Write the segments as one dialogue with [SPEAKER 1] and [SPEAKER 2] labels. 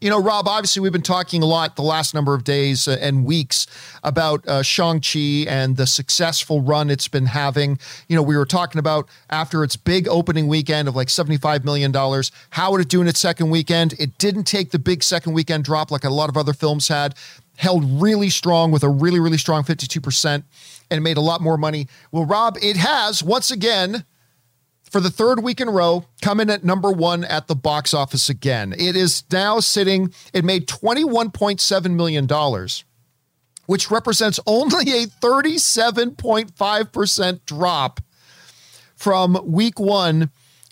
[SPEAKER 1] You know, Rob, obviously, we've been talking a lot the last number of days uh, and weeks about uh, Shang-Chi and the successful run it's been having. You know, we were talking about after its big opening weekend of like $75 million, how would it do in its second weekend? It didn't take the big second weekend drop like a lot of other films had, held really strong with a really, really strong 52% and made a lot more money. Well, Rob, it has once again for the third week in a row, coming at number one at the box office again. It is now sitting, it made $21.7 million, which represents only a 37.5% drop from week one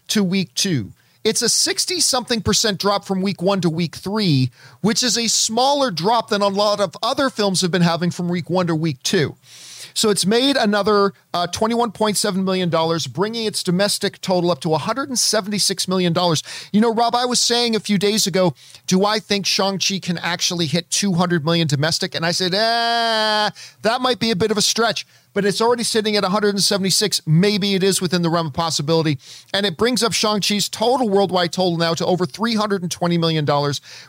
[SPEAKER 1] to week two. It's a 60 something percent drop from week one to week three, which is a smaller drop than a lot of other films have been having from week one to week two. So it's made another uh, $21.7 million, bringing its domestic total up to $176 million. You know, Rob, I was saying a few days ago, do I think Shang-Chi can actually hit 200 million domestic? And I said, eh, that might be a bit of a stretch but it's already sitting at 176. Maybe it is within the realm of possibility. And it brings up Shang-Chi's total worldwide total now to over $320 million,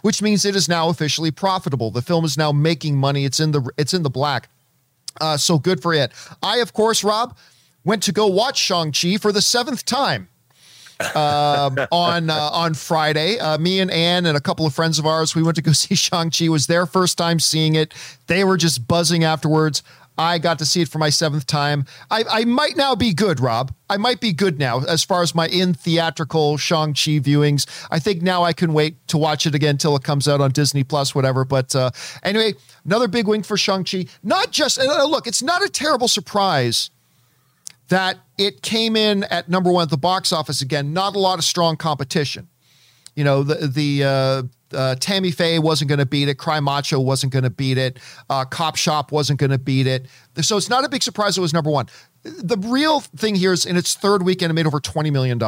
[SPEAKER 1] which means it is now officially profitable. The film is now making money. It's in the it's in the black. Uh, so good for it. I, of course, Rob, went to go watch Shang-Chi for the seventh time. uh, on uh, on Friday. Uh, me and Anne and a couple of friends of ours, we went to go see Shang Chi. Was their first time seeing it. They were just buzzing afterwards. I got to see it for my seventh time. I, I might now be good, Rob. I might be good now as far as my in theatrical Shang-Chi viewings. I think now I can wait to watch it again till it comes out on Disney Plus, whatever. But uh, anyway, another big wing for Shang-Chi. Not just, uh, look, it's not a terrible surprise that it came in at number one at the box office again. Not a lot of strong competition. You know, the, the, uh, uh, Tammy Faye wasn't going to beat it. Cry Macho wasn't going to beat it. Uh, Cop Shop wasn't going to beat it. So it's not a big surprise it was number one. The real thing here is in its third weekend, it made over $20 million.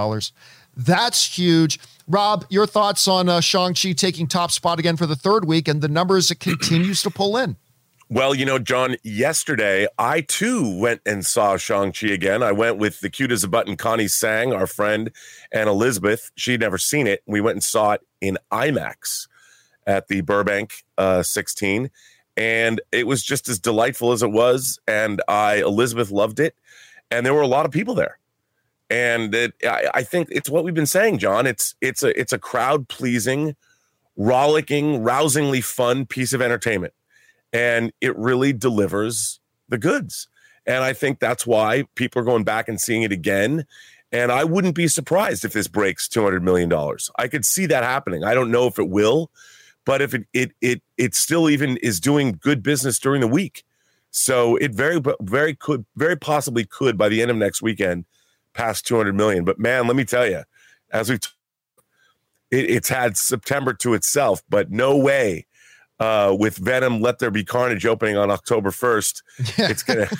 [SPEAKER 1] That's huge. Rob, your thoughts on uh, Shang-Chi taking top spot again for the third week and the numbers it continues to pull in?
[SPEAKER 2] Well, you know, John, yesterday I too went and saw Shang-Chi again. I went with the cute as a button Connie Sang, our friend, and Elizabeth. She'd never seen it. We went and saw it in IMAX at the Burbank uh, 16. And it was just as delightful as it was. And I, Elizabeth loved it. And there were a lot of people there. And it, I, I think it's what we've been saying, John. It's it's a it's a crowd pleasing, rollicking, rousingly fun piece of entertainment and it really delivers the goods. And I think that's why people are going back and seeing it again. And I wouldn't be surprised if this breaks $200 million. I could see that happening. I don't know if it will, but if it, it, it, it still even is doing good business during the week. So it very, very could, very possibly could by the end of next weekend pass 200 million. But man, let me tell you, as we, it, it's had September to itself, but no way uh, with Venom Let There Be Carnage opening on October 1st. It's going to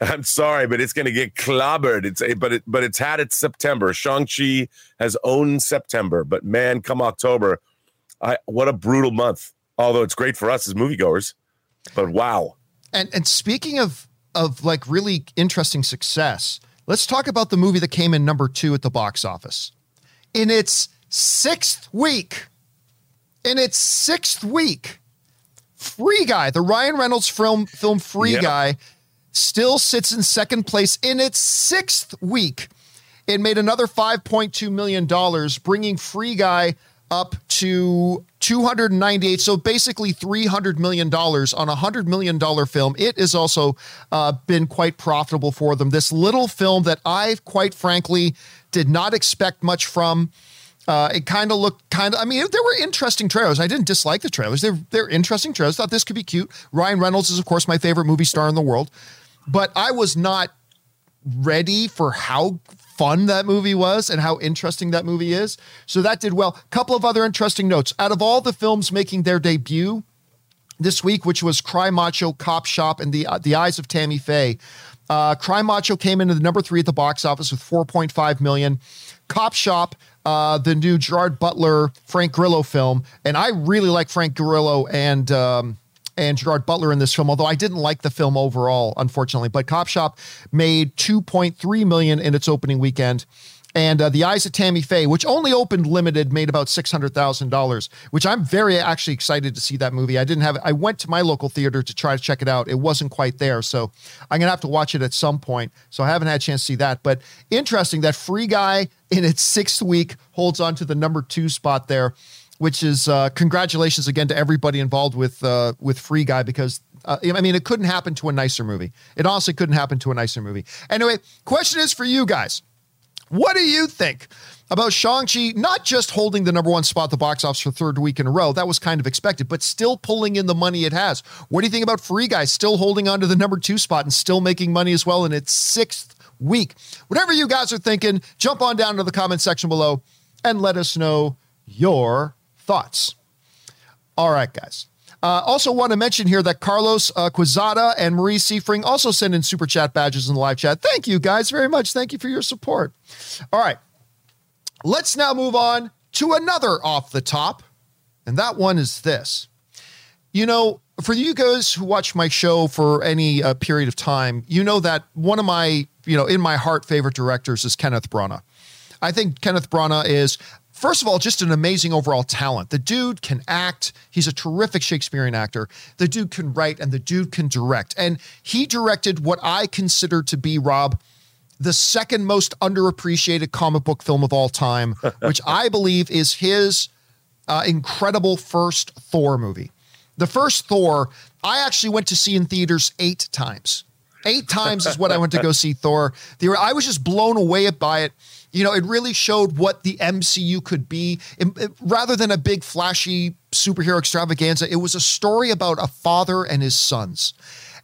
[SPEAKER 2] I'm sorry, but it's going to get clobbered. It's a, but it but it's had its September. Shang-Chi has owned September, but man, come October, I what a brutal month. Although it's great for us as moviegoers. But wow.
[SPEAKER 1] And and speaking of of like really interesting success, let's talk about the movie that came in number 2 at the box office. In its 6th week, in its 6th week, Free Guy, the Ryan Reynolds film film Free yep. Guy, still sits in second place in its sixth week. It made another $5.2 million, bringing Free Guy up to 298 so basically 300 million dollars on a 100 million dollar film it has also uh, been quite profitable for them this little film that i quite frankly did not expect much from uh, it kind of looked kind of. I mean, there were interesting trailers. I didn't dislike the trailers. They're they're interesting trailers. Thought this could be cute. Ryan Reynolds is of course my favorite movie star in the world, but I was not ready for how fun that movie was and how interesting that movie is. So that did well. Couple of other interesting notes. Out of all the films making their debut this week, which was Cry Macho, Cop Shop, and the uh, the Eyes of Tammy Faye, uh, Cry Macho came into the number three at the box office with 4.5 million. Cop Shop uh, the new Gerard Butler Frank Grillo film, and I really like Frank Grillo and um, and Gerard Butler in this film. Although I didn't like the film overall, unfortunately. But Cop Shop made 2.3 million in its opening weekend, And uh, The Eyes of Tammy Faye, which only opened limited, made about six hundred thousand dollars. Which I'm very actually excited to see that movie. I didn't have. I went to my local theater to try to check it out. It wasn't quite there, so I'm gonna have to watch it at some point. So I haven't had a chance to see that. But interesting that Free Guy in its sixth week holds on to the number two spot there which is uh, congratulations again to everybody involved with uh, with Free Guy because uh, I mean it couldn't happen to a nicer movie. It honestly couldn't happen to a nicer movie. Anyway, question is for you guys: What do you think about Shang Chi not just holding the number one spot at the box office for third week in a row? That was kind of expected, but still pulling in the money it has. What do you think about Free Guy still holding on to the number two spot and still making money as well in its sixth week? Whatever you guys are thinking, jump on down to the comment section below and let us know your thoughts. All right, guys. Uh, also, want to mention here that Carlos uh, Quizada and Marie Seafring also send in super chat badges in the live chat. Thank you guys very much. Thank you for your support. All right, let's now move on to another off the top, and that one is this. You know, for you guys who watch my show for any uh, period of time, you know that one of my, you know, in my heart favorite directors is Kenneth Branagh. I think Kenneth Branagh is First of all, just an amazing overall talent. The dude can act. He's a terrific Shakespearean actor. The dude can write and the dude can direct. And he directed what I consider to be, Rob, the second most underappreciated comic book film of all time, which I believe is his uh, incredible first Thor movie. The first Thor, I actually went to see in theaters eight times. Eight times is what I went to go see Thor. I was just blown away by it. You know, it really showed what the MCU could be. It, it, rather than a big, flashy superhero extravaganza, it was a story about a father and his sons.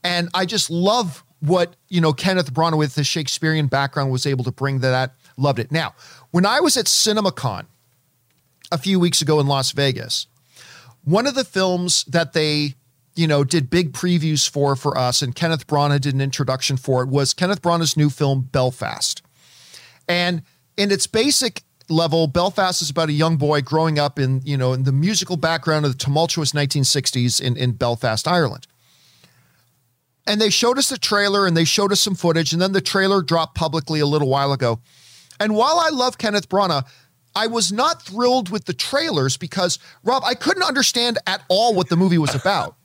[SPEAKER 1] And I just love what, you know, Kenneth Branagh with his Shakespearean background was able to bring to that. Loved it. Now, when I was at CinemaCon a few weeks ago in Las Vegas, one of the films that they you know, did big previews for for us, and Kenneth Branagh did an introduction for it. Was Kenneth Branagh's new film Belfast, and in its basic level, Belfast is about a young boy growing up in, you know, in the musical background of the tumultuous 1960s in, in Belfast, Ireland. And they showed us the trailer and they showed us some footage, and then the trailer dropped publicly a little while ago. And while I love Kenneth Branagh, I was not thrilled with the trailers because, Rob, I couldn't understand at all what the movie was about.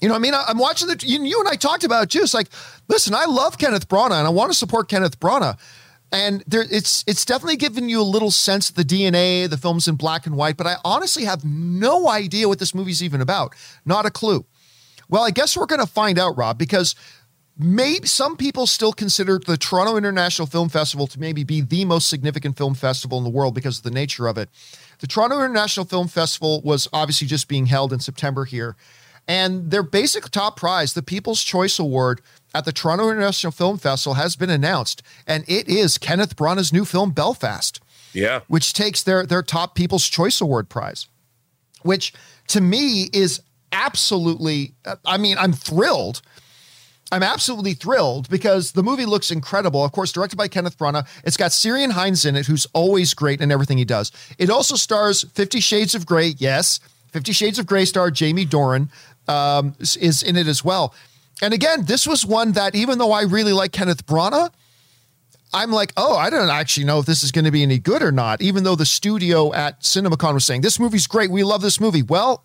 [SPEAKER 1] You know, I mean, I'm watching the, you, you and I talked about it too. It's like, listen, I love Kenneth Branagh and I want to support Kenneth Branagh and there it's it's definitely given you a little sense of the DNA. The film's in black and white, but I honestly have no idea what this movie's even about. Not a clue. Well, I guess we're going to find out, Rob, because maybe some people still consider the Toronto International Film Festival to maybe be the most significant film festival in the world because of the nature of it. The Toronto International Film Festival was obviously just being held in September here. And their basic top prize, the People's Choice Award at the Toronto International Film Festival, has been announced, and it is Kenneth Branagh's new film Belfast.
[SPEAKER 2] Yeah,
[SPEAKER 1] which takes their their top People's Choice Award prize, which to me is absolutely. I mean, I'm thrilled. I'm absolutely thrilled because the movie looks incredible. Of course, directed by Kenneth Branagh. It's got Ciarán Hinds in it, who's always great in everything he does. It also stars Fifty Shades of Grey. Yes, Fifty Shades of Grey star Jamie Dornan um, is in it as well. And again, this was one that even though I really like Kenneth Branagh, I'm like, oh, I don't actually know if this is going to be any good or not. Even though the studio at CinemaCon was saying this movie's great, we love this movie. Well,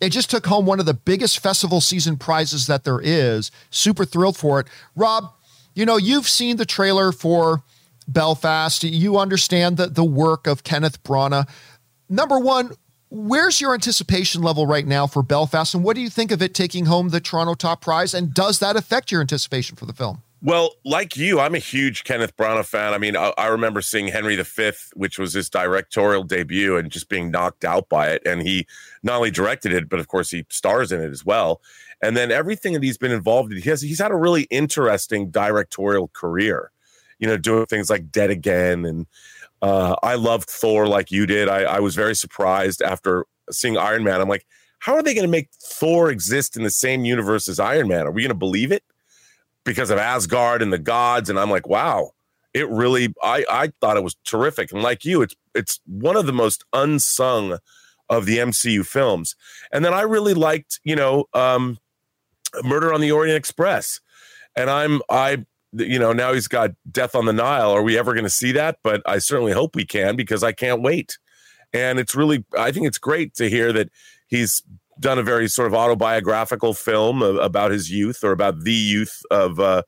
[SPEAKER 1] it just took home one of the biggest festival season prizes that there is. Super thrilled for it. Rob, you know, you've seen the trailer for Belfast. You understand the, the work of Kenneth Branagh. Number one, Where's your anticipation level right now for Belfast, and what do you think of it taking home the Toronto top prize? And does that affect your anticipation for the film?
[SPEAKER 2] Well, like you, I'm a huge Kenneth Branagh fan. I mean, I, I, remember seeing Henry V, which was his directorial debut, and just being knocked out by it. And he not only directed it, but of course he stars in it as well. And then everything that he's been involved in, he has he's had a really interesting directorial career. You know, doing things like Dead Again and uh, I loved Thor like you did. I, I was very surprised after seeing Iron Man. I'm like, how are they going to make Thor exist in the same universe as Iron Man? Are we going to believe it because of Asgard and the gods? And I'm like, wow, it really. I I thought it was terrific. And like you, it's it's one of the most unsung of the MCU films. And then I really liked, you know, um, Murder on the Orient Express. And I'm I you know, now he's got Death on the Nile. Are we ever going to see that? But I certainly hope we can because I can't wait. And it's really, I think it's great to hear that he's done a very sort of autobiographical film about his youth or about the youth of, uh,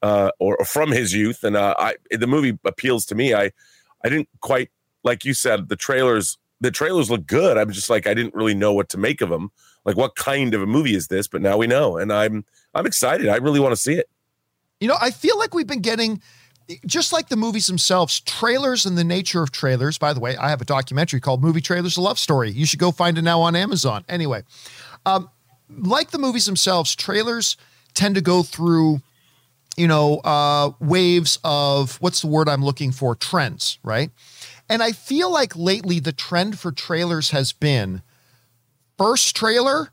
[SPEAKER 2] uh, or, from his youth. And uh, I, the movie appeals to me. I, I didn't quite, like you said, the trailers, the trailers look good. I'm just like, I didn't really know what to make of them. Like, what kind of a movie is this? But now we know, and I'm, I'm excited. I really want to see it.
[SPEAKER 1] You know, I feel like we've been getting just like the movies themselves, trailers and the nature of trailers. By the way, I have a documentary called Movie Trailers A Love Story. You should go find it now on Amazon. Anyway, um, like the movies themselves, trailers tend to go through, you know, uh, waves of what's the word I'm looking for? Trends, right? And I feel like lately the trend for trailers has been first trailer,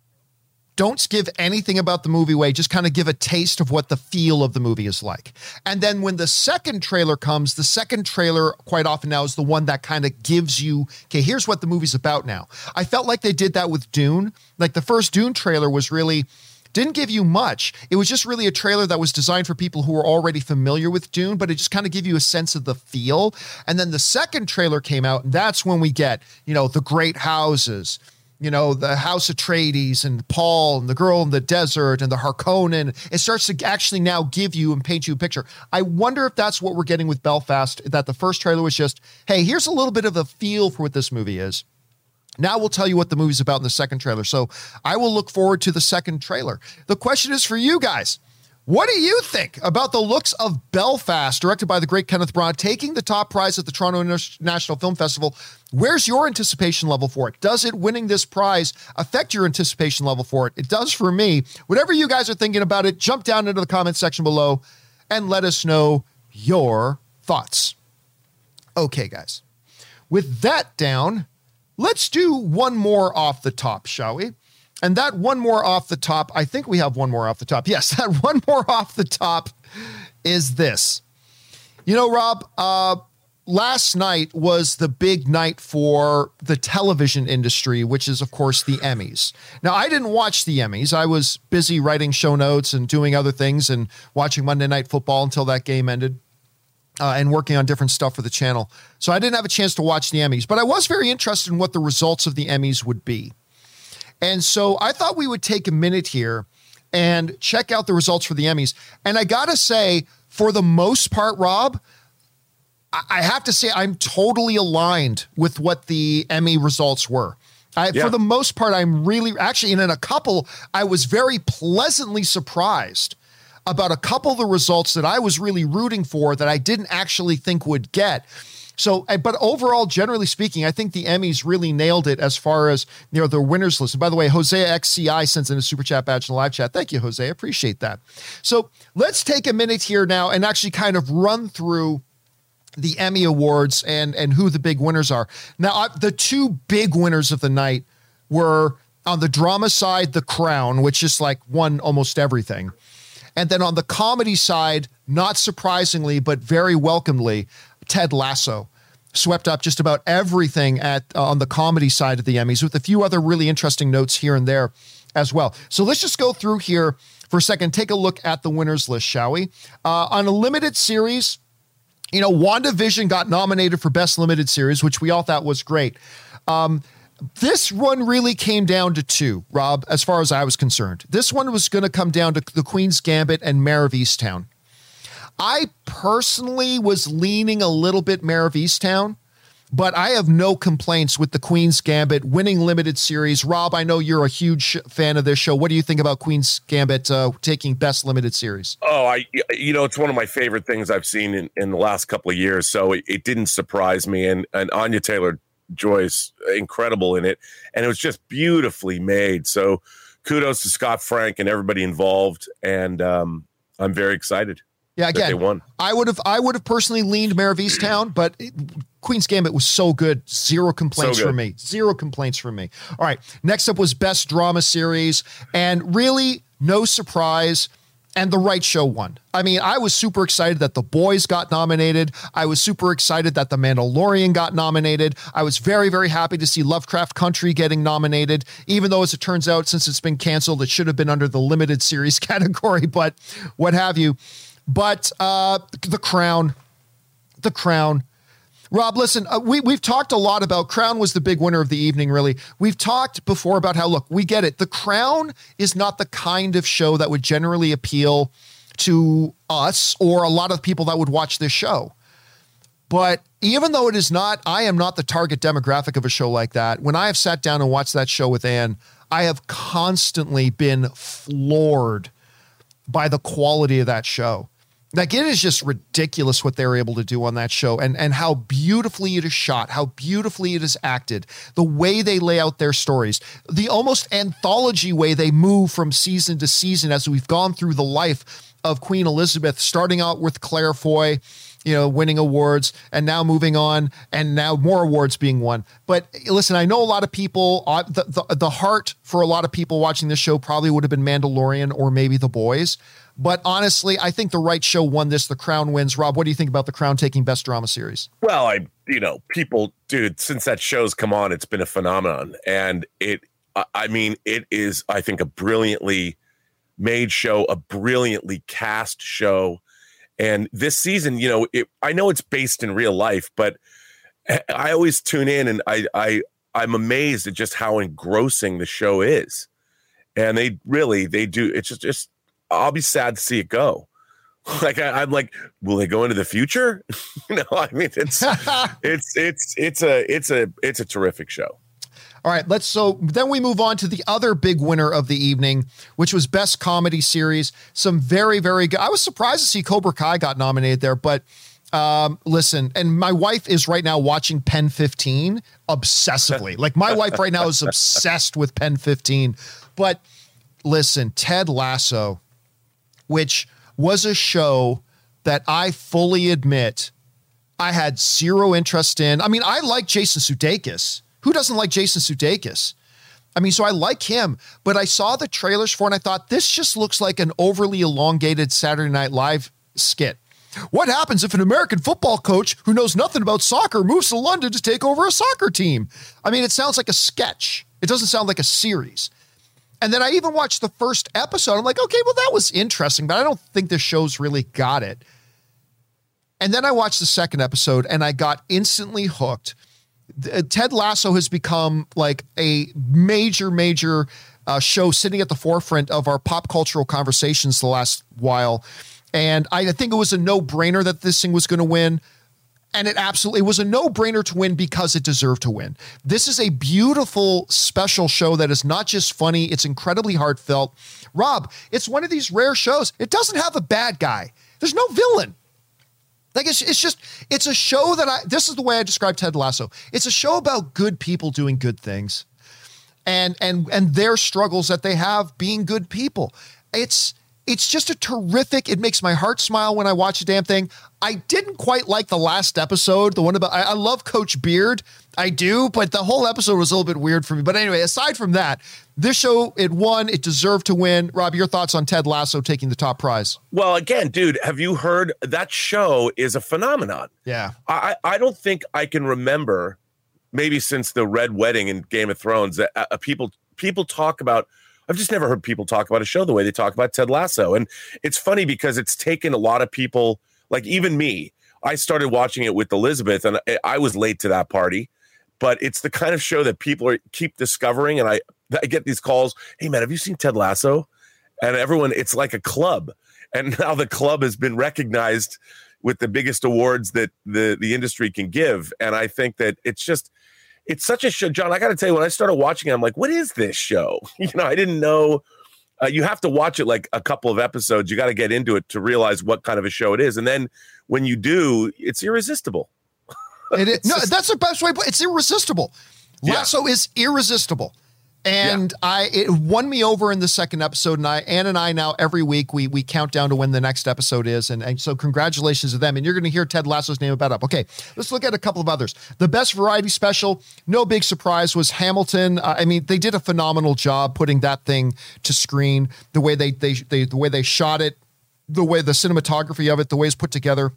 [SPEAKER 1] don't give anything about the movie away. Just kind of give a taste of what the feel of the movie is like. And then when the second trailer comes, the second trailer quite often now is the one that kind of gives you, okay, here's what the movie's about now. I felt like they did that with Dune. Like the first Dune trailer was really didn't give you much. It was just really a trailer that was designed for people who were already familiar with Dune, but it just kind of gave you a sense of the feel. And then the second trailer came out, and that's when we get, you know, the great houses, you know, the House of Atreides and Paul and the girl in the desert and the Harkonnen. It starts to actually now give you and paint you a picture. I wonder if that's what we're getting with Belfast, that the first trailer was just, hey, here's a little bit of a feel for what this movie is. Now we'll tell you what the movie's about in the second trailer. So I will look forward to the second trailer. The question is for you guys. What do you think about the looks of Belfast, directed by the great Kenneth Branagh, taking the top prize at the Toronto International Film Festival? Where's your anticipation level for it? Does it winning this prize affect your anticipation level for it? It does for me. Whatever you guys are thinking about it, jump down into the comment section below and let us know your thoughts. Okay, guys. With that down, let's do one more off the top, shall we? And that one more off the top, I think we have one more off the top. Yes, that one more off the top is this. You know, Rob, uh, last night was the big night for the television industry, which is, of course, the Emmys. Now, I didn't watch the Emmys. I was busy writing show notes and doing other things and watching Monday Night Football until that game ended. Uh, and working on different stuff for the channel. So I didn't have a chance to watch the Emmys, but I was very interested in what the results of the Emmys would be. And so I thought we would take a minute here and check out the results for the Emmys. And I got to say, for the most part, Rob, I have to say I'm totally aligned with what the Emmy results were. I, yeah. For the most part, I'm really actually, and in a couple, I was very pleasantly surprised about a couple of the results that I was really rooting for that I didn't actually think would get. So, eh, but overall, generally speaking, I think the Emmys really nailed it as far as you know their winners list. And by the way, Hosea XCI sends in a super chat badge in the live chat. Thank you, Jose. Appreciate that. So let's take a minute here now and actually kind of run through the Emmy awards and and who the big winners are. Now, the two big winners of the night were on the drama side, The Crown, which is like won almost everything. And then on the comedy side, not surprisingly, but very welcomely, Ted Lasso swept up just about everything at uh, on the comedy side of the Emmys with a few other really interesting notes here and there as well. So let's just go through here for a second, take a look at the winners list, shall we? Uh, on a limited series, you know, WandaVision got nominated for Best Limited Series, which we all thought was great. Um, this one really came down to two, Rob, as far as I was concerned. This one was going to come down to The Queen's Gambit and Mare of Easttown. I personally was leaning a little bit Mare of Easttown, but I have no complaints with the Queen's Gambit winning limited series. Rob, I know you're a huge fan of this show. What do you think about Queen's Gambit uh, taking best limited series?
[SPEAKER 2] Oh, I you know it's one of my favorite things I've seen in, in the last couple of years, so it, it didn't surprise me. And and Anya Taylor Joyce, incredible in it, and it was just beautifully made. So kudos to Scott Frank and everybody involved, and um, I'm very excited.
[SPEAKER 1] Yeah, again, I would have I would have personally leaned Mare of Easttown, but it, Queen's Gambit was so good. Zero complaints so from me. Zero complaints from me. All right. Next up was Best Drama Series, and really no surprise. And the right show won. I mean, I was super excited that The Boys got nominated. I was super excited that The Mandalorian got nominated. I was very, very happy to see Lovecraft Country getting nominated, even though, as it turns out, since it's been canceled, it should have been under the limited series category, but what have you. But uh, The Crown, The Crown. Rob, listen, uh, we, we've talked a lot about Crown was the big winner of the evening, really. We've talked before about how, look, we get it. The Crown is not the kind of show that would generally appeal to us or a lot of people that would watch this show. But even though it is not, I am not the target demographic of a show like that. When I have sat down and watched that show with Ann, I have constantly been floored by the quality of that show. Like it is just ridiculous what they were able to do on that show and, and how beautifully it is shot, how beautifully it is acted, the way they lay out their stories, the almost anthology way they move from season to season as we've gone through the life of Queen Elizabeth, starting out with Claire Foy, you know, winning awards and now moving on and now more awards being won. But listen, I know a lot of people, uh, the, the, the heart for a lot of people watching this show probably would have been Mandalorian or maybe The Boys. But honestly, I think the right show won this. The Crown wins. Rob, what do you think about The Crown taking Best Drama Series?
[SPEAKER 2] Well, I, you know, people, dude, since that show's come on, it's been a phenomenon. And it, I mean, it is, I think, a brilliantly made show, a brilliantly cast show. And this season, you know, it, I know it's based in real life, but I always tune in and I, I, I'm amazed at just how engrossing the show is. And they really, they do. It's just, just I'll be sad to see it go. Like I, am like, will they go into the future? you know, I mean, it's it's it's it's a it's a it's a terrific show.
[SPEAKER 1] All right, let's so then we move on to the other big winner of the evening, which was best comedy series. Some very very good. I was surprised to see Cobra Kai got nominated there, but um, listen, and my wife is right now watching Pen 15 obsessively. like my wife right now is obsessed with Pen 15. But listen, Ted Lasso which was a show that I fully admit I had zero interest in. I mean, I like Jason Sudeikis. Who doesn't like Jason Sudeikis? I mean, so I like him, but I saw the trailers for it and I thought this just looks like an overly elongated Saturday Night Live skit. What happens if an American football coach who knows nothing about soccer moves to London to take over a soccer team? I mean, it sounds like a sketch. It doesn't sound like a series. And then I even watched the first episode. I'm like, okay, well, that was interesting, but I don't think the show's really got it. And then I watched the second episode and I got instantly hooked. Uh, Ted Lasso has become like a major, major uh, show sitting at the forefront of our pop cultural conversations the last while. And I think it was a no brainer that this thing was going to win and it absolutely was a no-brainer to win because it deserved to win. This is a beautiful special show that is not just funny, it's incredibly heartfelt. Rob, it's one of these rare shows. It doesn't have a bad guy. There's no villain. Like it's, it's just it's a show that I this is the way I describe Ted Lasso. It's a show about good people doing good things. And and and their struggles that they have being good people. It's it's just a terrific. It makes my heart smile when I watch the damn thing. I didn't quite like the last episode, the one about. I, I, love Coach Beard, I do, but the whole episode was a little bit weird for me. But anyway, aside from that, this show it won. It deserved to win. Rob, your thoughts on Ted Lasso taking the top prize?
[SPEAKER 2] Well, again, dude, have you heard that show is a phenomenon?
[SPEAKER 1] Yeah,
[SPEAKER 2] I I don't think I can remember maybe since the Red Wedding in Game of Thrones that uh, people people talk about I've just never heard people talk about a show the way they talk about Ted Lasso. And it's funny because it's taken a lot of people, like even me. I started watching it with Elizabeth, and I was late to that party. But it's the kind of show that people are, keep discovering, and I I get these calls. Hey man, have you seen Ted Lasso? And everyone, it's like a club, and now the club has been recognized with the biggest awards that the the industry can give. And I think that it's just it's such a show, John. I got to tell you, when I started watching it, I'm like, what is this show? You know, I didn't know. Uh, you have to watch it like a couple of episodes. You got to get into it to realize what kind of a show it is, and then when you do, it's irresistible.
[SPEAKER 1] it is, no, that's the best way. But it's irresistible. Lasso yeah. is irresistible and yeah. I it won me over in the second episode. And I Ann and I now every week we we count down to when the next episode is, and, and so congratulations to them. And you're going to hear Ted Lasso's name about up. Okay, let's look at a couple of others. The best variety special, no big surprise, was Hamilton. Uh, I mean, they did a phenomenal job putting that thing to screen. The way they they, they the way they shot it, the way the cinematography of it, the way it's put together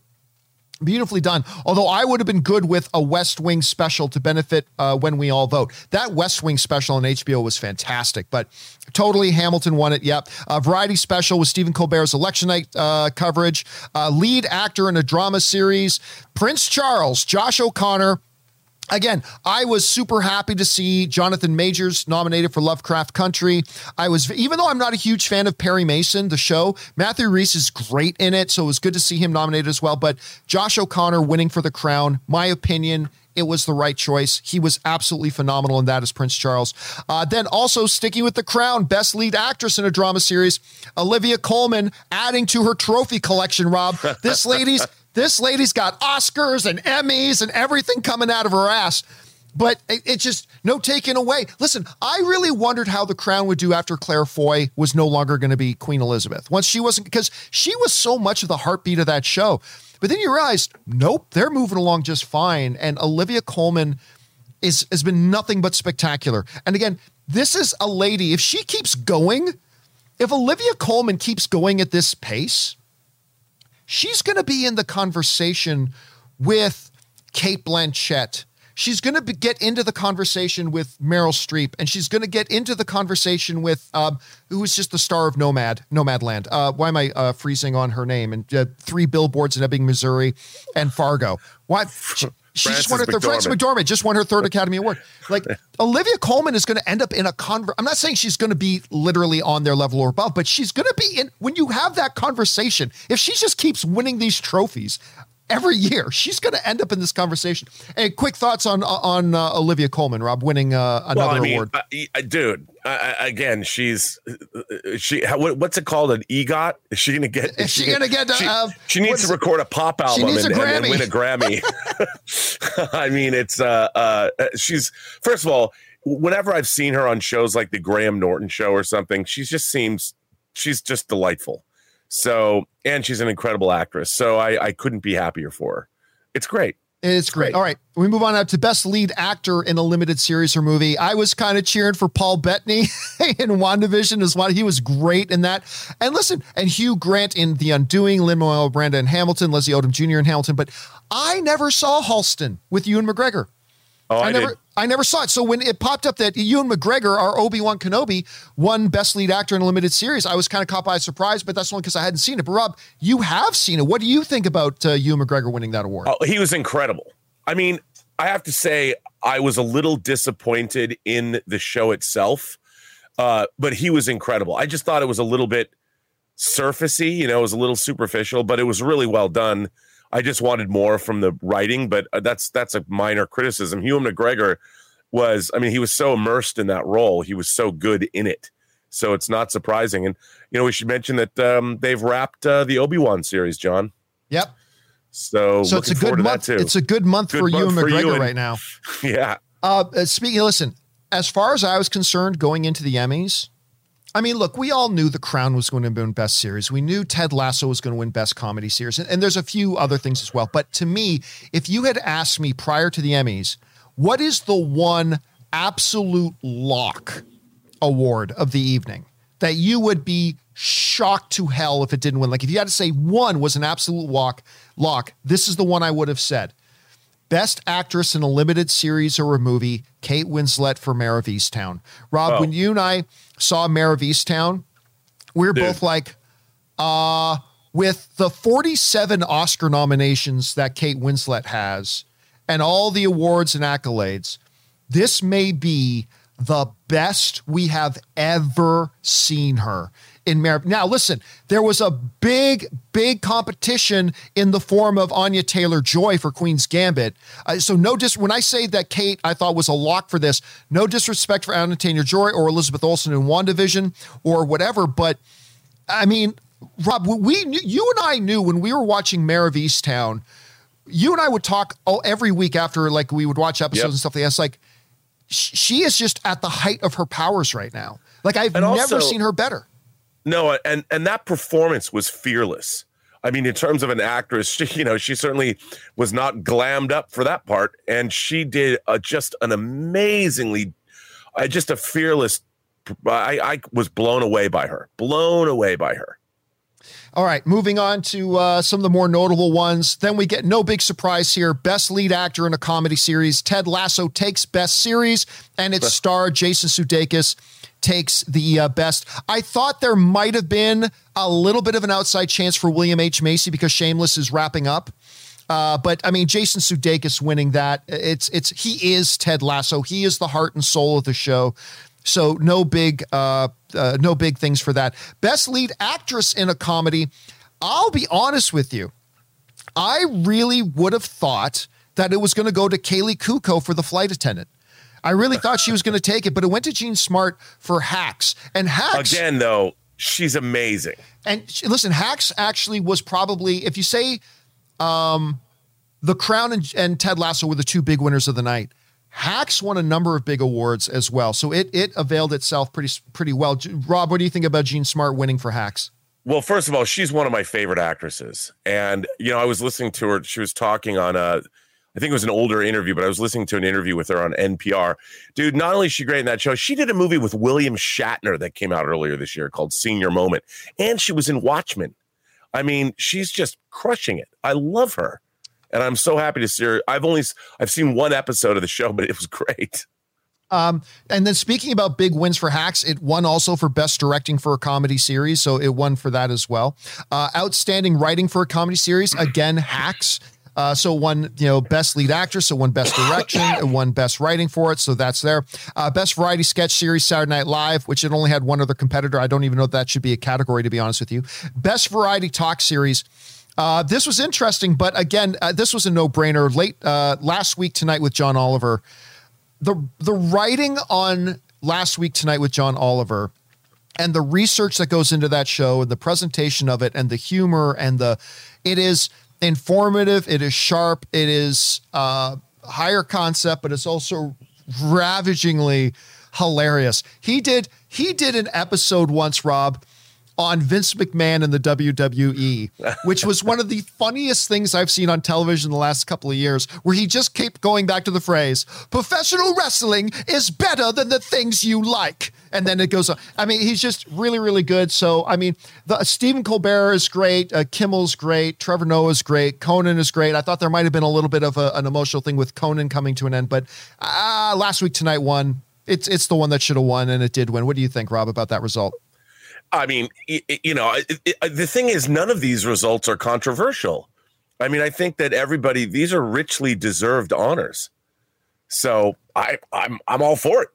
[SPEAKER 1] Beautifully done. Although I would have been good with a West Wing special to benefit uh, when we all vote. That West Wing special on HBO was fantastic, but totally Hamilton won it. Yep. A variety special with Stephen Colbert's election night uh, coverage. Uh, lead actor in a drama series. Prince Charles, Josh O'Connor, Again, I was super happy to see Jonathan Majors nominated for Lovecraft Country. I was, even though I'm not a huge fan of Perry Mason, the show, Matthew Rhys is great in it. So it was good to see him nominated as well. But Josh O'Connor winning for the crown, my opinion, it was the right choice. He was absolutely phenomenal in that as Prince Charles. Uh, then also sticking with the crown, best lead actress in a drama series, Olivia Colman adding to her trophy collection, Rob. This lady's this lady's got Oscars and Emmys and everything coming out of her ass. But it, it just no taking away. Listen, I really wondered how the crown would do after Claire Foy was no longer going to be Queen Elizabeth. Once she wasn't, because she was so much of the heartbeat of that show. But then you realize, nope, they're moving along just fine. And Olivia Colman is has been nothing but spectacular. And again, this is a lady. If she keeps going, if Olivia Colman keeps going at this pace, she's going to be in the conversation with Cate Blanchett. She's going to get into the conversation with Meryl Streep, and she's going to get into the conversation with um, who is just the star of Nomad, Nomadland. Uh, why am I uh, freezing on her name? And uh, three billboards in Ebbing, Missouri, and Fargo. Why? She, she just won her third. Frances McDormand just won her third Academy Award. Like Olivia Colman is going to end up in a conver. I'm not saying she's going to be literally on their level or above, but she's going to be in. When you have that conversation, if she just keeps winning these trophies, every year. She's going to end up in this conversation. Hey, quick thoughts on on uh, Olivia Colman, Rob, winning uh, another well, I mean, award.
[SPEAKER 2] Uh, dude, again, she's she. what's it called? An EGOT? Is she going to get?
[SPEAKER 1] Is she, she going to get?
[SPEAKER 2] She,
[SPEAKER 1] uh,
[SPEAKER 2] she needs to record a pop album and, and, and, win a Grammy. I mean, it's uh, uh, she's first of all. Whenever I've seen her on shows like the Graham Norton show or something, she just seems she's just delightful. So, and she's an incredible actress. So I, I couldn't be happier for her. It's great.
[SPEAKER 1] It's great. All right. We move on now to best lead actor in a limited series or movie. I was kind of cheering for Paul Bettany in WandaVision as well. He was great in that. And listen, and Hugh Grant in The Undoing, Lin-Manuel Miranda in Hamilton, Leslie Odom Jr. in Hamilton. But I never saw Halston with Ewan McGregor.
[SPEAKER 2] Oh, I,
[SPEAKER 1] I never. I never saw it. So when it popped up that Ewan McGregor, our Obi Wan Kenobi, won Best Lead Actor in a Limited Series, I was kind of caught by surprise. But that's only because I hadn't seen it. But Rob, you have seen it. What do you think about uh, Ewan McGregor winning that award?
[SPEAKER 2] Oh, he was incredible. I mean, I have to say, I was a little disappointed in the show itself, uh, but he was incredible. I just thought it was a little bit surfacey. You know, it was a little superficial, but it was really well done. I just wanted more from the writing, but uh, that's that's a minor criticism. Ewan McGregor was, I mean, he was so immersed in that role. He was so good in it. So it's not surprising. And you know, we should mention that um, they've wrapped uh, the Obi Wan series, John.
[SPEAKER 1] Yep.
[SPEAKER 2] So,
[SPEAKER 1] so it's a good month. It's a good month good for Ewan McGregor you right now.
[SPEAKER 2] Yeah.
[SPEAKER 1] Uh, uh, speaking, listen. As far as I was concerned, going into the Emmys, I mean, look, we all knew The Crown was going to win Best Series. We knew Ted Lasso was going to win Best Comedy Series. And, and, there's a few other things as well. But to me, if you had asked me prior to the Emmys, what is the one absolute lock award of the evening that you would be shocked to hell if it didn't win? Like if you had to say one was an absolute lock, lock, this is the one I would have said. Best actress in a limited series or a movie, Kate Winslet for Mare of Easttown. Rob, oh. when you and I saw Mare of Easttown, we were Dude. both like, uh, with the 47 Oscar nominations that Kate Winslet has and all the awards and accolades, this may be the best we have ever seen her in Now, listen, there was a big, big competition in the form of Anya Taylor Joy for Queen's Gambit. Uh, so, no dis. When I say that Kate, I thought was a lock for this. No disrespect for Anya Taylor Joy or Elizabeth Olsen in WandaVision or whatever, but I mean, Rob, we you and I knew when we were watching Mare of Easttown. You and I would talk every week after, like we would watch episodes yep. and stuff like that. It's like she is just at the height of her powers right now. Like I've and never seen her better.
[SPEAKER 2] No, and and that performance was fearless. I mean, in terms of an actress, she, you know, she certainly was not glammed up for that part, and she did a, just an amazingly, uh, just a fearless. I, I was blown away by her, blown away by her.
[SPEAKER 1] All right, moving on to uh, some of the more notable ones. Then we get no big surprise here. Best lead actor in a comedy series. Ted Lasso takes best series, and its star Jason Sudeikis takes the uh, best. I thought there might have been a little bit of an outside chance for William H Macy because Shameless is wrapping up. Uh, but I mean, Jason Sudeikis winning that. It's it's he is Ted Lasso. He is the heart and soul of the show. So no big uh, uh, no big things for that. Best lead actress in a comedy. I'll be honest with you. I really would have thought that it was going to go to Kaley Cuoco for the flight attendant. I really thought she was going to take it, but it went to Jean Smart for Hacks. And Hacks
[SPEAKER 2] again, though, she's amazing.
[SPEAKER 1] And she, listen, Hacks actually was probably, if you say, um, The Crown and, and Ted Lasso were the two big winners of the night. Hacks won a number of big awards as well, so it it availed itself pretty pretty well. Rob, what do you think about Jean Smart winning for Hacks?
[SPEAKER 2] Well, first of all, she's one of my favorite actresses, and you know, I was listening to her. She was talking on a, I think it was an older interview, but I was listening to an interview with her on NPR. Dude, not only is she great in that show, she did a movie with William Shatner that came out earlier this year called Senior Moment, and she was in Watchmen. I mean, she's just crushing it. I love her and I'm so happy to see her. I've only I've seen one episode of the show, but it was great.
[SPEAKER 1] Um, and then speaking about big wins for Hacks, it won also for best directing for a comedy series, so it won for that as well. Uh, outstanding writing for a comedy series, again, Hacks. Uh, so one, you know, best lead actress, so one best direction, and one best writing for it. So that's there. Uh, best variety sketch series, Saturday Night Live, which it only had one other competitor. I don't even know if that should be a category, to be honest with you. Best variety talk series. Uh, this was interesting, but again, uh, this was a no-brainer. Late uh, last week tonight with John Oliver, the the writing on last week tonight with John Oliver, and the research that goes into that show, and the presentation of it, and the humor, and the it is informative, it is sharp, it is uh, higher concept, but it's also ravagingly hilarious. He did he did an episode once, Rob on Vince McMahon and the WWE, which was one of the funniest things I've seen on television the last couple of years, where he just kept going back to the phrase, professional wrestling is better than the things you like. And then it goes on. I mean, he's just really, really good. So, I mean, the Stephen Colbert is great. Uh, Kimmel's great. Trevor Noah is great. Conan is great. I thought there might have been a little bit of a, an emotional thing with Conan coming to an end, but uh, last week tonight won. It's it's the one that should have won, and it did win. What do you think, Rob, about that result?
[SPEAKER 2] I mean, you know, the thing is, none of these results are controversial. I mean, I think that everybody these are richly deserved honors. So I, I'm I'm all for it.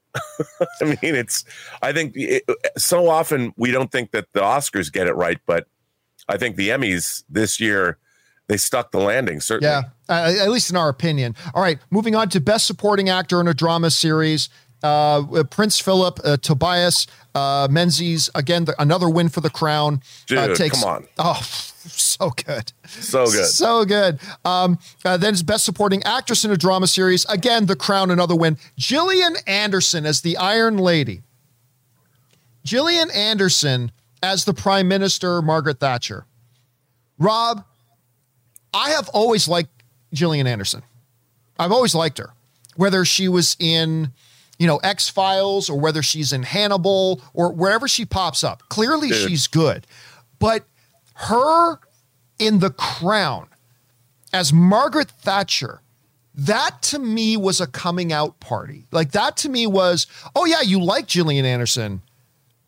[SPEAKER 2] I mean, it's I think it, so often we don't think that the Oscars get it right, but I think the Emmys this year they stuck the landing. Certainly,
[SPEAKER 1] yeah, at least in our opinion. All right, moving on to best supporting actor in a drama series. Uh, Prince Philip, uh, Tobias uh, Menzies, again, the, another win for the crown.
[SPEAKER 2] Uh, Dude, takes, come on.
[SPEAKER 1] Oh, so good.
[SPEAKER 2] So good.
[SPEAKER 1] So good. Um, uh, then his best supporting actress in a drama series. Again, the crown, another win. Gillian Anderson as the Iron Lady. Gillian Anderson as the Prime Minister, Margaret Thatcher. Rob, I have always liked Gillian Anderson. I've always liked her, whether she was in you know, X Files or whether she's in Hannibal or wherever she pops up. Clearly, Dude. she's good. But her in The Crown as Margaret Thatcher, that to me was a coming out party. Like, that to me was, oh, yeah, you like Gillian Anderson,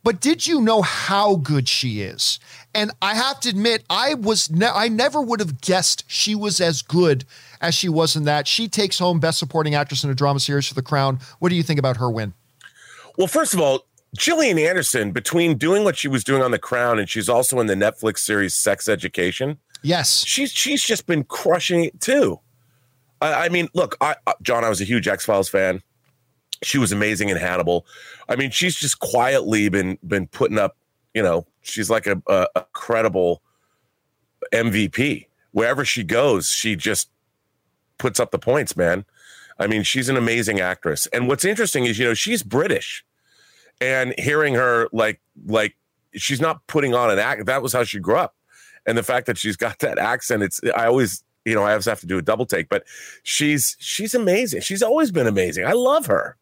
[SPEAKER 1] but did you know how good she is? And I have to admit, I was ne- I never would have guessed she was as good as she was in that. She takes home Best Supporting Actress in a Drama Series for The Crown. What do you think about her win?
[SPEAKER 2] Well, first of all, Gillian Anderson, between doing what she was doing on The Crown and she's also in the Netflix series Sex Education.
[SPEAKER 1] Yes,
[SPEAKER 2] she's she's just been crushing it too. I, I mean, look, I, John, I was a huge X Files fan. She was amazing in Hannibal. I mean, she's just quietly been been putting up. You know, she's like a, a, a credible MVP. Wherever she goes, she just puts up the points, man. I mean, she's an amazing actress. And what's interesting is, you know, she's British, and hearing her like like she's not putting on an act. That was how she grew up, and the fact that she's got that accent, it's I always you know I always have to do a double take, but she's she's amazing. She's always been amazing. I love her.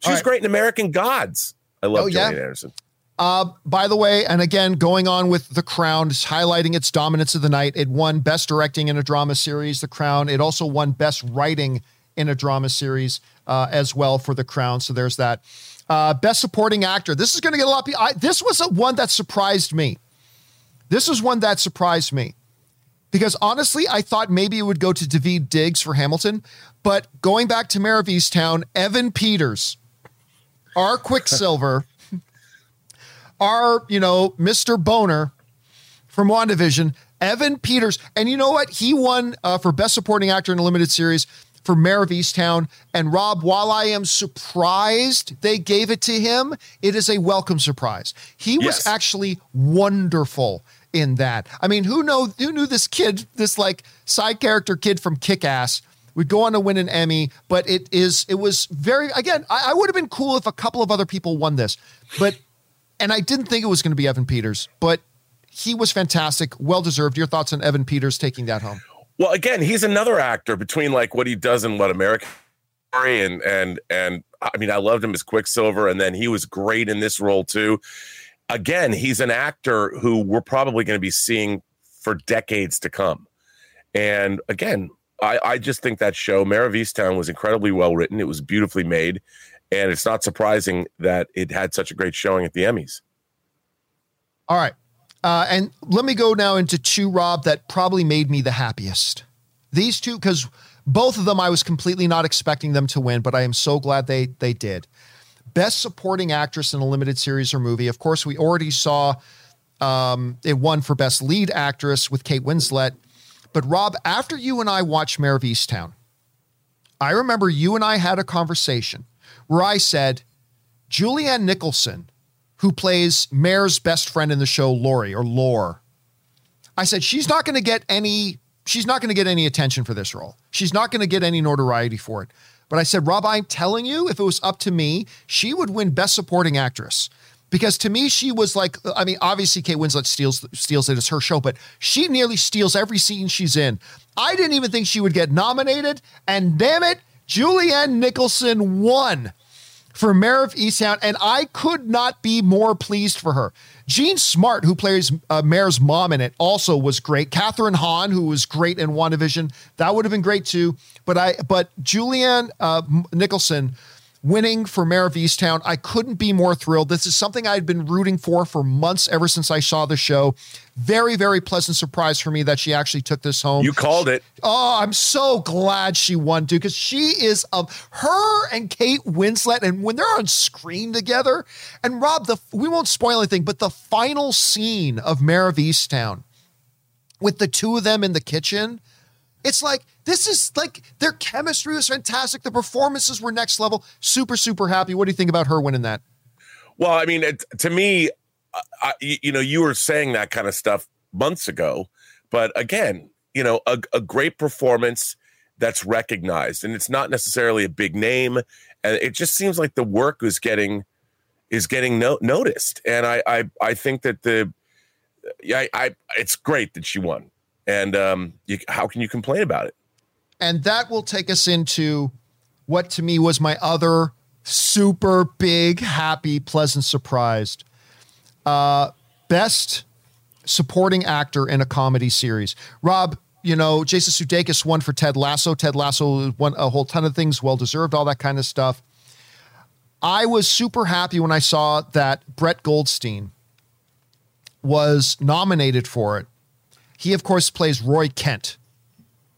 [SPEAKER 2] She's right. great in American Gods. I love oh, Gillian yeah. Anderson.
[SPEAKER 1] Uh, by the way, and again, going on with The Crown, highlighting its dominance of the night. It won Best Directing in a Drama Series, The Crown. It also won Best Writing in a Drama Series uh, as well for The Crown. So there's that. Uh, Best Supporting Actor. This is going to get a lot. I, this was a one that surprised me. This was one that surprised me because honestly, I thought maybe it would go to Daveed Diggs for Hamilton, but going back to Mare of Easttown, Evan Peters, our Quicksilver our, you know, Mr. Bohner from WandaVision, Evan Peters. And you know what? He won uh, for Best Supporting Actor in a Limited Series for Mare of Easttown. And Rob, while I am surprised they gave it to him, it is a welcome surprise. He yes. was actually wonderful in that. I mean, who know who knew this kid, this like side character kid from Kick Ass would go on to win an Emmy, but it is it was very again, I, I would have been cool if a couple of other people won this. But and I didn't think it was going to be Evan Peters, but he was fantastic, well deserved. Your thoughts on Evan Peters taking that home?
[SPEAKER 2] Well, again, he's another actor between like what he does and what America and and and I mean, I loved him as Quicksilver, and then he was great in this role too. Again, he's an actor who we're probably going to be seeing for decades to come. And again, I, I just think that show, Mare of Easttown, was incredibly well written. It was beautifully made. And it's not surprising that it had such a great showing at the Emmys.
[SPEAKER 1] All right. Uh, and let me go now into two, Rob, that probably made me the happiest. These two, because both of them I was completely not expecting them to win, but I am so glad they they did. Best supporting actress in a limited series or movie. Of course, we already saw um, it won for best lead actress with Kate Winslet. But Rob, after you and I watched Mare of Easttown, I remember you and I had a conversation where I said, Julianne Nicholson, who plays Mare's best friend in the show, Lori or Lore, I said, she's not going to get any, she's not going to get any attention for this role. She's not going to get any notoriety for it. But I said, Rob, I'm telling you, if it was up to me, she would win Best Supporting Actress. Because to me, she was like, I mean, obviously Kate Winslet steals steals it as her show, but she nearly steals every scene she's in. I didn't even think she would get nominated, and damn it, Julianne Nicholson won for Mare of Easttown, and I could not be more pleased for her. Jean Smart, who plays uh, Mare's mom in it, also was great. Kathryn Hahn, who was great in WandaVision, that would have been great too. But I, but Julianne uh, Nicholson winning for Mare of Easttown. I couldn't be more thrilled. This is something I'd been rooting for for months ever since I saw the show. Very, very pleasant surprise for me that she actually took this home.
[SPEAKER 2] You called it.
[SPEAKER 1] Oh, I'm so glad she won, dude, because she is of her and Kate Winslet, and when they're on screen together, and Rob, the we won't spoil anything, but the final scene of Mare of Easttown with the two of them in the kitchen it's like this is like their chemistry was fantastic. The performances were next level. Super, super happy. What do you think about her winning that?
[SPEAKER 2] Well, I mean, it, to me, I, you know, you were saying that kind of stuff months ago, but again, you know, a, a great performance that's recognized, and it's not necessarily a big name, and it just seems like the work is getting is getting no, noticed, and I, I I think that the yeah, I, I it's great that she won and um, you, how can you complain about it?
[SPEAKER 1] And that will take us into what to me was my other super big, happy, pleasant surprise. Uh, best supporting actor in a comedy series. Rob, you know, Jason Sudeikis won for Ted Lasso. Ted Lasso won a whole ton of things, well deserved, all that kind of stuff. I was super happy when I saw that Brett Goldstein was nominated for it he, of course, plays Roy Kent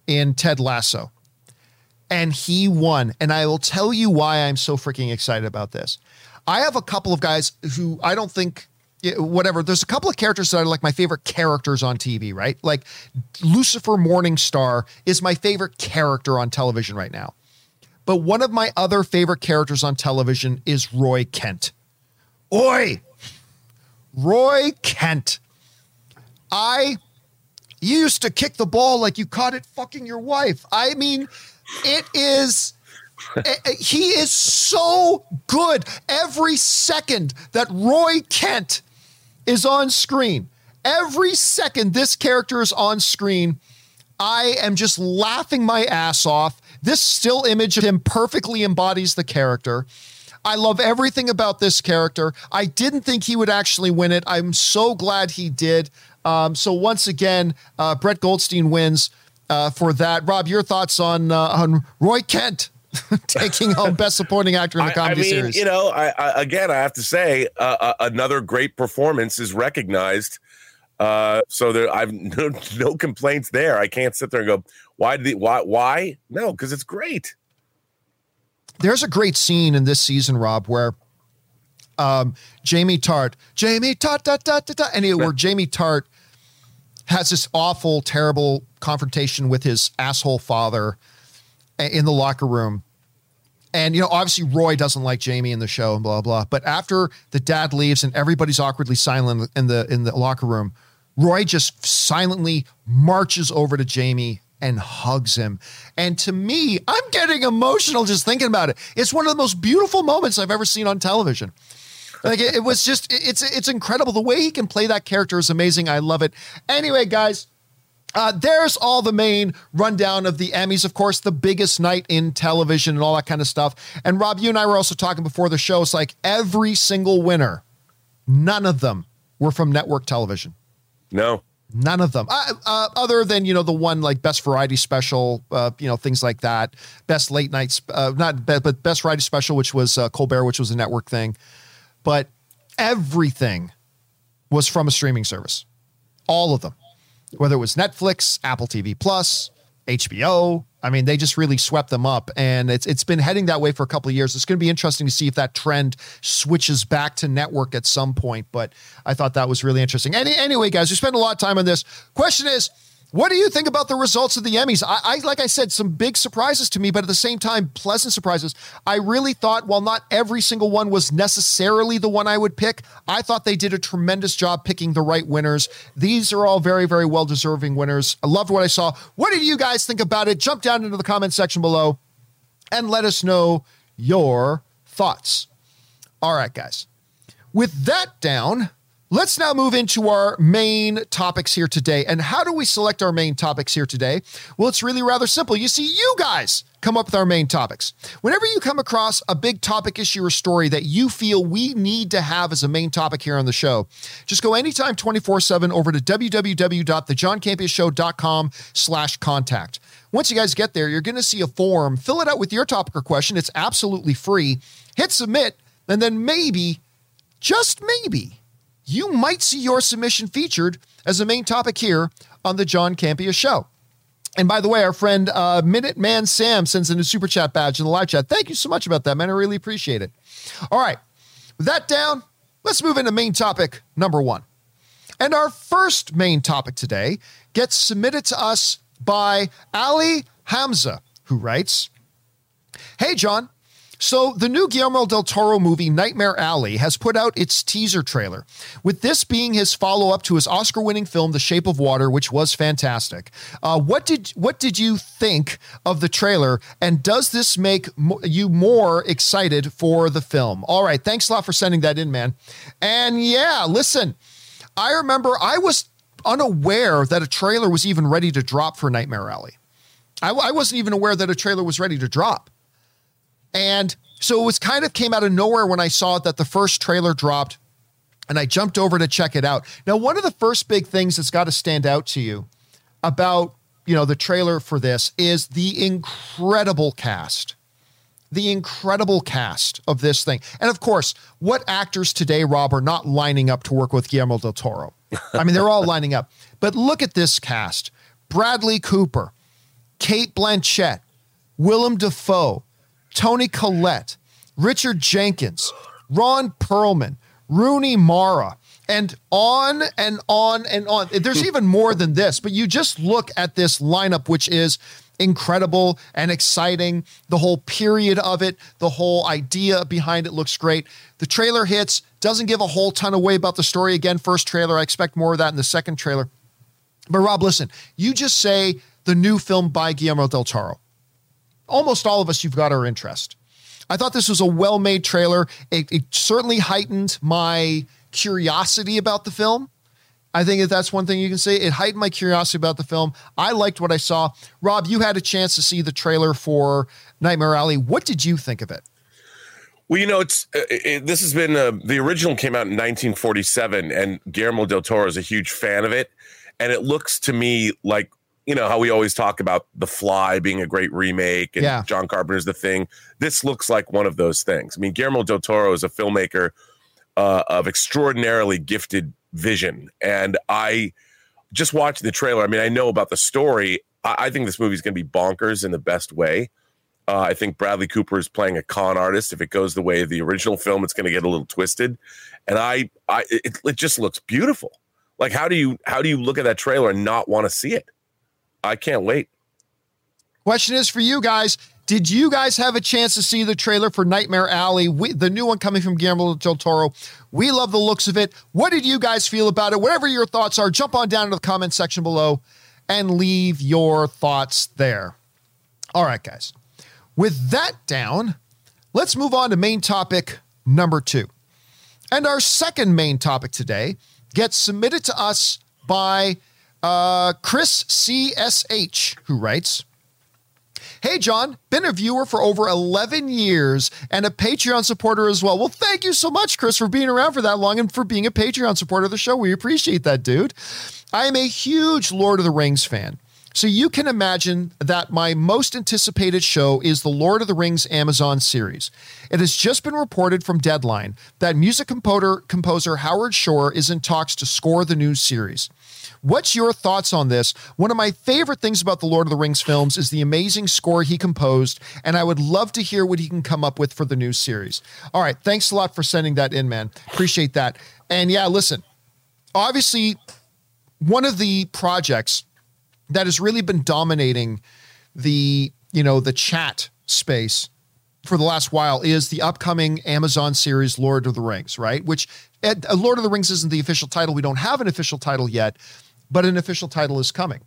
[SPEAKER 1] in Ted Lasso. And he won. And I will tell you why I'm so freaking excited about this. I have a couple of guys who I don't think whatever. There's a couple of characters that are like my favorite characters on TV, right? Like Lucifer Morningstar is my favorite character on television right now. But one of my other favorite characters on television is Roy Kent. Oi! Roy Kent. I you used to kick the ball like you caught it fucking your wife. I mean, it is. Eh, eh, he is so good every second that Roy Kent is on screen. Every second this character is on screen, I am just laughing my ass off. This still image of him perfectly embodies the character. I love everything about this character. I didn't think he would actually win it. I'm so glad he did. Um, so once again, uh, Brett Goldstein wins uh, for that. Rob, your thoughts on uh, on Roy Kent taking home Best Supporting Actor in the comedy
[SPEAKER 2] I mean,
[SPEAKER 1] series?
[SPEAKER 2] You know, I, I, again, I have to say, uh, uh, another great performance is recognized. Uh, so there, I've no, no complaints there. I can't sit there and go, why did the, why why no? Because it's great.
[SPEAKER 1] There's a great scene in this season, Rob, where um, Jamie Tartt, Jamie Tartt, ta, ta, ta, ta, and it, where Jamie Tartt has this awful, terrible confrontation with his asshole father in the locker room. And you know, obviously Roy doesn't like Jamie in the show and blah blah. But after the dad leaves and everybody's awkwardly silent in the in the locker room, Roy just silently marches over to Jamie and hugs him. And to me, I'm getting emotional just thinking about it. It's one of the most beautiful moments I've ever seen on television. Like it, it was just it's it's incredible the way he can play that character is amazing. I love it. Anyway, guys, uh, there's all the main rundown of the Emmys, of course, the biggest night in television and all that kind of stuff. And Rob, you and I were also talking before the show. It's like every single winner, none of them were from network television.
[SPEAKER 2] No,
[SPEAKER 1] None of them, uh, uh, other than you know the one like best variety special, uh, you know things like that. Best late nights, uh, not be- but best variety special, which was uh, Colbert, which was a network thing. But everything was from a streaming service, all of them, whether it was Netflix, Apple TV Plus, HBO. I mean, they just really swept them up, and it's it's been heading that way for a couple of years. It's going to be interesting to see if that trend switches back to network at some point. But I thought that was really interesting. Any anyway, guys, we spent a lot of time on this. Question is. What do you think about the results of the Emmys? I, I, like I said, some big surprises to me, but at the same time, pleasant surprises. I really thought, while not every single one was necessarily the one I would pick, I thought they did a tremendous job picking the right winners. These are all very, very well deserving winners. I loved what I saw. What did you guys think about it? Jump down into the comment section below and let us know your thoughts. All right, guys. With that down, Let's now move into our main topics here today. And how do we select our main topics here today? Well, it's really rather simple. You see, you guys come up with our main topics. Whenever you come across a big topic, issue, or story that you feel we need to have as a main topic here on the show, just go anytime 24-7 over to www.thejohncampeashow.com slash contact. Once you guys get there, you're going to see a form. Fill it out with your topic or question. It's absolutely free. Hit submit, and then maybe, just maybe, you might see your submission featured as a main topic here on the John Campea Show. And by the way, our friend uh, Minuteman Sam sends in a super chat badge in the live chat. Thank you so much about that, man. I really appreciate it. All right, with that down, let's move into main topic number one. And our first main topic today gets submitted to us by Ali Hamza, who writes Hey, John. So, the new Guillermo del Toro movie, Nightmare Alley, has put out its teaser trailer, with this being his follow up to his Oscar winning film, The Shape of Water, which was fantastic. Uh, what, did, what did you think of the trailer, and does this make mo- you more excited for the film? All right, thanks a lot for sending that in, man. And yeah, listen, I remember I was unaware that a trailer was even ready to drop for Nightmare Alley. I, I wasn't even aware that a trailer was ready to drop. And so it was kind of came out of nowhere when I saw that the first trailer dropped and I jumped over to check it out. Now, one of the first big things that's got to stand out to you about, you know, the trailer for this is the incredible cast. The incredible cast of this thing. And of course, what actors today, Rob, are not lining up to work with Guillermo del Toro? I mean, they're all lining up. But look at this cast Bradley Cooper, Cate Blanchett, Willem Dafoe, Toni Collette, Richard Jenkins, Ron Perlman, Rooney Mara, and on and on and on. There's even more than this, but you just look at this lineup, which is incredible and exciting. The whole period of it, the whole idea behind it looks great. The trailer hits, doesn't give a whole ton away about the story. Again, first trailer. I expect more of that in the second trailer. But Rob, listen, you just say the new film by Guillermo del Toro almost all of us, you've got our interest. I thought this was a well made trailer. It, it, certainly heightened my curiosity about the film. I think that that's one thing you can say. It heightened my curiosity about the film. I liked what I saw. Rob, you had a chance to see the trailer for Nightmare Alley. What did you think of it?
[SPEAKER 2] Well, you know, it's uh, it, this has been uh, the original came out in 1947, and Guillermo del Toro is a huge fan of it, and it looks to me like you know how we always talk about The Fly being a great remake, and
[SPEAKER 1] Yeah.
[SPEAKER 2] John Carpenter's The Thing. This looks like one of those things. I mean, Guillermo del Toro is a filmmaker uh, of extraordinarily gifted vision, and I just watched the trailer. I mean, I know about the story. I, I think this movie's going to be bonkers in the best way. Uh, I think Bradley Cooper is playing a con artist. If it goes the way of the original film, it's going to get a little twisted. And I, I, it, it just looks beautiful. Like, how do you, how do you look at that trailer and not want to see it? I can't wait.
[SPEAKER 1] Question is for you guys. Did you guys have a chance to see the trailer for Nightmare Alley, we, the new one coming from Guillermo del Toro? We love the looks of it. What did you guys feel about it? Whatever your thoughts are, jump on down to the comment section below and leave your thoughts there. All right, guys. With that down, let's move on to main topic number two. And our second main topic today gets submitted to us by uh, Chris CSH, who writes, Hey, John, been a viewer for over 11 years and a Patreon supporter as well. Well, thank you so much, Chris, for being around for that long and for being a Patreon supporter of the show. We appreciate that, dude. I am a huge Lord of the Rings fan. So you can imagine that my most anticipated show is the Lord of the Rings Amazon series. It has just been reported from Deadline that music composer, composer Howard Shore is in talks to score the new series. What's your thoughts on this? One of my favorite things about the Lord of the Rings films is the amazing score he composed, and I would love to hear what he can come up with for the new series. All right, thanks a lot for sending that in, man. Appreciate that. And yeah, listen, obviously, one of the projects that has really been dominating the you know the chat space for the last while is the upcoming Amazon series Lord of the Rings, right? Which uh, Lord of the Rings isn't the official title. We don't have an official title yet, but an official title is coming.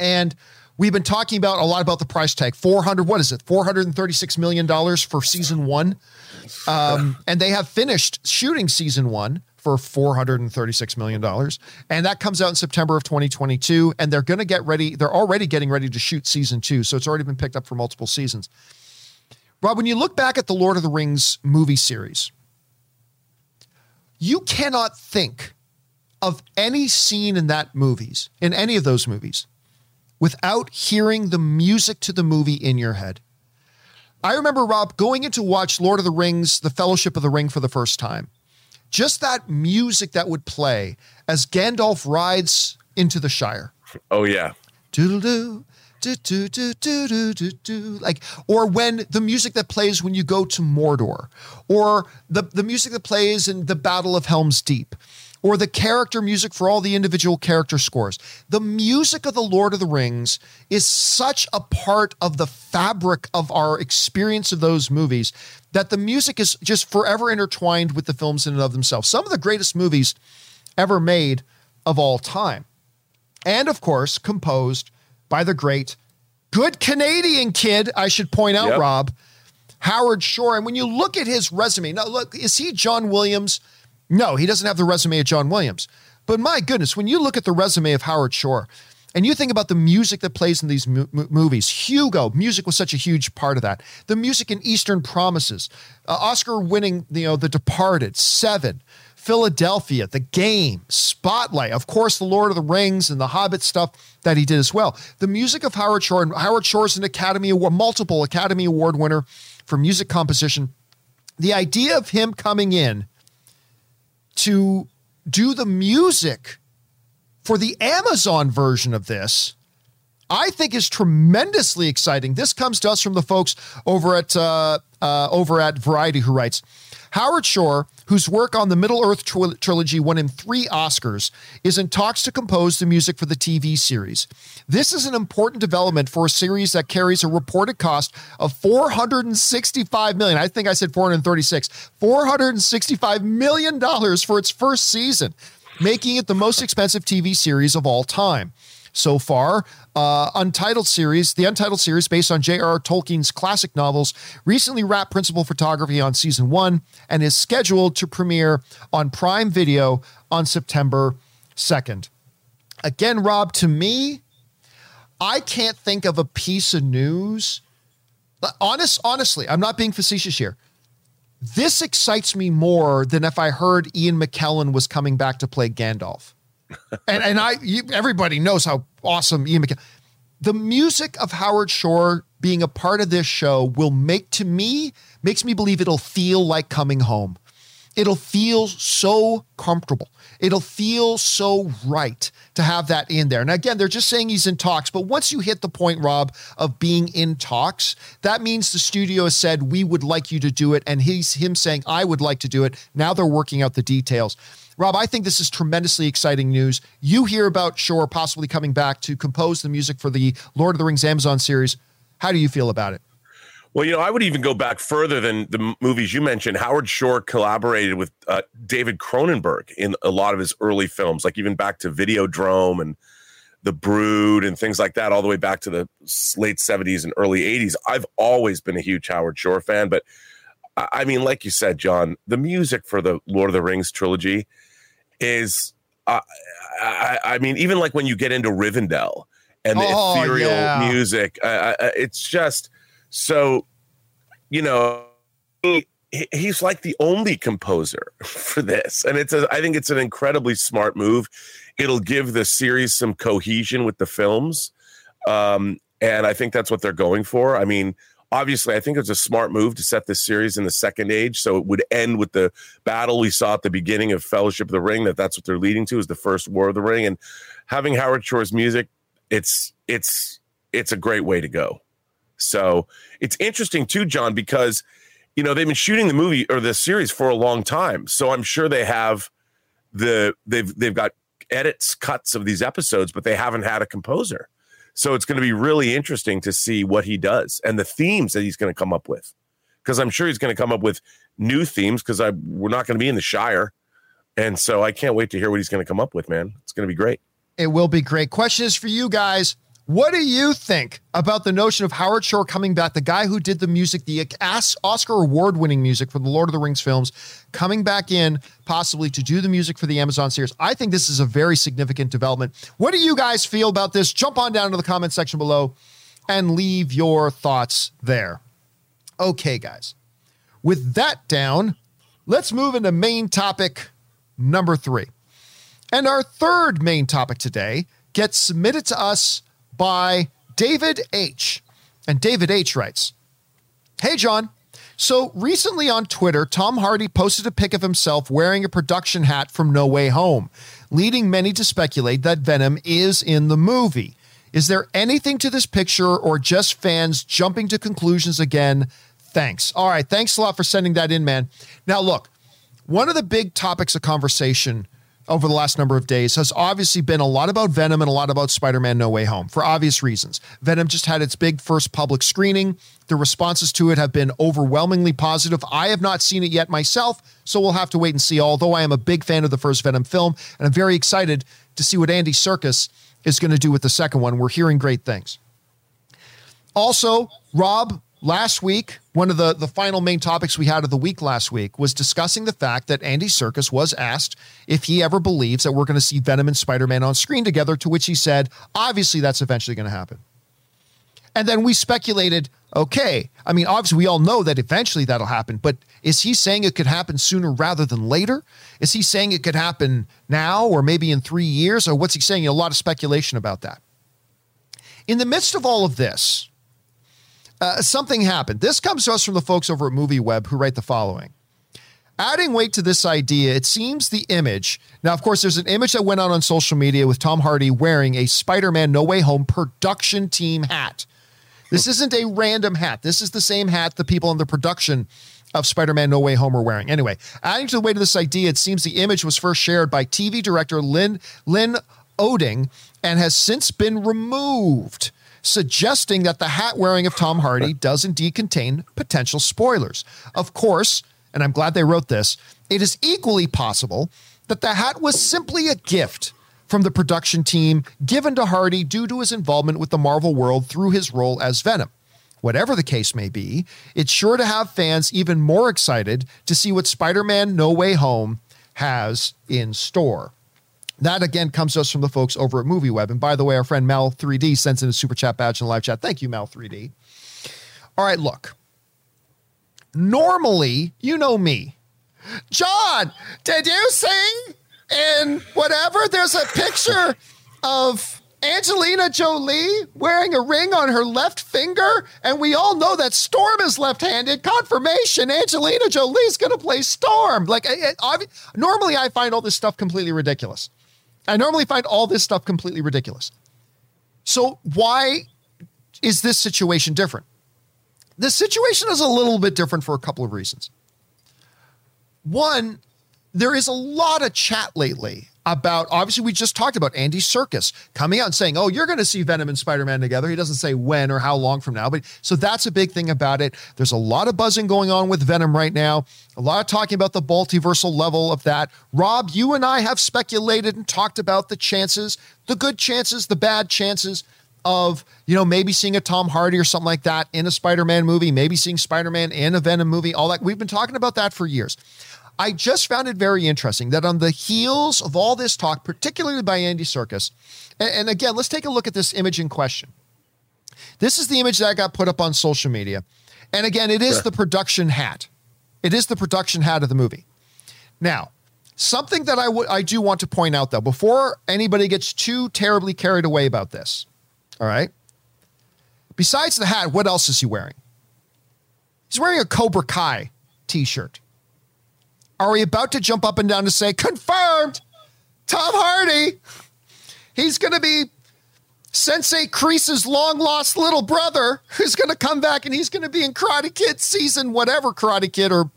[SPEAKER 1] And we've been talking about a lot about the price tag 400 what is it 436 million dollars for season 1 um, and they have finished shooting season 1 for 436 million dollars and that comes out in September of 2022 and they're going to get ready they're already getting ready to shoot season 2 so it's already been picked up for multiple seasons Rob when you look back at the Lord of the Rings movie series you cannot think of any scene in that movies in any of those movies without hearing the music to the movie in your head. I remember Rob going in to watch Lord of the Rings, The Fellowship of the Ring for the first time. Just that music that would play as Gandalf rides into the Shire.
[SPEAKER 2] Oh yeah.
[SPEAKER 1] Doodle doo. Do, do, do, do, do, do, do. Like, or when the music that plays when you go to Mordor, or the, the music that plays in the Battle of Helm's Deep, or the character music for all the individual character scores. The music of The Lord of the Rings is such a part of the fabric of our experience of those movies that the music is just forever intertwined with the films in and of themselves. Some of the greatest movies ever made of all time. And of course, composed by the great, good Canadian kid, I should point out,
[SPEAKER 2] Yep.
[SPEAKER 1] Rob, Howard Shore. And when you look at his resume, now look, is he John Williams? No, he doesn't have the resume of John Williams. But my goodness, when you look at the resume of Howard Shore and you think about the music that plays in these mo- mo- movies, Hugo, music was such a huge part of that. The music in Eastern Promises, uh, Oscar winning, you know, The Departed, Seven, Philadelphia, The Game, Spotlight, of course, The Lord of the Rings and the Hobbit stuff that he did as well. The music of Howard Shore, and Howard Shore is an Academy Award, multiple Academy Award winner for music composition. The idea of him coming in to do the music for the Amazon version of this, I think is tremendously exciting. This comes to us from the folks over at uh, uh, over at Variety, who writes. Howard Shore, whose work on the Middle Earth tril- trilogy won him three Oscars, is in talks to compose the music for the TV series. This is an important development for a series that carries a reported cost of 465 million. I think I said 436. 465 million dollars for its first season, making it the most expensive TV series of all time so far. Uh, Untitled series, the Untitled series based on J.R.R. Tolkien's classic novels, recently wrapped principal photography on season one and is scheduled to premiere on Prime Video on September 2nd. Again, Rob, to me, I can't think of a piece of news. Honest, honestly, I'm not being facetious here. this excites me more than if I heard Ian McKellen was coming back to play Gandalf. And and I you, everybody knows how awesome Ian McKellen. The music of Howard Shore being a part of this show will make to me makes me believe it'll feel like coming home. It'll feel so comfortable. It'll feel so right to have that in there. And again, they're just saying he's in talks, but once you hit the point, Rob, of being in talks, that means the studio has said, we would like you to do it. And he's him saying, I would like to do it. Now they're working out the details. Rob, I think this is tremendously exciting news. You hear about Shore possibly coming back to compose the music for the Lord of the Rings Amazon series. How do you feel about it?
[SPEAKER 2] Well, you know, I would even go back further than the movies you mentioned. Howard Shore collaborated with uh, David Cronenberg in a lot of his early films, like even back to Videodrome and The Brood and things like that, all the way back to the late 70s and early 80s. I've always been a huge Howard Shore fan, but I mean, like you said, John, the music for the Lord of the Rings trilogy is, uh, I, I, mean, even like when you get into Rivendell and the oh, ethereal yeah. music, uh, it's just so, you know, he, he's like the only composer for this. And it's a, I think it's an incredibly smart move. It'll give the series some cohesion with the films. Um, and I think that's what they're going for. I mean, obviously, I think it's a smart move to set this series in the second age. So it would end with the battle we saw at the beginning of Fellowship of the Ring, that that's what they're leading to is the first War of the Ring. And having Howard Shore's music, it's, it's, it's a great way to go. So it's interesting too, John, because you know they've been shooting the movie or the series for a long time. So I'm sure they have the they've they've got edits, cuts of these episodes, but they haven't had a composer. So it's going to be really interesting to see what he does and the themes that he's going to come up with. Because I'm sure he's going to come up with new themes because I we're not going to be in the Shire. And so I can't wait to hear what he's going to come up with, man. It's going to be great.
[SPEAKER 1] It will be great. Question is for you guys. What do you think about the notion of Howard Shore coming back, the guy who did the music, the Oscar award winning music for the Lord of the Rings films, coming back in possibly to do the music for the Amazon series? I think this is a very significant development. What do you guys feel about this? Jump on down to the comment section below and leave your thoughts there. Okay, guys. With that down, let's move into main topic number three. And our third main topic today gets submitted to us by David H. And David H writes Hey, John. So recently on Twitter, Tom Hardy posted a pic of himself wearing a production hat from No Way Home, leading many to speculate that Venom is in the movie. Is there anything to this picture or just fans jumping to conclusions again? Thanks. All right. Thanks a lot for sending that in, man. Now, look, one of the big topics of conversation over the last number of days has obviously been a lot about Venom and a lot about Spider Man No Way Home for obvious reasons. Venom just had its big first public screening. The responses to it have been overwhelmingly positive. I have not seen it yet myself, so we'll have to wait and see. Although I am a big fan of the first Venom film, and I'm very excited to see what Andy Serkis is going to do with the second one. We're hearing great things. Also, Rob, last week, one of the, the final main topics we had of the week last week was discussing the fact that Andy Serkis was asked if he ever believes that we're going to see Venom and Spider Man on screen together, to which he said, obviously, that's eventually going to happen. And then we speculated, okay, I mean, obviously, we all know that eventually that'll happen, but is he saying it could happen sooner rather than later? Is he saying it could happen now or maybe in three years? Or what's he saying? A lot of speculation about that. In the midst of all of this, uh, something happened. This comes to us from the folks over at MovieWeb who write the following. Adding weight to this idea, it seems the image. Now, of course, there's an image that went out on social media with Tom Hardy wearing a Spider Man No Way Home production team hat. This isn't a random hat. This is the same hat the people in the production of Spider Man No Way Home are wearing. Anyway, adding to the weight of this idea, it seems the image was first shared by TV director Lynn, Lynn Oeding and has since been removed suggesting that the hat wearing of Tom Hardy does indeed contain potential spoilers. Of course, and I'm glad they wrote this, it is equally possible that the hat was simply a gift from the production team given to Hardy due to his involvement with the Marvel world through his role as Venom. Whatever the case may be, it's sure to have fans even more excited to see what Spider Man No Way Home has in store. That again comes to us from the folks over at MovieWeb. And by the way, our friend Mel 3D sends in a super chat badge in the live chat. Thank you, Mel 3D. All right, look. normally, you know me. John, did you sing in whatever? There's a picture of Angelina Jolie wearing a ring on her left finger, and we all know that Storm is left-handed. Confirmation: Angelina Jolie's going to play Storm. Like, I, I, normally, I find all this stuff completely ridiculous. I normally find all this stuff completely ridiculous. So why is this situation different? This situation is a little bit different for a couple of reasons. One, there is a lot of chat lately about obviously we just talked about Andy Serkis coming out and saying, "Oh, you're going to see Venom and Spider-Man together." He doesn't say when or how long from now, but so that's a big thing about it. There's a lot of buzzing going on with Venom right now. A lot of talking about the multiversal level of that. Rob, you and I have speculated and talked about the chances, the good chances, the bad chances of, you know, maybe seeing a Tom Hardy or something like that in a Spider-Man movie, maybe seeing Spider-Man in a Venom movie, all that. We've been talking about that for years. I just found it very interesting that on the heels of all this talk, particularly by Andy Serkis, and, and again, let's take a look at this image in question. This is the image that I got put up on social media. And again, it is sure. the production hat. It is the production hat of the movie. Now, something that I would I do want to point out though, before anybody gets too terribly carried away about this. All right. Besides the hat, what else is he wearing? He's wearing a Cobra Kai t-shirt. Are we about to jump up and down to say, confirmed, Tom Hardy? He's going to be Sensei Kreese's long lost little brother who's going to come back and he's going to be in Karate Kid season, whatever Karate Kid or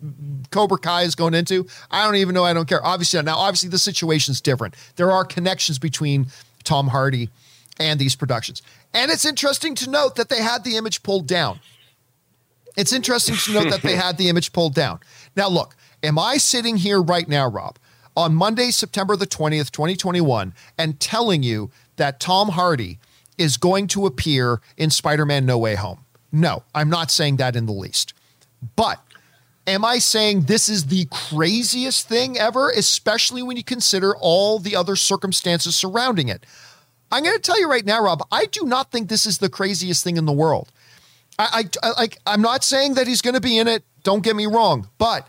[SPEAKER 1] Cobra Kai is going into. I don't even know. I don't care. Obviously, now, obviously, the situation's different. There are connections between Tom Hardy and these productions. And it's interesting to note that they had the image pulled down. It's interesting to note that they had the image pulled down. Now, look, Am I sitting here right now, Rob, on Monday, September the 20th, 2021, and telling you that Tom Hardy is going to appear in Spider Man No Way Home? No, I'm not saying that in the least. But am I saying this is the craziest thing ever, especially when you consider all the other circumstances surrounding it? I'm going to tell you right now, Rob, I do not think this is the craziest thing in the world. I, I, I I'm not saying that he's going to be in it. Don't get me wrong, but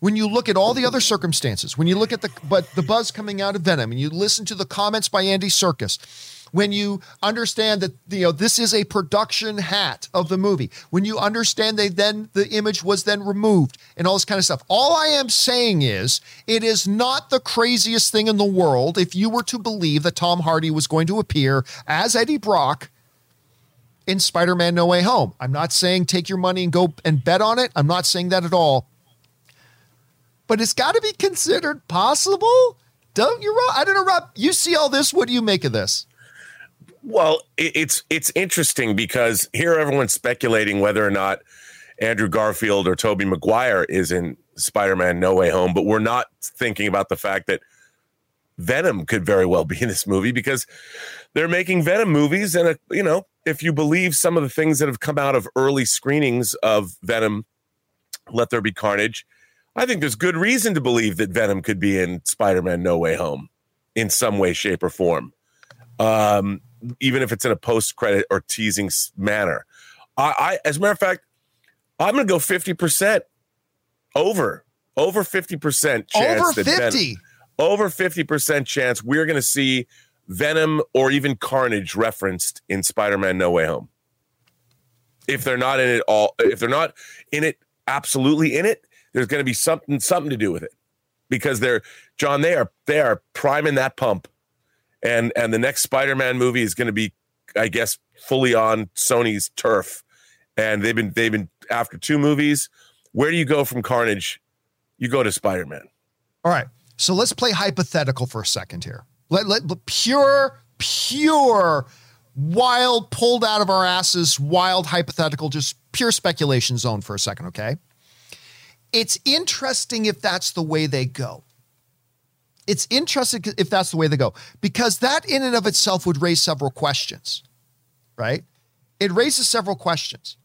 [SPEAKER 1] when you look at all the other circumstances, when you look at the but the buzz coming out of Venom, and you listen to the comments by Andy Serkis, when you understand that you know this is a production hat of the movie, when you understand they then the image was then removed and all this kind of stuff. All I am saying is it is not the craziest thing in the world if you were to believe that Tom Hardy was going to appear as Eddie Brock in Spider-Man No Way Home. I'm not saying take your money and go and bet on it. I'm not saying that at all but it's got to be considered possible. Don't you, Rob? I don't know, Rob. You see all this. What do you make of this?
[SPEAKER 2] Well, it's it's interesting because here everyone's speculating whether or not Andrew Garfield or Tobey Maguire is in Spider-Man No Way Home, but we're not thinking about the fact that Venom could very well be in this movie because they're making Venom movies, and a, you know, if you believe some of the things that have come out of early screenings of Venom, Let There Be Carnage, I think there's good reason to believe that Venom could be in Spider Man No Way Home in some way, shape, or form, um, even if it's in a post credit or teasing manner. I, I, as a matter of fact, I'm going to go 50% over, over 50% chance.
[SPEAKER 1] Over 50. Venom,
[SPEAKER 2] over 50% chance we're going to see Venom or even Carnage referenced in Spider Man No Way Home. If they're not in it all, if they're not in it, absolutely in it, there's going to be something something to do with it because they're John. They are they are priming that pump, and and the next Spider-Man movie is going to be, I guess, fully on Sony's turf, and they've been they've been after two movies. Where do you go from Carnage? You go to Spider-Man.
[SPEAKER 1] All right. So let's play hypothetical for a second here. Let, let pure, pure, wild, pulled out of our asses, wild hypothetical, just pure speculation zone for a second, okay? It's interesting if that's the way they go. It's interesting if that's the way they go, because that in and of itself would raise several questions, right? It raises several questions.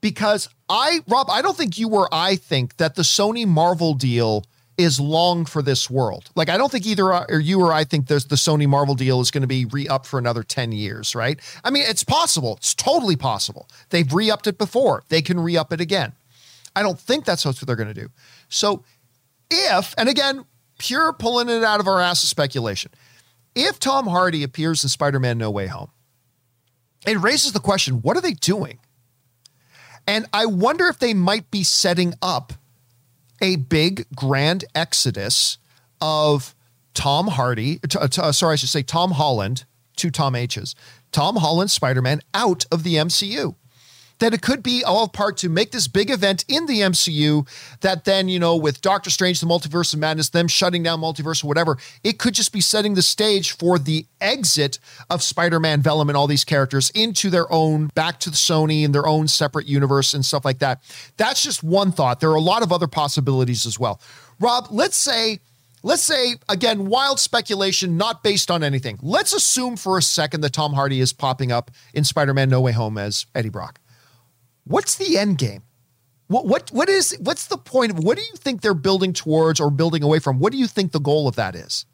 [SPEAKER 1] Because I, Rob, I don't think you or I think that the Sony Marvel deal is long for this world. Like, I don't think either or you or I think there's the Sony Marvel deal is going to be re up for another 10 years, right? I mean, it's possible. It's totally possible. They've re upped it before, they can re up it again. I don't think that's what they're going to do. So if, and again, pure pulling it out of our ass of speculation, if Tom Hardy appears in Spider Man No Way Home, it raises the question what are they doing? And I wonder if they might be setting up a big grand exodus of Tom Hardy, t- t- uh, sorry, I should say Tom Holland, two Tom H's, Tom Holland Spider Man out of the MCU that it could be all part to make this big event in the MCU that then, you know, with Doctor Strange, the Multiverse of Madness, them shutting down Multiverse or whatever, it could just be setting the stage for the exit of Spider Man, Venom, and all these characters into their own, back to the Sony and their own separate universe and stuff like that. That's just one thought. There are a lot of other possibilities as well. Rob, let's say let's say again wild speculation not based on anything let's assume for a second that tom hardy is popping up in spider-man no way home as eddie brock what's the end game? What what what is what's the point of what do you think they're building towards or building away from? What do you think the goal of that is?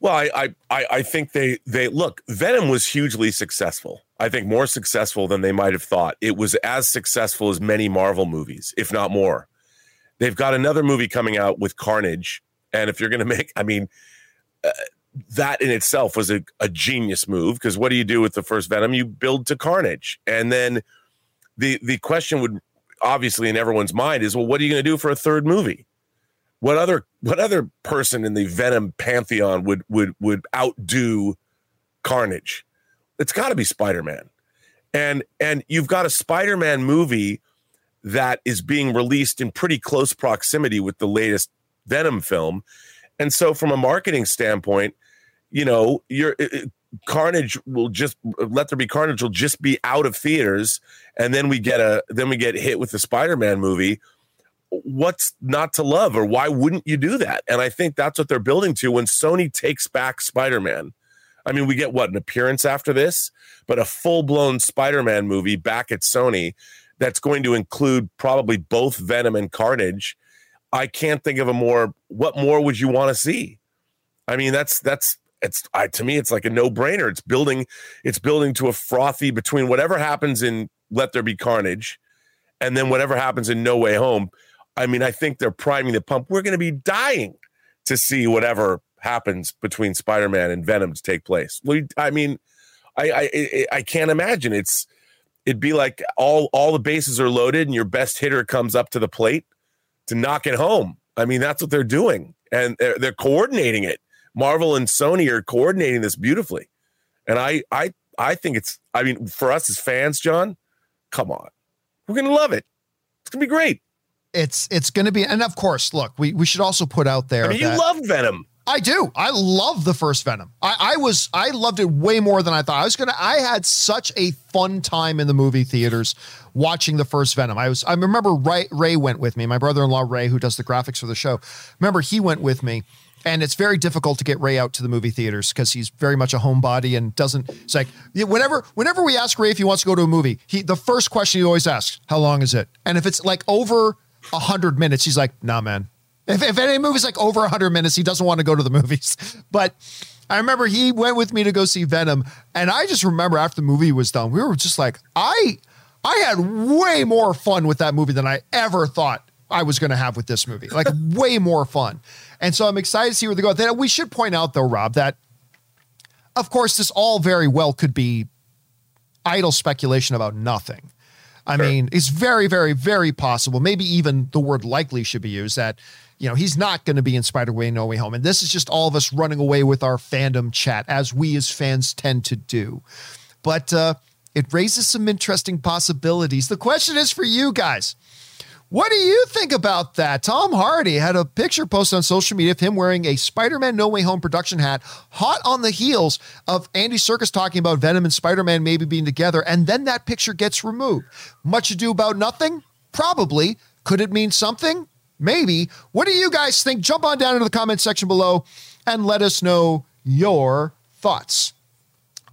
[SPEAKER 2] Well, I I I think they they look Venom was hugely successful. I think more successful than they might have thought. It was as successful as many Marvel movies, if not more. They've got another movie coming out with Carnage, and if you're going to make, I mean, uh, that in itself was a, a genius move because what do you do with the first Venom? You build to Carnage, and then the the question would obviously in everyone's mind is, well, what are you going to do for a third movie? What other what other person in the Venom pantheon would would would outdo Carnage? It's got to be Spider Man, and and you've got a Spider Man movie that is being released in pretty close proximity with the latest Venom film. And so, from a marketing standpoint, you know, your Carnage will just let there be Carnage will just be out of theaters, and then we get a then we get hit with the Spider-Man movie. What's not to love, or why wouldn't you do that? And I think that's what they're building to when Sony takes back Spider-Man. I mean, we get what an appearance after this, but a full-blown Spider-Man movie back at Sony that's going to include probably both Venom and Carnage. I can't think of a more. What more would you want to see? I mean, that's that's it's I, to me it's like a no-brainer. It's building it's building to a frothy between whatever happens in let there be carnage and then whatever happens in no way home. I mean i think they're priming the pump. We're going to be dying to see whatever happens between spider-man and venom to take place. We, i mean I, I i can't imagine. It's it'd be like all all the bases are loaded and your best hitter comes up to the plate to knock it home i mean that's what they're doing and they're, they're coordinating it Marvel and Sony are coordinating this beautifully. And I I I think it's I mean for us as fans, John, come on. We're going to love it. It's going to be great.
[SPEAKER 1] It's it's going to be and of course, look, we we should also put out there
[SPEAKER 2] I mean, you love Venom.
[SPEAKER 1] I do. I love the first Venom. I, I was I loved it way more than I thought. I was gonna I had such a fun time in the movie theaters watching the first Venom. I was I remember Ray Ray went with me, my brother-in-law Ray, who does the graphics for the show. Remember he went with me and it's very difficult to get Ray out to the movie theaters because he's very much a homebody and doesn't. It's like whenever whenever we ask Ray if he wants to go to a movie, he the first question he always asks, "How long is it?" And if it's like over hundred minutes, he's like, "Nah, man." If, if any movie's like over hundred minutes, he doesn't want to go to the movies. But I remember he went with me to go see Venom, and I just remember after the movie was done, we were just like, I I had way more fun with that movie than I ever thought I was going to have with this movie. Like way more fun. And so I'm excited to see where they go. Then we should point out though, Rob, that of course this all very well could be idle speculation about nothing. I sure. mean, it's very, very, very possible. Maybe even the word likely should be used that, you know, he's not going to be in Spider-Man No Way Home. And this is just all of us running away with our fandom chat, as we as fans tend to do. But uh, it raises some interesting possibilities. The question is for you guys. What do you think about that? Tom Hardy had a picture posted on social media of him wearing a Spider Man No Way Home production hat, hot on the heels of Andy Serkis talking about Venom and Spider Man maybe being together, and then that picture gets removed. Much ado about nothing? Probably. Could it mean something? Maybe. What do you guys think? Jump on down into the comment section below and let us know your thoughts.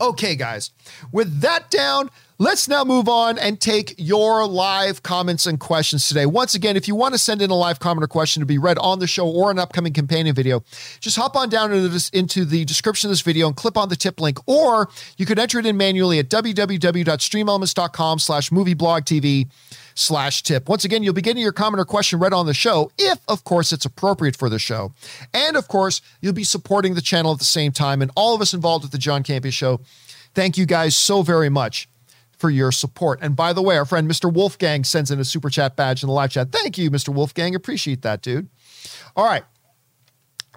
[SPEAKER 1] Okay, guys, with that down, Let's now move on and take your live comments and questions today. Once again, if you want to send in a live comment or question to be read on the show or an upcoming companion video, just hop on down into, this, into the description of this video and click on the tip link, or you could enter it in manually at www.streamelements.com slash movieblogtv slash tip. Once again, you'll be getting your comment or question read on the show if, of course, it's appropriate for the show. And, of course, you'll be supporting the channel at the same time. And all of us involved with the John Campea Show, thank you guys so very much for your support. And by the way, our friend Mr. Wolfgang sends in a super chat badge in the live chat. Thank you, Mr. Wolfgang. Appreciate that, dude. All right.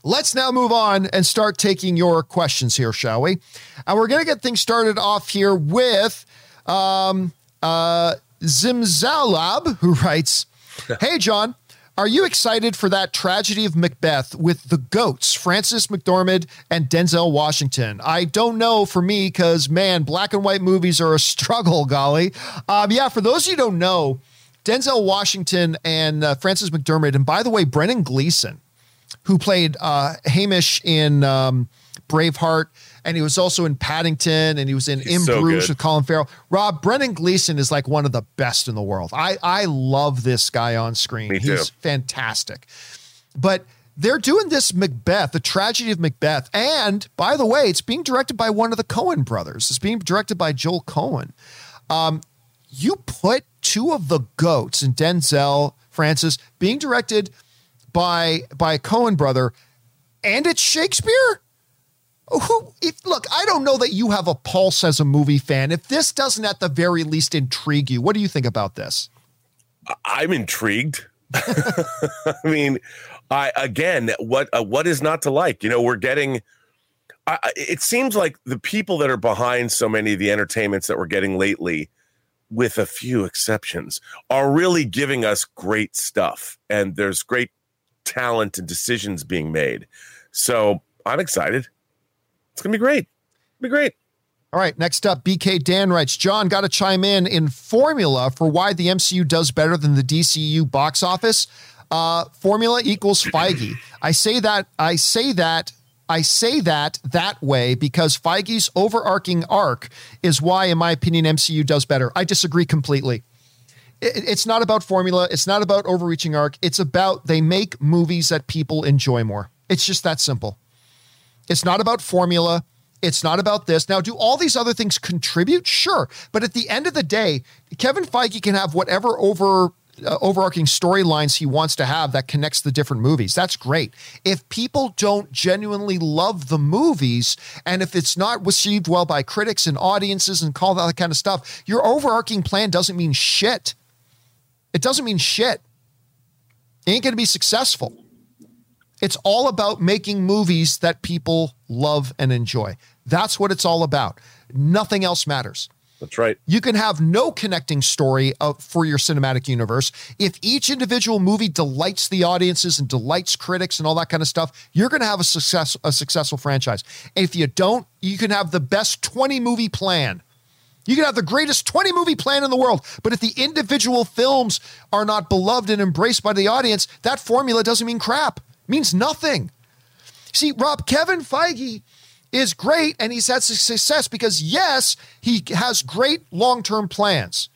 [SPEAKER 1] Let's now move on and start taking your questions here, shall we? And we're going to get things started off here with um, uh, Zimzalab, who writes Hey, John, are you excited for that tragedy of Macbeth with the goats, Frances McDormand and Denzel Washington? I don't know for me because, man, black and white movies are a struggle, golly. Um, yeah, for those of you who don't know, Denzel Washington and uh, Frances McDormand, and by the way, Brendan Gleeson, who played uh, Hamish in um, Braveheart and he was also in Paddington, and he was in He's In so Bruges with Colin Farrell. Rob Brendan Gleeson is like one of the best in the world. I I love this guy on screen. Me He's too. fantastic. But they're doing this Macbeth, the tragedy of Macbeth, and by the way, it's being directed by one of the Coen brothers. It's being directed by Joel Coen. Um, you put two of the goats and Denzel Frances being directed by by a Coen brother, and it's Shakespeare who if look i don't know that you have a pulse as a movie fan. If this doesn't at the very least intrigue you what do you think about this?
[SPEAKER 2] I'm intrigued. I mean i again what uh, what is not to like? You know we're getting I, it seems like the people that are behind so many of the entertainments that we're getting lately with a few exceptions are really giving us great stuff. And there's great talent and decisions being made. So i'm excited it's gonna be great. It'll be great.
[SPEAKER 1] All right, next up, BK Dan writes, John, got to chime in in formula for why the MCU does better than the DCU box office. Uh, formula equals Feige. I say that, I say that, I say that that way because Feige's overarching arc is why, in my opinion, MCU does better. I disagree completely. It, it's not about formula. It's not about overreaching arc. It's about they make movies that people enjoy more. It's just that simple. It's not about formula. It's not about this. Now, do all these other things contribute? Sure. But at the end of the day, Kevin Feige can have whatever over uh, overarching storylines he wants to have that connects the different movies. That's great. If people don't genuinely love the movies and if it's not received well by critics and audiences and all that kind of stuff, your overarching plan doesn't mean shit. It doesn't mean shit. It ain't going to be successful. It's all about making movies that people love and enjoy. That's what it's all about. Nothing else matters.
[SPEAKER 2] That's right.
[SPEAKER 1] You can have no connecting story of, for your cinematic universe. If each individual movie delights the audiences and delights critics and all that kind of stuff, you're going to have a success a successful franchise. if you don't, you can have the best 20 movie plan. You can have the greatest 20 movie plan in the world, but if the individual films are not beloved and embraced by the audience, that formula doesn't mean crap means nothing. See, Rob, Kevin Feige is great and he's had success because, yes, he has great long term plans.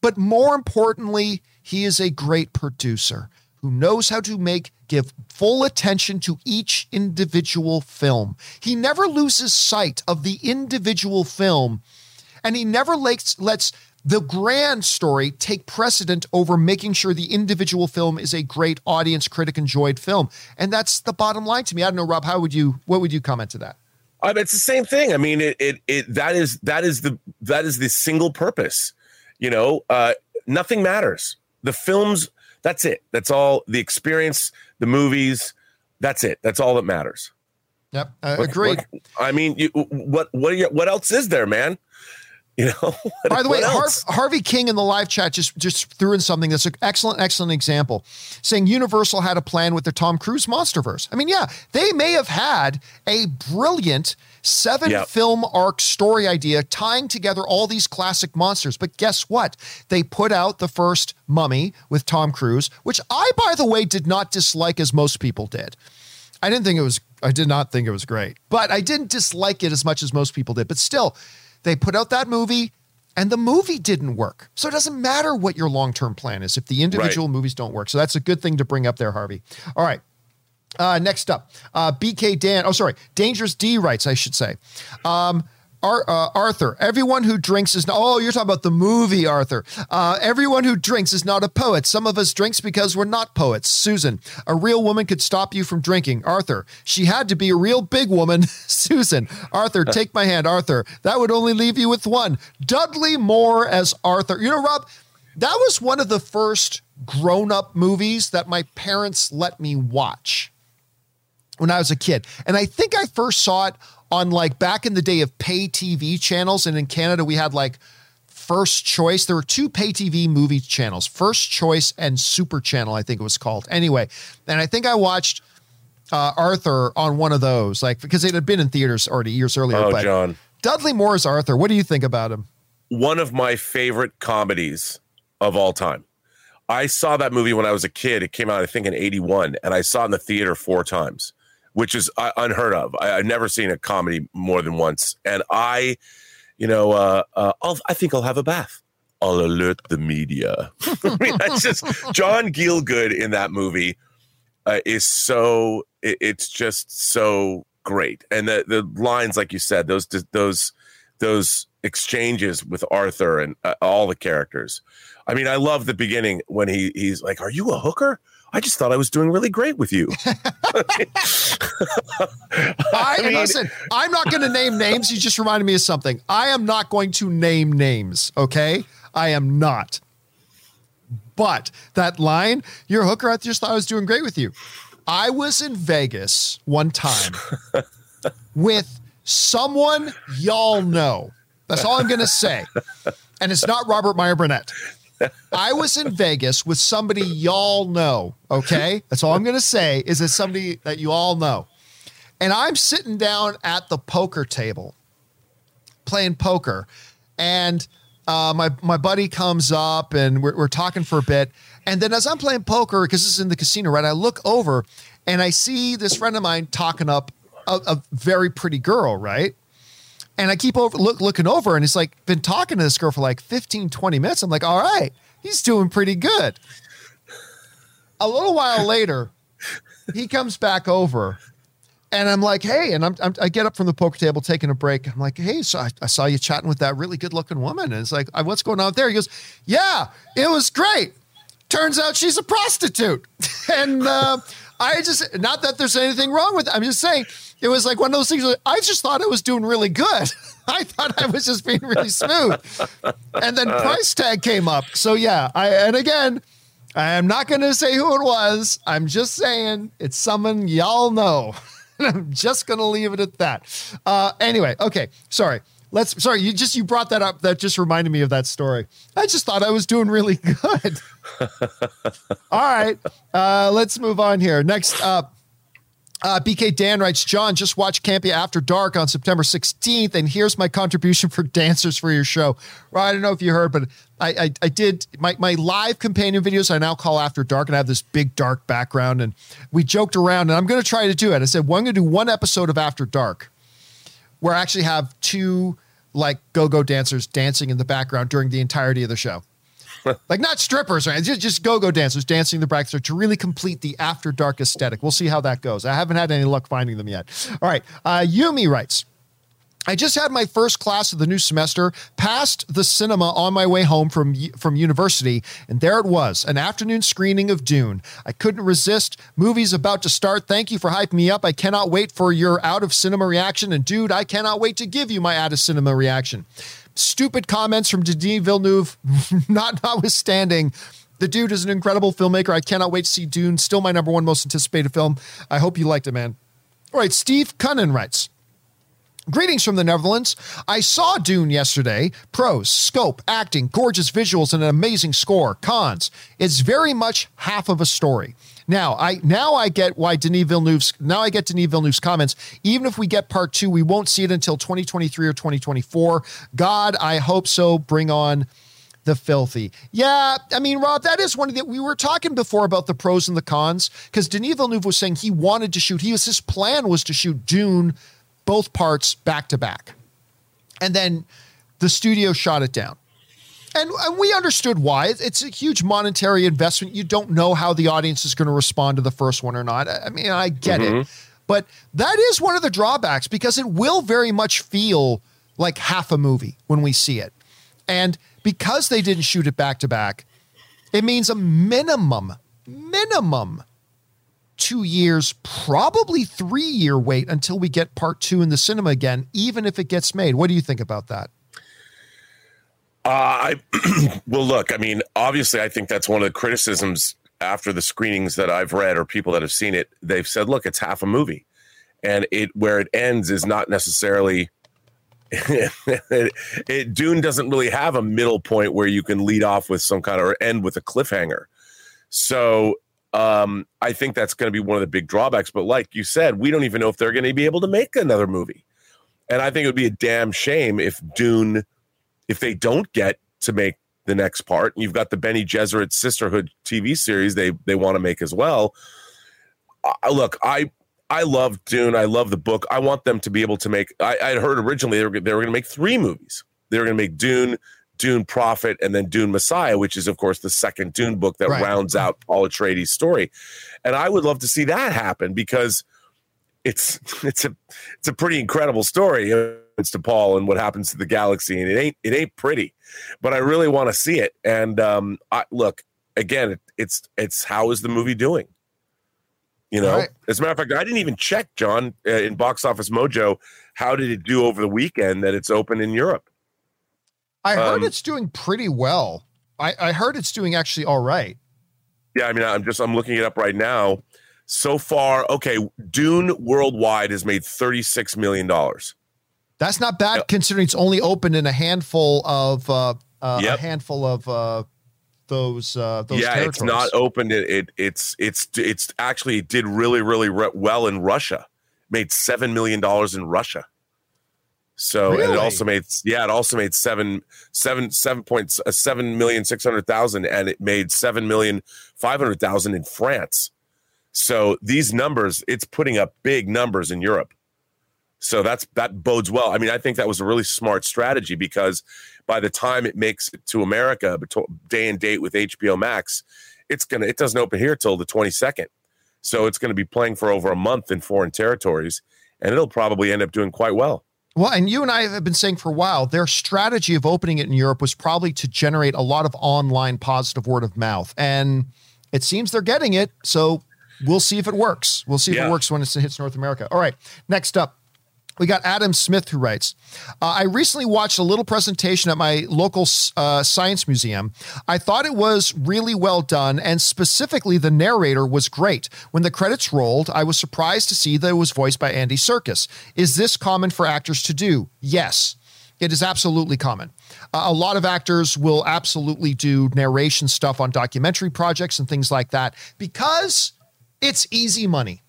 [SPEAKER 1] But more importantly, he is a great producer who knows how to make give full attention to each individual film. He never loses sight of the individual film and he never lets, lets the grand story take precedent over making sure the individual film is a great audience critic enjoyed film. And that's the bottom line to me. I don't know rob how would you what would you comment to that?
[SPEAKER 2] Uh, it's the same thing. I mean it, it it that is that is the that is the single purpose you know? Uh nothing matters. The films that's it. That's all the experience the movies that's it. That's all that matters.
[SPEAKER 1] Yep, uh, agreed.
[SPEAKER 2] I mean, you, what what you, what else is there, man? You know.
[SPEAKER 1] By the way, Harvey King in the live chat just just threw in something that's an excellent, excellent example, saying Universal had a plan with the Tom Cruise MonsterVerse. I mean, yeah, they may have had a brilliant seven yep. film arc story idea tying together all these classic monsters. But guess what? They put out the first Mummy with Tom Cruise, which I, by the way, did not dislike as most people did. I didn't think it was. I did not think it was great, but I didn't dislike it as much as most people did. But still they put out that movie. and the movie didn't work. So it doesn't matter what your long term plan is if the individual right. movies don't work. So that's a good thing to bring up there, Harvey. All right. Uh, next up, uh, BK Dan. Oh, sorry, Dangerous D writes, I should say. Um, Ar- uh, Arthur, everyone who drinks is not. Oh, you're talking about the movie, Arthur. Uh, everyone who drinks is not a poet. Some of us drinks because we're not poets. Susan, a real woman could stop you from drinking. Arthur, she had to be a real big woman. Susan, Arthur, take my hand. Arthur, that would only leave you with one. Dudley Moore as Arthur. You know, Rob, that was one of the first grown up movies that my parents let me watch when I was a kid. And I think I first saw it on like back in the day of pay TV channels. And in Canada, we had like First Choice. There were two pay TV movie channels, First Choice and Super Channel, I think it was called. Anyway, and I think I watched uh, Arthur on one of those, like because it had been in theaters already years earlier.
[SPEAKER 2] Oh, John.
[SPEAKER 1] Dudley Moore's Arthur. What do you think about him?
[SPEAKER 2] One of my favorite comedies of all time. I saw that movie when I was a kid. It came out, I think, in 81, and I saw it in the theater four times which is uh, unheard of. I, have never seen a comedy more than once, and I, you know, uh, uh, i think I'll have a bath. I'll alert the media. I mean, that's just John Gielgud in that movie uh, is so. It, it's just so great, and the the lines, like you said, those those those exchanges with Arthur and uh, all the characters. I mean, I love the beginning when he he's like, "Are you a hooker?" I just thought I was doing really great with you.
[SPEAKER 1] I, mean, listen, I'm not going to name names. You just reminded me of something. I am not going to name names. Okay, I am not. But that line, "You're a hooker," I just thought I was doing great with you. I was in Vegas one time with someone y'all know. That's all I'm going to say. And it's not Robert Meyer Burnett. I was in Vegas with somebody y'all know. Okay. That's all I'm going to say is it's somebody that you all know. And I'm sitting down at the poker table playing poker. And uh, my, my buddy comes up and we're, we're talking for a bit. And then as I'm playing poker, because this is in the casino, right? I look over and I see this friend of mine talking up a, a very pretty girl, right? And I keep over look, looking over, and he's like been talking to this girl for like 15, 20 minutes. I'm like, all right, he's doing pretty good. A little while later, he comes back over, and I'm like, hey, and I'm, I'm, i get up from the poker table, taking a break. I'm like, hey, so I, I saw you chatting with that really good looking woman, and it's like, what's going on there? He goes, yeah, it was great. Turns out she's a prostitute, and uh, I just not that there's anything wrong with it. I'm just saying it was like one of those things. I just thought I was doing really good. I thought I was just being really smooth. And then price tag came up. So yeah, I and again, I am not going to say who it was. I'm just saying it's someone y'all know. And I'm just going to leave it at that. Uh, anyway, okay, sorry. Let's sorry, you just you brought that up. That just reminded me of that story. I just thought I was doing really good. All right. Uh, let's move on here. Next up. Uh, BK Dan writes, John, just watch Campea After Dark on September 16th, and here's my contribution for dancers for your show. Well, I don't know if you heard, but I, I, I did my, my live companion videos. I now call After Dark, and I have this big dark background, and we joked around, and I'm going to try to do it. I said, well, I'm going to do one episode of After Dark, where I actually have two like go-go dancers dancing in the background during the entirety of the show. like not strippers, right? Just, just go-go dancers dancing in the background to really complete the after dark aesthetic. We'll see how that goes. I haven't had any luck finding them yet. All right. Uh, Yumi writes. I just had my first class of the new semester, passed the cinema on my way home from from university, and there it was, an afternoon screening of Dune. I couldn't resist. Movie's about to start. Thank you for hyping me up. I cannot wait for your out of cinema reaction, and dude, I cannot wait to give you my out of cinema reaction. Stupid comments from Denis Villeneuve, not notwithstanding. The dude is an incredible filmmaker. I cannot wait to see Dune. Still my number one most anticipated film. I hope you liked it, man. All right, Steve Cunnan writes. Greetings from the Netherlands. I saw Dune yesterday. Pros, scope, acting, gorgeous visuals, and an amazing score. Cons, it's very much half of a story. Now, I now I get why Denis Villeneuve's now I get Denis Villeneuve's comments. Even if we get part two, we won't see it until 2023 or 2024. God, I hope so. Bring on the filthy. Yeah, I mean, Rob, that is one of the we were talking before about the pros and the cons because Denis Villeneuve was saying he wanted to shoot. He was his plan was to shoot Dune both parts back to back. And then the studio shot it down. And, and we understood why. It's a huge monetary investment. You don't know how the audience is going to respond to the first one or not. I mean, I get mm-hmm. it. But that is one of the drawbacks because it will very much feel like half a movie when we see it. And because they didn't shoot it back to back, it means a minimum, minimum two years, probably three year wait until we get part two in the cinema again, even if it gets made. What do you think about that?
[SPEAKER 2] Uh, I well, look. I mean, obviously, I think that's one of the criticisms after the screenings that I've read or people that have seen it. They've said, "Look, it's half a movie," and it where it ends is not necessarily. it, it, Dune doesn't really have a middle point where you can lead off with some kind of or end with a cliffhanger. So um, I think that's going to be one of the big drawbacks. But like you said, we don't even know if they're going to be able to make another movie. And I think it would be a damn shame if Dune if they don't get to make the next part, And you've got the Bene Gesserit Sisterhood TV series they they want to make as well. Uh, look, I I love Dune. I love the book. I want them to be able to make. I, I heard originally they were they were going to make three movies. They were going to make Dune, Dune Prophet, and then Dune Messiah, which is of course the second Dune book that right. rounds out Paul Atreides' story. And I would love to see that happen because it's it's a it's a pretty incredible story It's to Paul and what happens to the galaxy, and it ain't it ain't pretty, but I really want to see it. And um, I, look again, it's it's how is the movie doing? You know, right. as a matter of fact, I didn't even check, John, uh, in Box Office Mojo. How did it do over the weekend that it's open in Europe?
[SPEAKER 1] I heard um, it's doing pretty well. I, I heard it's doing actually all right.
[SPEAKER 2] Yeah, I mean, I'm just I'm looking it up right now. So far, okay, Dune worldwide has made 36 million dollars.
[SPEAKER 1] That's not bad yep. considering it's only open in a handful of uh, uh, yep. a handful of uh, those uh, those.
[SPEAKER 2] Yeah, it's not opened. It, it it's it's it's actually did really really re- well in Russia. Made seven million dollars in Russia. So really? and it also made yeah it also made seven seven seven point uh, seven million six hundred thousand and it made seven million five hundred thousand in France. So these numbers, it's putting up big numbers in Europe. So that's that bodes well. I mean, I think that was a really smart strategy because by the time it makes it to America, day and date with HBO Max, it's gonna it doesn't open here till the 22nd. So it's going to be playing for over a month in foreign territories, and it'll probably end up doing quite well.
[SPEAKER 1] Well, and you and I have been saying for a while, their strategy of opening it in Europe was probably to generate a lot of online positive word of mouth. And it seems they're getting it. So we'll see if it works. We'll see if yeah. it works when it hits North America. All right. Next up, we got Adam Smith who writes uh, I recently watched a little presentation at my local uh, science museum. I thought it was really well done, and specifically, the narrator was great. When the credits rolled, I was surprised to see that it was voiced by Andy Serkis. Is this common for actors to do? Yes. It is absolutely common. Uh, a lot of actors will absolutely do narration stuff on documentary projects and things like that because it's easy money.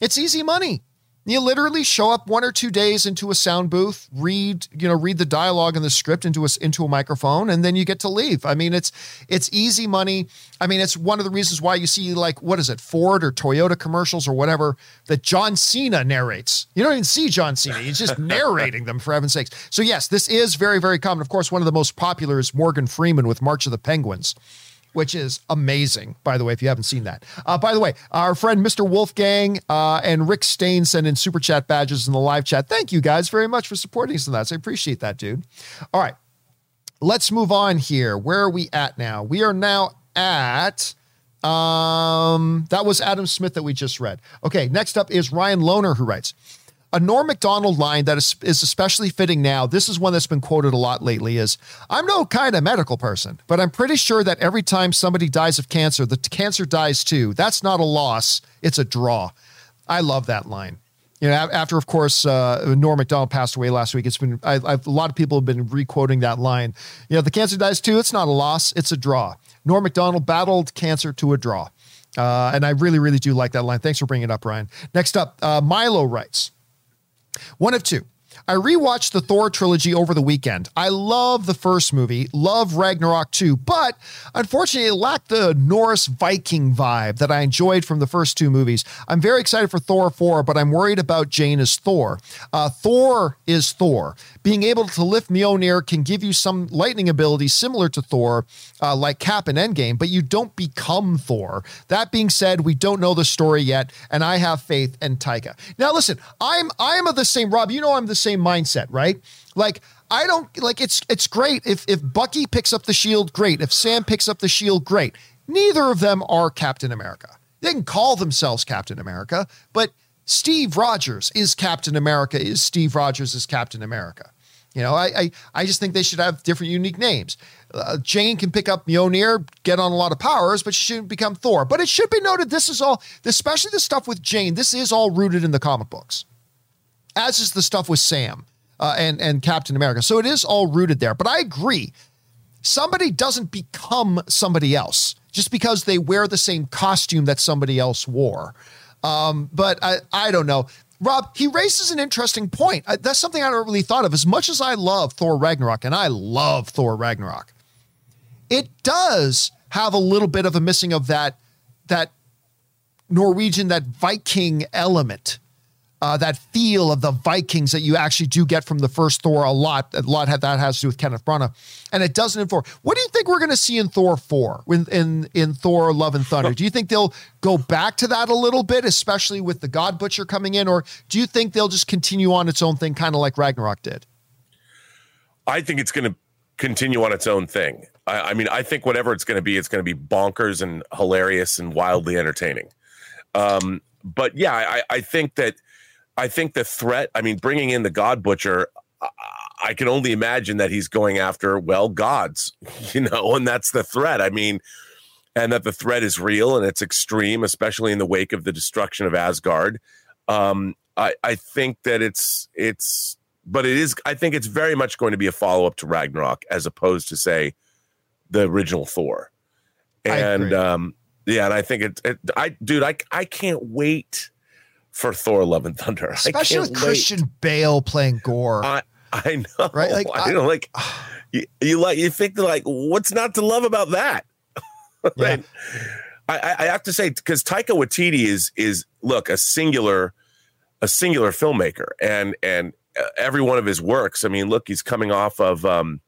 [SPEAKER 1] It's easy money. You literally show up one or two days into a sound booth, read, you know, read the dialogue and the script into a into a microphone, and then you get to leave. I mean, it's it's easy money. I mean, it's one of the reasons why you see like what is it, Ford or Toyota commercials or whatever that John Cena narrates. You don't even see John Cena; he's just narrating them for heaven's sakes. So yes, this is very very common. Of course, one of the most popular is Morgan Freeman with March of the Penguins which is amazing, by the way, if you haven't seen that. Uh, by the way, our friend Mr. Wolfgang uh, and Rick Stain sent in super chat badges in the live chat. Thank you guys very much for supporting us in that. I appreciate that, dude. All right, let's move on here. Where are we at now? We are now at. Um, that was Adam Smith that we just read. Okay, next up is Ryan Loner who writes a Norm Macdonald line that is, is especially fitting now. This is one that's been quoted a lot lately is I'm no kind of medical person, but I'm pretty sure that every time somebody dies of cancer, the cancer dies too. That's not a loss, it's a draw. I love that line. You know, after of course uh, Norm Macdonald passed away last week, it's been I, I've, a lot of people have been requoting that line. You know, the cancer dies too. It's not a loss; it's a draw. Norm Macdonald battled cancer to a draw, uh, and I really, really do like that line. Thanks for bringing it up, Ryan. Next up, uh, Milo writes. One of two. I rewatched the Thor trilogy over the weekend. I love the first movie, love Ragnarok too, but unfortunately, it lacked the Norse Viking vibe that I enjoyed from the first two movies. I'm very excited for Thor 4, but I'm worried about Jane as Thor. Uh, Thor is Thor. Being able to lift Mjolnir can give you some lightning abilities similar to Thor, uh, like Cap and Endgame, but you don't become Thor. That being said, we don't know the story yet, and I have faith in Taika. Now, listen, I'm I'm of the same Rob. You know, I'm the same mindset, right? Like I don't like it's it's great if if Bucky picks up the shield, great. If Sam picks up the shield, great. Neither of them are Captain America. They can call themselves Captain America, but Steve Rogers is Captain America. Is Steve Rogers is Captain America? You know, I, I, I just think they should have different, unique names. Uh, Jane can pick up Mjolnir, get on a lot of powers, but she shouldn't become Thor. But it should be noted, this is all, especially the stuff with Jane, this is all rooted in the comic books, as is the stuff with Sam uh, and and Captain America. So it is all rooted there. But I agree, somebody doesn't become somebody else just because they wear the same costume that somebody else wore. Um, but I, I don't know. Rob, he raises an interesting point. I, that's something I don't really thought of. As much as I love Thor Ragnarok, and I love Thor Ragnarok, it does have a little bit of a missing of that that Norwegian, that Viking element, uh, that feel of the Vikings that you actually do get from the first Thor a lot. A lot that has to do with Kenneth Branagh, and it doesn't in Thor. What do you think we're going to see in Thor four? In, in in Thor Love and Thunder, do you think they'll go back to that a little bit, especially with the God Butcher coming in, or do you think they'll just continue on its own thing, kind of like Ragnarok did?
[SPEAKER 2] I think it's going to continue on its own thing. I, I mean, I think whatever it's going to be, it's going to be bonkers and hilarious and wildly entertaining. Um, but yeah, I, I think that I think the threat. I mean, bringing in the God Butcher, I, can only imagine that he's going after well gods, you know, and that's the threat. I mean, and that the threat is real and it's extreme, especially in the wake of the destruction of Asgard. Um, I, I think that it's it's but it is I think it's very much going to be a follow up to Ragnarok as opposed to say the original Thor. And um yeah, and I think it, it I dude, I I can't wait for Thor Love and Thunder.
[SPEAKER 1] Especially with Christian Bale playing Gorr.
[SPEAKER 2] I I know.
[SPEAKER 1] Right? Like
[SPEAKER 2] I, I know like you, you like you think like what's not to love about that? yeah. I, I have to say because Taika Waititi is is look a singular a singular filmmaker and and uh, every one of his works. I mean, look, he's coming off of um,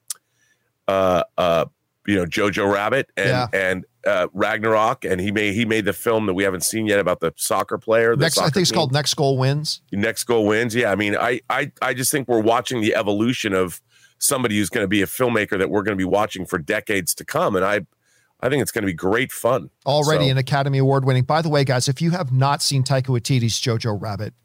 [SPEAKER 2] uh, uh, you know, Jojo Rabbit and yeah. and uh, Ragnarok, and he made he made the film that we haven't seen yet about the soccer player. The
[SPEAKER 1] next,
[SPEAKER 2] soccer
[SPEAKER 1] I think it's
[SPEAKER 2] team.
[SPEAKER 1] called Next Goal Wins.
[SPEAKER 2] Next Goal Wins. Yeah, I mean, I I I just think we're watching the evolution of somebody who's going to be a filmmaker that we're going to be watching for decades to come, and I. I think it's going to be great fun.
[SPEAKER 1] Already so. an Academy Award winning. By the way, guys, if you have not seen Taika Waititi's Jojo Rabbit,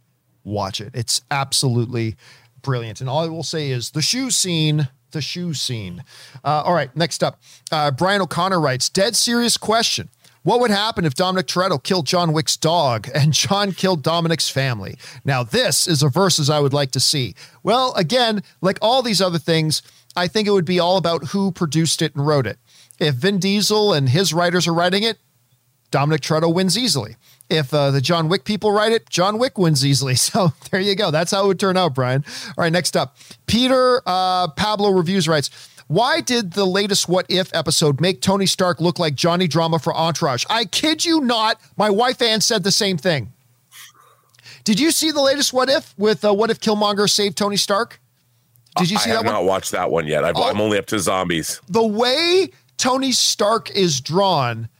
[SPEAKER 1] watch it. It's absolutely brilliant. And all I will say is the shoe scene, the shoe scene. Uh, all right, next up, uh, Brian O'Connor writes, dead serious question. What would happen if Dominic Toretto killed John Wick's dog and John killed Dominic's family? Now, this is a versus I would like to see. Well, again, like all these other things, I think it would be all about who produced it and wrote it. If Vin Diesel and his writers are writing it, Dominic Toretto wins easily. If uh, the John Wick people write it, John Wick wins easily. So there you go. That's how it would turn out, Brian. All right, next up, Peter uh, Pablo Reviews writes, why did the latest What If episode make Tony Stark look like Johnny Drama for Entourage? I kid you not. My wife Ann said the same thing. Did you see the latest What If with uh, What If Killmonger saved Tony Stark? Did you see
[SPEAKER 2] I
[SPEAKER 1] that I
[SPEAKER 2] have
[SPEAKER 1] one?
[SPEAKER 2] not watched that one yet. i am oh, only up to zombies.
[SPEAKER 1] The way Tony Stark is drawn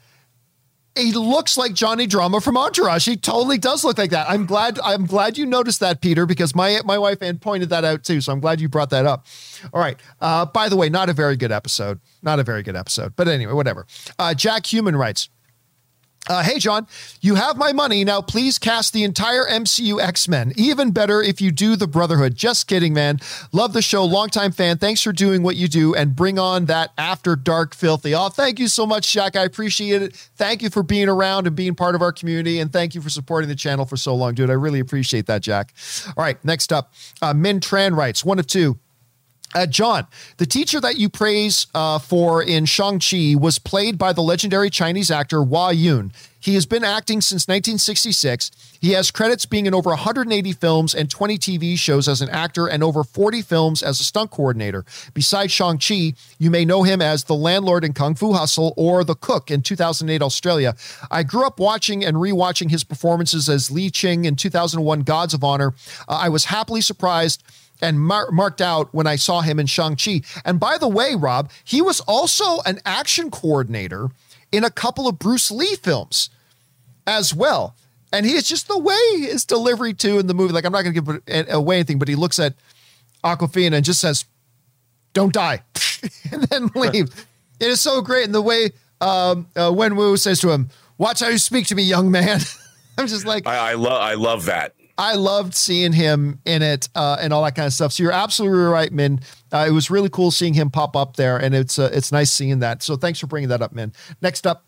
[SPEAKER 1] he looks like Johnny Drama from Entourage. He totally does look like that. I'm glad. I'm glad you noticed that, Peter, because my my wife Ann pointed that out too. So I'm glad you brought that up. All right. Uh, by the way, not a very good episode. Not a very good episode. But anyway, whatever. Uh, Jack Human writes. Uh, hey, John, you have my money. Now, please cast the entire MCU X Men. Even better if you do the Brotherhood. Just kidding, man. Love the show. Longtime fan. Thanks for doing what you do and bring on that after dark filthy. Oh, thank you so much, Jack. I appreciate it. Thank you for being around and being part of our community. And thank you for supporting the channel for so long, dude. I really appreciate that, Jack. All right, next up, uh, Min Tran writes one of two. Uh, John, the teacher that you praise uh, for in Shang-Chi was played by the legendary Chinese actor Hua Yun. He has been acting since 1966. He has credits being in over 180 films and 20 TV shows as an actor and over 40 films as a stunt coordinator. Besides Shang-Chi, you may know him as the landlord in Kung Fu Hustle or the cook in 2008 Australia. I grew up watching and rewatching his performances as Li Ching in 2001 Gods of Honor. Uh, I was happily surprised and mar- marked out when I saw him in Shang-Chi. And by the way, Rob, he was also an action coordinator in a couple of Bruce Lee films as well. And he is just the way his delivery too in the movie. Like I'm not going to give away anything, but he looks at Aquafina and just says, "Don't die," and then leaves. it is so great, and the way um, uh, Wenwu says to him, "Watch how you speak to me, young man." I'm just like,
[SPEAKER 2] I, I love, I love that.
[SPEAKER 1] I loved seeing him in it uh, and all that kind of stuff. So you're absolutely right, Min. Uh, it was really cool seeing him pop up there, and it's uh, it's nice seeing that. So thanks for bringing that up, Min. Next up,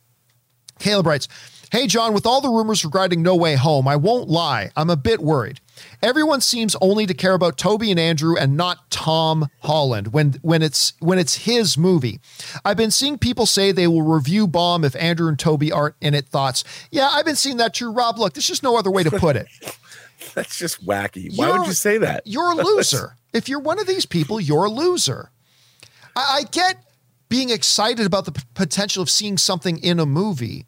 [SPEAKER 1] Caleb writes, "Hey John, with all the rumors regarding No Way Home, I won't lie, I'm a bit worried. Everyone seems only to care about Tobey and Andrew and not Tom Holland when when it's when it's his movie. I've been seeing people say they will review bomb if Andrew and Tobey aren't in it. Thoughts? Yeah, I've been seeing that too, Rob. Look, there's just no other way to put it.
[SPEAKER 2] That's just wacky. Why you're, would you say that?
[SPEAKER 1] You're a loser. if you're one of these people, you're a loser. I, I get being excited about the p- potential of seeing something in a movie.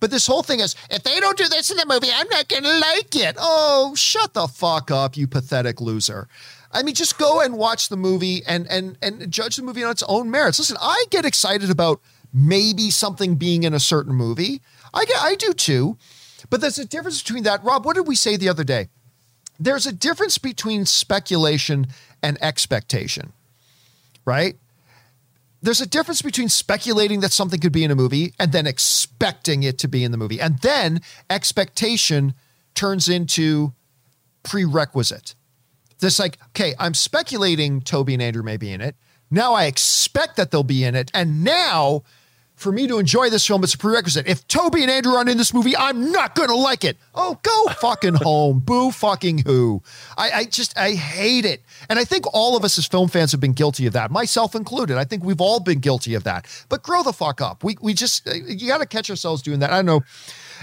[SPEAKER 1] But this whole thing is, if they don't do this in the movie, I'm not going to like it. Oh, shut the fuck up, you pathetic loser. I mean, just go and watch the movie and and and judge the movie on its own merits. Listen, I get excited about maybe something being in a certain movie. I get, I do too. But there's a difference between that. Rob, what did we say the other day? There's a difference between speculation and expectation, right? There's a difference between speculating that something could be in a movie and then expecting it to be in the movie. And then expectation turns into prerequisite. This like, okay, I'm speculating Tobey and Andrew may be in it. Now I expect that they'll be in it. And now for me to enjoy this film, it's a prerequisite. If Tobey and Andrew aren't in this movie, I'm not going to like it. Oh, go fucking home. Boo fucking who. I, I just, I hate it. And I think all of us as film fans have been guilty of that, myself included. I think we've all been guilty of that. But grow the fuck up. We, we just, uh, you got to catch ourselves doing that. I don't know.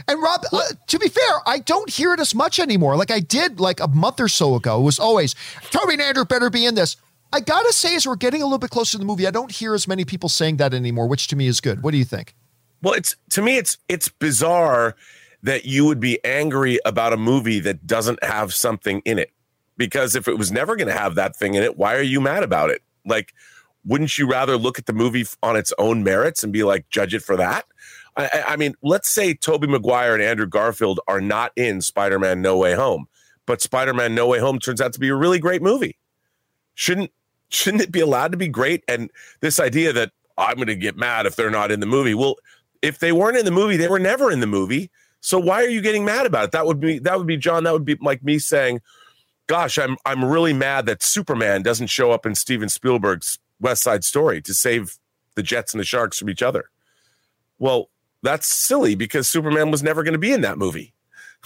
[SPEAKER 1] And Rob, uh, to be fair, I don't hear it as much anymore. Like I did like a month or so ago. It was always Tobey and Andrew better be in this. I gotta say, as we're getting a little bit closer to the movie, I don't hear as many people saying that anymore, which to me is good. What do you think?
[SPEAKER 2] Well, it's to me, it's it's bizarre that you would be angry about a movie that doesn't have something in it. Because if it was never going to have that thing in it, why are you mad about it? Like, wouldn't you rather look at the movie on its own merits and be like, judge it for that? I, I mean, let's say Tobey Maguire and Andrew Garfield are not in Spider Man No Way Home, but Spider Man No Way Home turns out to be a really great movie. Shouldn't shouldn't it be allowed to be great? And this idea that I'm going to get mad if they're not in the movie. Well, if they weren't in the movie, they were never in the movie. So why are you getting mad about it? That would be that would be John. That would be like me saying, "Gosh, I'm I'm really mad that Superman doesn't show up in Steven Spielberg's West Side Story to save the Jets and the Sharks from each other." Well, that's silly because Superman was never going to be in that movie.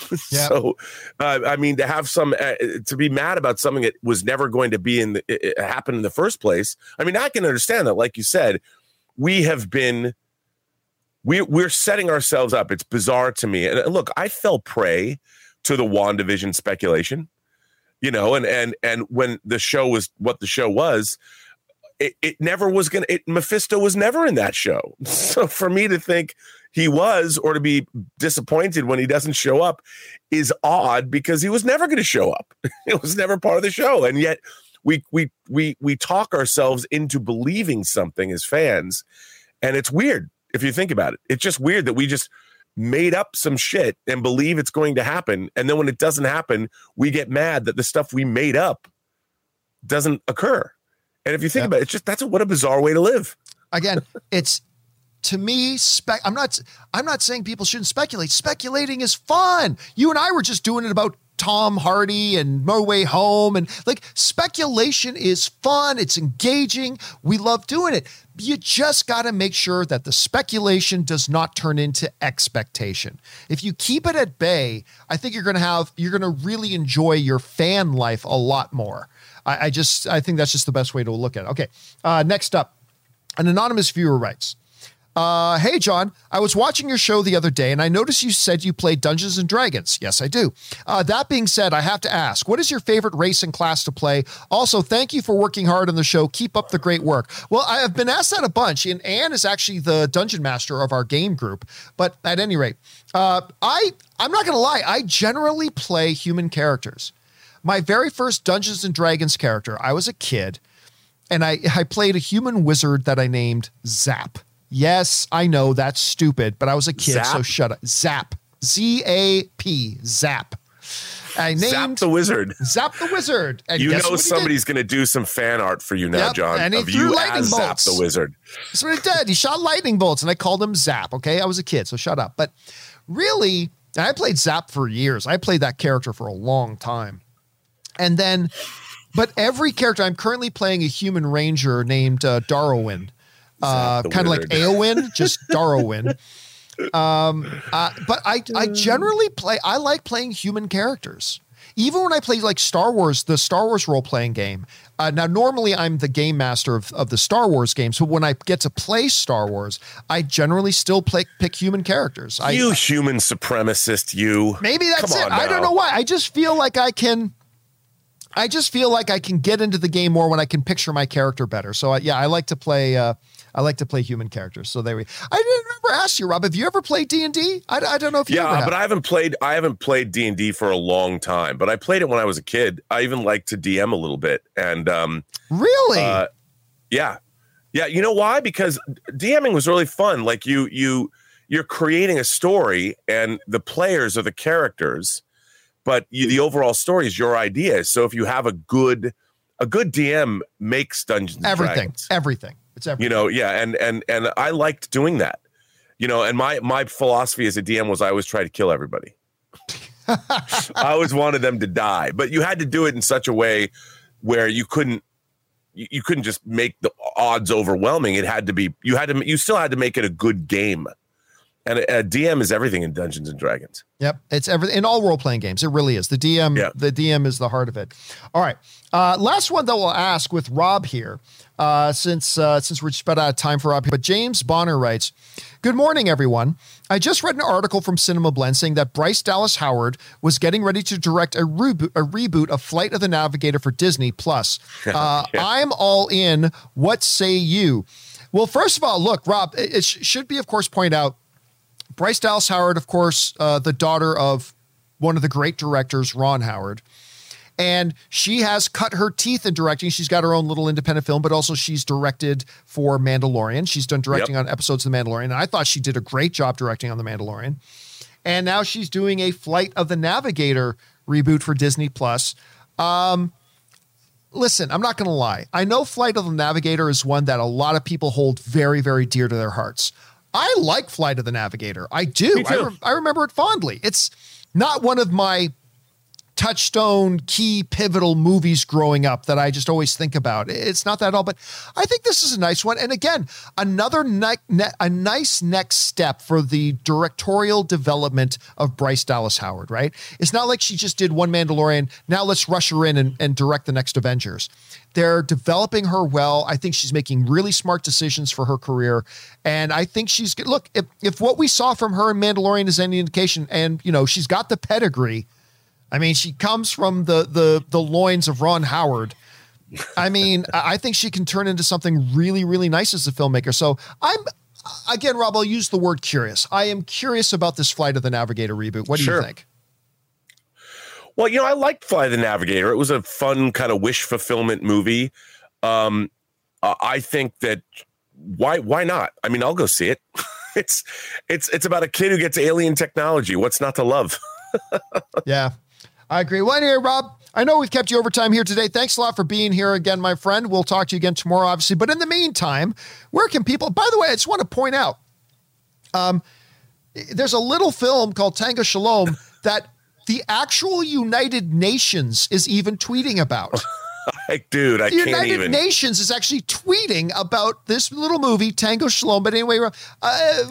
[SPEAKER 2] So, uh, I mean, to have some uh, to be mad about something that was never going to be in the, it, happen in the first place. I mean, I can understand that. Like you said, we have been we we're setting ourselves up. It's bizarre to me. And look, I fell prey to the WandaVision speculation, you know, and and and when the show was what the show was, it, it never was gonna it Mephisto was never in that show. So for me to think he was or to be disappointed when he doesn't show up is odd because he was never going to show up. it was never part of the show. And yet we we we we talk ourselves into believing something as fans. And it's weird if you think about it. It's just weird that we just made up some shit and believe it's going to happen. And then when it doesn't happen, we get mad that the stuff we made up doesn't occur. And if you think yep. about it, it's just that's a, what a bizarre way to live.
[SPEAKER 1] Again, it's to me. I'm not. I'm not saying people shouldn't speculate. Speculating is fun. You and I were just doing it about Tom Hardy and No Way Home, and like speculation is fun. It's engaging. We love doing it. You just got to make sure that the speculation does not turn into expectation. If you keep it at bay, I think you're going to have. You're going to really enjoy your fan life a lot more. I, I, just. I think that's just the best way to look at it. Okay. Uh, next up, an anonymous viewer writes. Uh, hey, John, I was watching your show the other day and I noticed you said you played Dungeons and Dragons. Yes, I do. Uh, that being said, I have to ask, what is your favorite race and class to play? Also, thank you for working hard on the show. Keep up the great work. Well, I have been asked that a bunch, and Anne is actually the dungeon master of our game group. But at any rate, uh, I I'm not going to lie, I generally play human characters. My very first Dungeons and Dragons character, I was a kid, and I, I played a human wizard that I named Zap. Yes, I know that's stupid, but I was a kid, Zap? so shut up. Zap. Z A P. Zap.
[SPEAKER 2] I named Zap the Wizard.
[SPEAKER 1] Zap the Wizard.
[SPEAKER 2] And you know somebody's going to do some fan art for you now, yep, John. And he of threw you lightning as bolts. Zap the Wizard.
[SPEAKER 1] That's what he did. He shot lightning bolts, and I called him Zap. Okay, I was a kid, so shut up. But really, I played Zap for years. I played that character for a long time, and then, but every character I'm currently playing a human ranger named uh, Darwin uh, kind of like Eowyn, just Darwin. um, uh, but I, I generally play. I like playing human characters. Even when I play like Star Wars, the Star Wars role playing game. Uh, now, normally I'm the game master of, of the Star Wars games, but when I get to play Star Wars, I generally still play, pick human characters. I,
[SPEAKER 2] you human supremacist, you.
[SPEAKER 1] Maybe that's it. I don't know why. I just feel like I can I just feel like I can get into the game more when I can picture my character better. So uh, yeah, I like to play. Uh, I like to play human characters. So there we. I didn't ever ask you, Rob. Have you ever played D and I, I don't know if you.
[SPEAKER 2] Yeah, but I haven't played. I haven't played D and D for a long time. But I played it when I was a kid. I even like to DM a little bit. And um,
[SPEAKER 1] really, uh,
[SPEAKER 2] yeah, yeah. You know why? Because DMing was really fun. Like you, you, you're creating a story, and the players are the characters but you, the overall story is your idea. So if you have a good a good DM makes Dungeons
[SPEAKER 1] everything,
[SPEAKER 2] Dragons.
[SPEAKER 1] everything. It's everything.
[SPEAKER 2] You know, yeah, and and and I liked doing that. You know, and my my philosophy as a DM was I always try to kill everybody. I always wanted them to die, but you had to do it in such a way where you couldn't you couldn't just make the odds overwhelming. It had to be you had to you still had to make it a good game. And a, a, DM is everything in Dungeons and Dragons.
[SPEAKER 1] Yep, it's everything in all role playing games. It really is. The DM, yeah. the DM is the heart of it. All right, uh, last one that we'll ask with Rob here, uh, since uh, since we're just about out of time for Rob here. But James Bonner writes, "Good morning, everyone. I just read an article from Cinema Blend saying that Bryce Dallas Howard was getting ready to direct a reboot, a reboot of Flight of the Navigator for Disney Plus. Uh, yeah. I'm all in. What say you?" Well, first of all, look, Rob, it, it should be, of course, point out Bryce Dallas Howard, of course, uh, the daughter of one of the great directors, Ron Howard. And she has cut her teeth in directing. She's got her own little independent film, but also she's directed for Mandalorian. She's done directing yep. on episodes of The Mandalorian. And I thought she did a great job directing on The Mandalorian. And now she's doing a Flight of the Navigator reboot for Disney Plus. Um, listen, I'm not going to lie. I know Flight of the Navigator is one that a lot of people hold very, very dear to their hearts. I like Flight of the Navigator. I do. I, re- I remember it fondly. It's not one of my touchstone key pivotal movies growing up that I just always think about. It's not that at all, but I think this is a nice one. And again, another ne- a nice next step for the directorial development of Bryce Dallas Howard, right? It's not like she just did one Mandalorian. Now let's rush her in and, and direct the next Avengers. They're developing her well. I think she's making really smart decisions for her career. And I think she's good. look, if, if what we saw from her in Mandalorian is any indication, and you know, she's got the pedigree I mean, she comes from the the the loins of Ron Howard. I mean, I think she can turn into something really, really nice as a filmmaker. So I'm again, Rob, I'll use the word curious. I am curious about this Flight of the Navigator reboot. What do sure. you think?
[SPEAKER 2] Well, you know, I liked Fly the Navigator. It was a fun kind of wish fulfillment movie. Um, I think that why why not? I mean, I'll go see it. it's it's it's about a kid who gets alien technology. What's not to love?
[SPEAKER 1] yeah. I agree. Well, anyway, Rob, I know we've kept you over time here today. Thanks a lot for being here again, my friend. We'll talk to you again tomorrow, obviously. But in the meantime, where can people? By the way, I just want to point out, um, there's a little film called Tango Shalom that the actual United Nations is even tweeting about.
[SPEAKER 2] like, dude, I
[SPEAKER 1] the
[SPEAKER 2] can't
[SPEAKER 1] United
[SPEAKER 2] even.
[SPEAKER 1] Nations is actually tweeting about this little movie, Tango Shalom. But anyway, uh,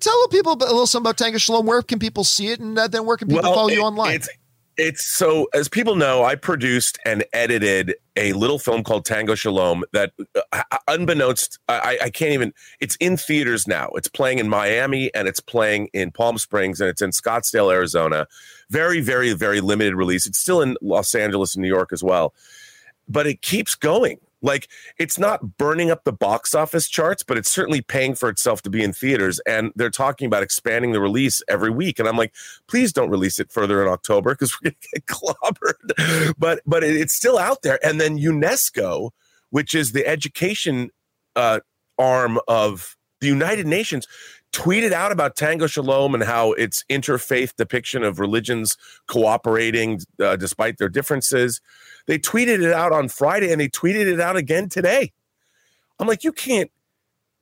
[SPEAKER 1] tell people a little something about Tango Shalom. Where can people see it, and uh, then where can people well, follow it, you online?
[SPEAKER 2] It's so, as people know, I produced and edited a little film called Tango Shalom that, uh, unbeknownst, I, I, can't even. It's in theaters now. It's playing in Miami and it's playing in Palm Springs and it's in Scottsdale, Arizona. Very, very, very limited release. It's still in Los Angeles and New York as well, but it keeps going. Like it's not burning up the box office charts, but it's certainly paying for itself to be in theaters. And they're talking about expanding the release every week. And I'm like, please don't release it further in October because we're gonna get clobbered. But but it's still out there. And then UNESCO, which is the education uh, arm of the United Nations, tweeted out about Tango Shalom and how its interfaith depiction of religions cooperating uh, despite their differences. They tweeted it out on Friday and they tweeted it out again today. I'm like, you can't,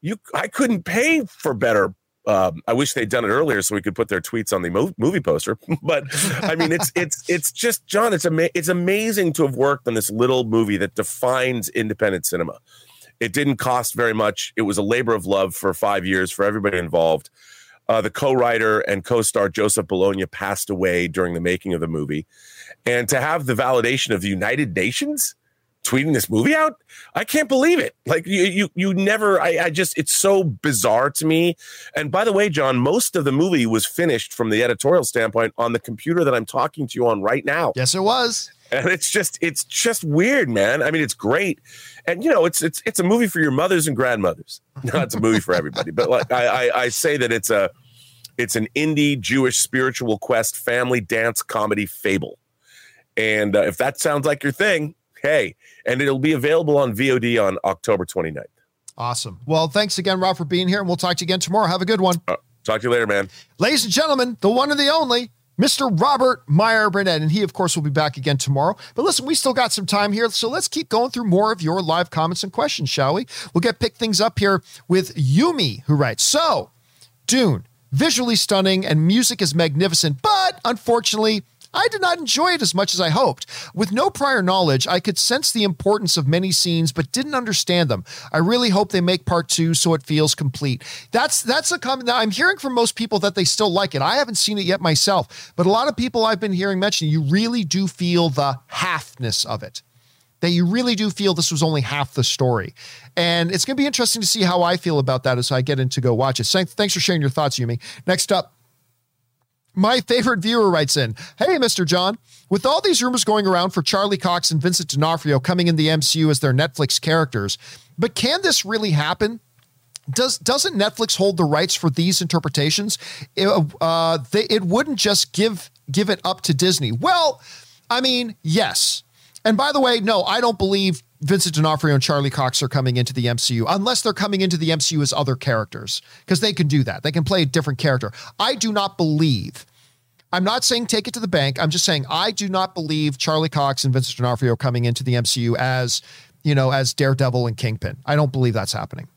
[SPEAKER 2] you, I couldn't pay for better. Um, I wish they'd done it earlier so we could put their tweets on the movie poster. but I mean, it's it's it's just John. It's ama- it's amazing to have worked on this little movie that defines independent cinema. It didn't cost very much. It was a labor of love for five years for everybody involved. Uh, the co-writer and co-star Joseph Bologna passed away during the making of the movie, and to have the validation of the United Nations tweeting this movie out, I can't believe it. Like you, you, you never. I, I just, it's so bizarre to me. And by the way, John, most of the movie was finished from the editorial standpoint on the computer that I'm talking to you on right now.
[SPEAKER 1] Yes, it was
[SPEAKER 2] and it's just it's just weird man i mean it's great and you know it's it's it's a movie for your mothers and grandmothers no it's a movie for everybody but like I, I i say that it's a it's an indie jewish spiritual quest family dance comedy fable and uh, if that sounds like your thing hey and it'll be available on vod on october 29th
[SPEAKER 1] awesome well thanks again rob for being here and we'll talk to you again tomorrow have a good one uh,
[SPEAKER 2] talk to you later man
[SPEAKER 1] ladies and gentlemen the one and the only Mr. Robert Meyer Burnett, and he, of course, will be back again tomorrow. But listen, we still got some time here, so let's keep going through more of your live comments and questions, shall we? We'll get pick things up here with Yumi, who writes So, Dune, visually stunning and music is magnificent, but unfortunately, I did not enjoy it as much as I hoped. With no prior knowledge, I could sense the importance of many scenes but didn't understand them. I really hope they make part 2 so it feels complete. That's that's a comment I'm hearing from most people that they still like it. I haven't seen it yet myself, but a lot of people I've been hearing mention you really do feel the halfness of it that you really do feel this was only half the story. And it's going to be interesting to see how I feel about that as I get into go watch it. Thanks for sharing your thoughts, Yumi. Next up, my favorite viewer writes in Hey, Mr. John, with all these rumors going around for Charlie Cox and Vincent D'Onofrio coming in the MCU as their Netflix characters, but can this really happen? Does doesn't Netflix hold the rights for these interpretations? It, uh, they, it wouldn't just give give it up to Disney. Well, I mean, yes. And by the way, no, I don't believe Vincent D'Onofrio and Charlie Cox are coming into the MCU unless they're coming into the MCU as other characters because they can do that. They can play a different character. I do not believe. I'm not saying take it to the bank. I'm just saying I do not believe Charlie Cox and Vincent D'Onofrio are coming into the MCU as, you know, as Daredevil and Kingpin. I don't believe that's happening.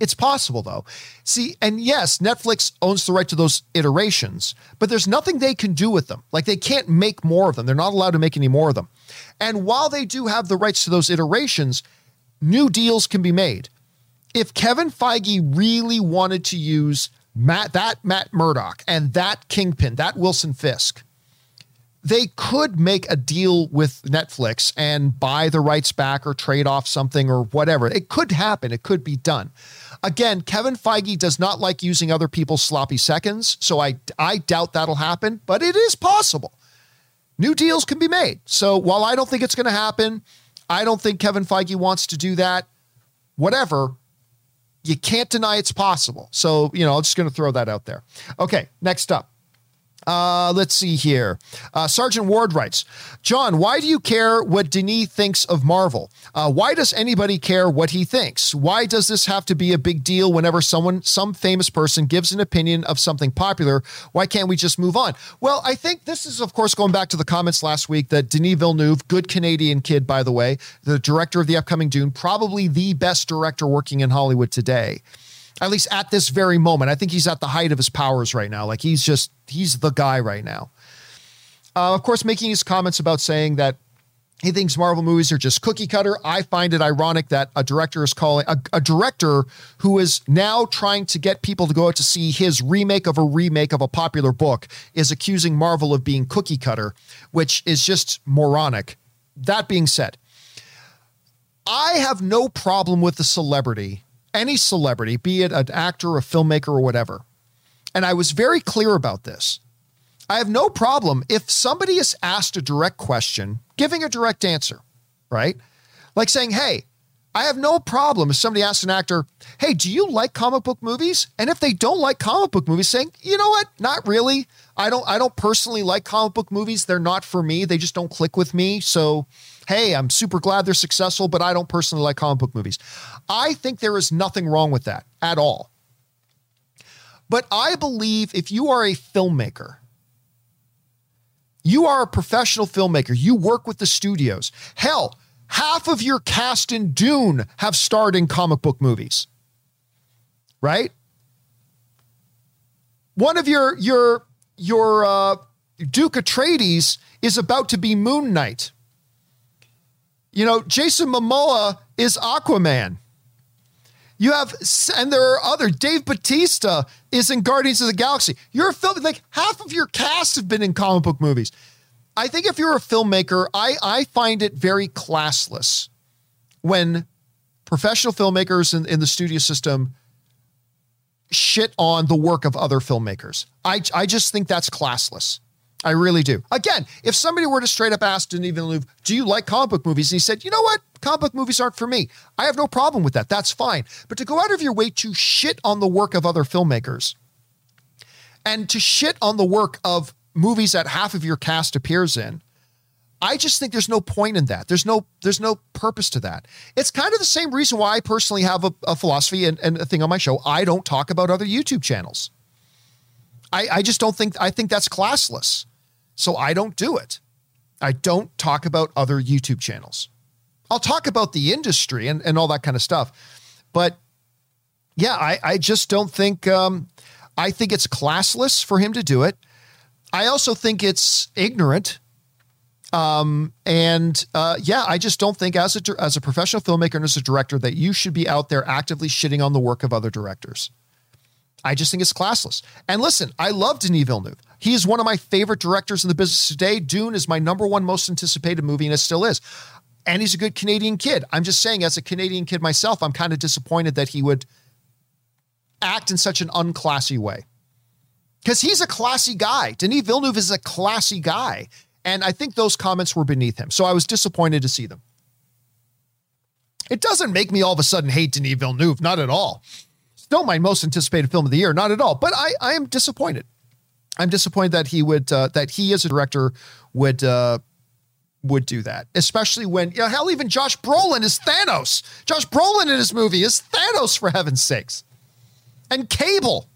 [SPEAKER 1] It's possible though. See, and yes, Netflix owns the right to those iterations, but there's nothing they can do with them. Like they can't make more of them. They're not allowed to make any more of them. And while they do have the rights to those iterations, new deals can be made. If Kevin Feige really wanted to use Matt, that Matt Murdock and that Kingpin, that Wilson Fisk, they could make a deal with Netflix and buy the rights back or trade off something or whatever. It could happen. It could be done. Again, Kevin Feige does not like using other people's sloppy seconds, so I I doubt that'll happen, but it is possible new deals can be made. So while I don't think it's going to happen, I don't think Kevin Feige wants to do that. Whatever, you can't deny it's possible. So, you know, I'm just going to throw that out there. Okay, next up. Uh, let's see here. Uh, Sergeant Ward writes John, why do you care what Denis thinks of Marvel? Uh, why does anybody care what he thinks? Why does this have to be a big deal whenever someone, some famous person, gives an opinion of something popular? Why can't we just move on? Well, I think this is, of course, going back to the comments last week that Denis Villeneuve, good Canadian kid, by the way, the director of the upcoming Dune, probably the best director working in Hollywood today at least at this very moment. I think he's at the height of his powers right now. Like he's just, he's the guy right now. Uh, of course, making his comments about saying that he thinks Marvel movies are just cookie cutter. I find it ironic that a director is calling a, a, director who is now trying to get people to go out to see his remake of a remake of a popular book is accusing Marvel of being cookie cutter, which is just moronic. That being said, I have no problem with the celebrity, any celebrity, be it an actor, a filmmaker, or whatever. And I was very clear about this. I have no problem if somebody is asked a direct question, giving a direct answer, right? Like saying, hey, I have no problem if somebody asks an actor, hey, do you like comic book movies? And if they don't like comic book movies, saying, you know what, not really. I don't I don't personally like comic book movies. They're not for me. They just don't click with me. So hey, I'm super glad they're successful, but I don't personally like comic book movies. I think there is nothing wrong with that at all. But I believe if you are a filmmaker, you are a professional filmmaker, you work with the studios. Hell, half of your cast in Dune have starred in comic book movies. Right? One of your your your uh, Duke Atreides is about to be Moon Knight. You know, Jason Momoa is Aquaman. You have, and there are other. Dave Bautista is in Guardians of the Galaxy. You're a film, like half of your cast have been in comic book movies. I think if you're a filmmaker, I, I find it very classless when professional filmmakers in, in the studio system shit on the work of other filmmakers. I, I just think that's classless. I really do. Again, if somebody were to straight up ask Denis Villeneuve, do you like comic book movies? And he said, you know what? Comic book movies aren't for me. I have no problem with that. That's fine. But to go out of your way to shit on the work of other filmmakers and to shit on the work of movies that half of your cast appears in, I just think there's no point in that. There's no there's no purpose to that. It's kind of the same reason why I personally have a, a philosophy and, and a thing on my show. I don't talk about other YouTube channels. I, I just don't think I think that's classless. So I don't do it. I don't talk about other YouTube channels. I'll talk about the industry and, and all that kind of stuff. But yeah, I, I just don't think um, I think it's classless for him to do it. I also think it's ignorant. Um, and uh, yeah, I just don't think as a as a professional filmmaker and as a director that you should be out there actively shitting on the work of other directors. I just think it's classless. And listen, I love Denis Villeneuve. He is one of my favorite directors in the business today. Dune is my number one most anticipated movie, and it still is. And he's a good Canadian kid. I'm just saying, as a Canadian kid myself, I'm kind of disappointed that he would act in such an unclassy way. Because he's a classy guy. Denis Villeneuve is a classy guy. And I think those comments were beneath him. So I was disappointed to see them. It doesn't make me all of a sudden hate Denis Villeneuve, not at all. Still my most anticipated film of the year, not at all. But I, I am disappointed. I'm disappointed that he would uh, that he as a director would uh, would do that, especially when you know, hell even Josh Brolin is Thanos. Josh Brolin in his movie is Thanos for heaven's sakes, and Cable.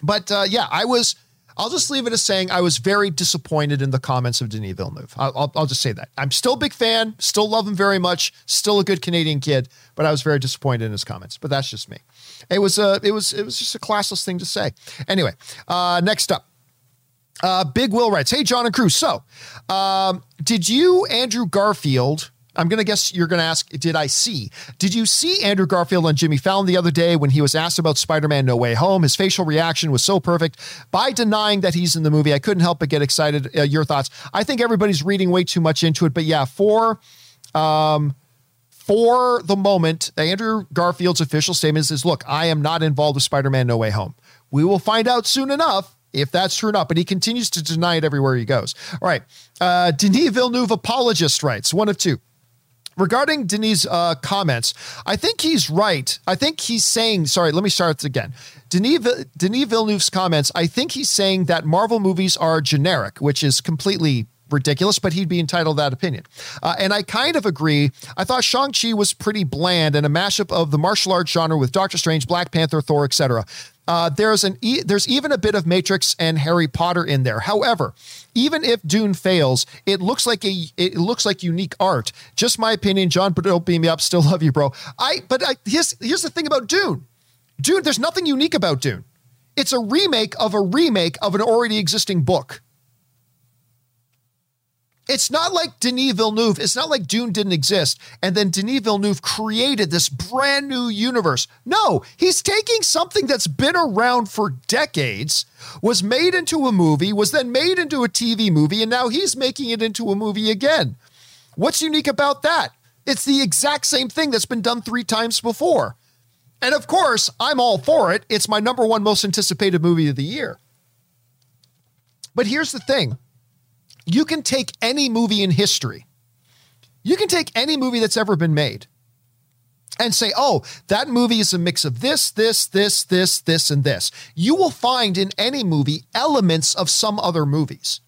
[SPEAKER 1] But uh, yeah, I was. I'll just leave it as saying I was very disappointed in the comments of Denis Villeneuve. I'll, I'll, I'll just say that. I'm still a big fan, still love him very much, still a good Canadian kid, but I was very disappointed in his comments. But that's just me. It was a, it was, it was just a classless thing to say. Anyway, uh, next up, uh, Big Will writes, Hey, John and Crew. So, um, did you, Andrew Garfield, I'm going to guess you're going to ask, did I see? Did you see Andrew Garfield on Jimmy Fallon the other day when he was asked about Spider Man No Way Home? His facial reaction was so perfect. By denying that he's in the movie, I couldn't help but get excited. Uh, your thoughts? I think everybody's reading way too much into it, but yeah, for. Um, for the moment, Andrew Garfield's official statement is look, I am not involved with Spider Man No Way Home. We will find out soon enough if that's true or not, but he continues to deny it everywhere he goes. All right. Uh, Denis Villeneuve apologist writes one of two. Regarding Denis' uh, comments, I think he's right. I think he's saying, sorry, let me start again. Denis, Denis Villeneuve's comments, I think he's saying that Marvel movies are generic, which is completely ridiculous, but he'd be entitled to that opinion. Uh, and I kind of agree. I thought Shang-Chi was pretty bland and a mashup of the martial arts genre with Doctor Strange, Black Panther, Thor, etc. Uh, there's an e- there's even a bit of Matrix and Harry Potter in there. However, even if Dune fails, it looks like a it looks like unique art. Just my opinion. John, but don't beam me up. Still love you, bro. I but I, here's here's the thing about Dune. Dune, there's nothing unique about Dune. It's a remake of a remake of an already existing book. It's not like Denis Villeneuve. It's not like Dune didn't exist and then Denis Villeneuve created this brand new universe. No, he's taking something that's been around for decades, was made into a movie, was then made into a TV movie, and now he's making it into a movie again. What's unique about that? It's the exact same thing that's been done three times before. And of course, I'm all for it. It's my number one most anticipated movie of the year. But here's the thing you can take any movie in history, you can take any movie that's ever been made and say, oh, that movie is a mix of this, this, this, this, this, and this. You will find in any movie elements of some other movies.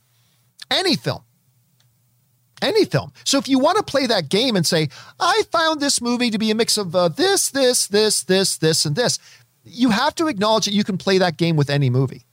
[SPEAKER 1] Any film. Any film. So if you want to play that game and say, I found this movie to be a mix of uh, this, this, this, this, this, and this, you have to acknowledge that you can play that game with any movie.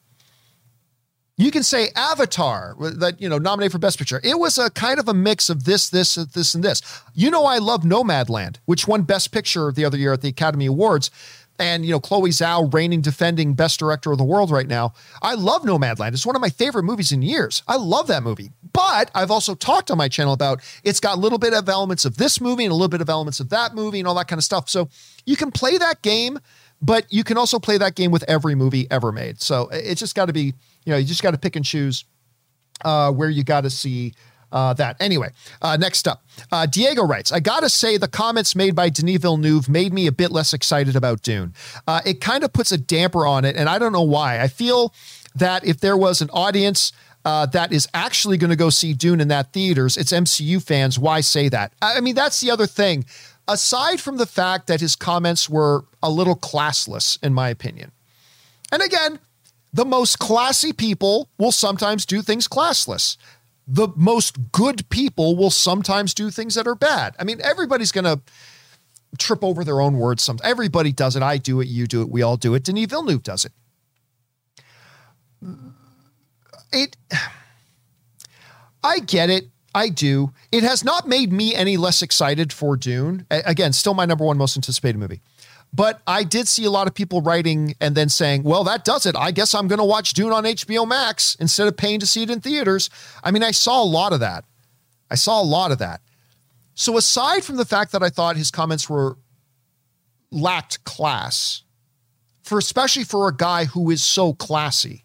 [SPEAKER 1] You can say Avatar, that you know, nominated for Best Picture. It was a kind of a mix of this, this, this, and this. You know, I love Nomadland, which won Best Picture the other year at the Academy Awards. And you know, Chloe Zhao reigning defending best director of the world right now. I love Nomadland. It's one of my favorite movies in years. I love that movie. But I've also talked on my channel about it's got a little bit of elements of this movie and a little bit of elements of that movie and all that kind of stuff. So you can play that game, but you can also play that game with every movie ever made. So it's just got to be you know, you just got to pick and choose uh, where you got to see uh, that. Anyway, uh, next up, uh, Diego writes, I got to say the comments made by Denis Villeneuve made me a bit less excited about Dune. Uh, it kind of puts a damper on it, and I don't know why. I feel that if there was an audience uh, that is actually going to go see Dune in that theaters, it's MCU fans. Why say that? I mean, that's the other thing. Aside from the fact that his comments were a little classless, in my opinion. And again, the most classy people will sometimes do things classless. The most good people will sometimes do things that are bad. I mean, everybody's going to trip over their own words. Some everybody does it. I do it. You do it. We all do it. Denis Villeneuve does it. It. I get it. I do. It has not made me any less excited for Dune. Again, still my number one most anticipated movie. But I did see a lot of people writing and then saying, well, that does it. I guess I'm going to watch Dune on HBO Max instead of paying to see it in theaters. I mean, I saw a lot of that. I saw a lot of that. So, aside from the fact that I thought his comments were lacked class, for especially for a guy who is so classy,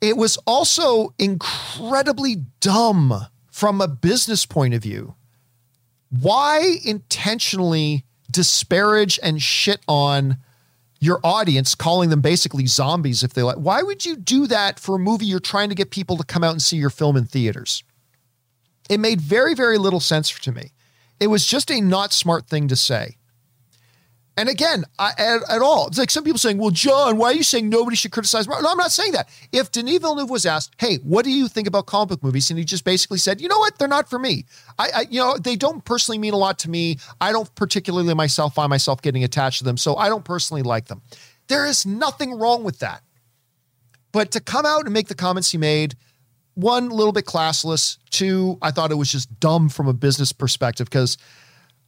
[SPEAKER 1] it was also incredibly dumb from a business point of view. Why intentionally disparage and shit on your audience, calling them basically zombies if they like. Why would you do that for a movie you're trying to get people to come out and see your film in theaters? It made very, very little sense to me. It was just a not smart thing to say. And again, I, at, at, all, it's like some people saying, "Well, John, why are you saying nobody should criticize?" No, I'm not saying that. If Denis Villeneuve was asked, "Hey, what do you think about comic book movies?" and he just basically said, "You know what? They're not for me. I, I, you know, they don't personally mean a lot to me. I don't particularly myself find myself getting attached to them, so I don't personally like them." There is nothing wrong with that. But to come out and make the comments he made, one, a little bit classless. Two, I thought it was just dumb from a business perspective because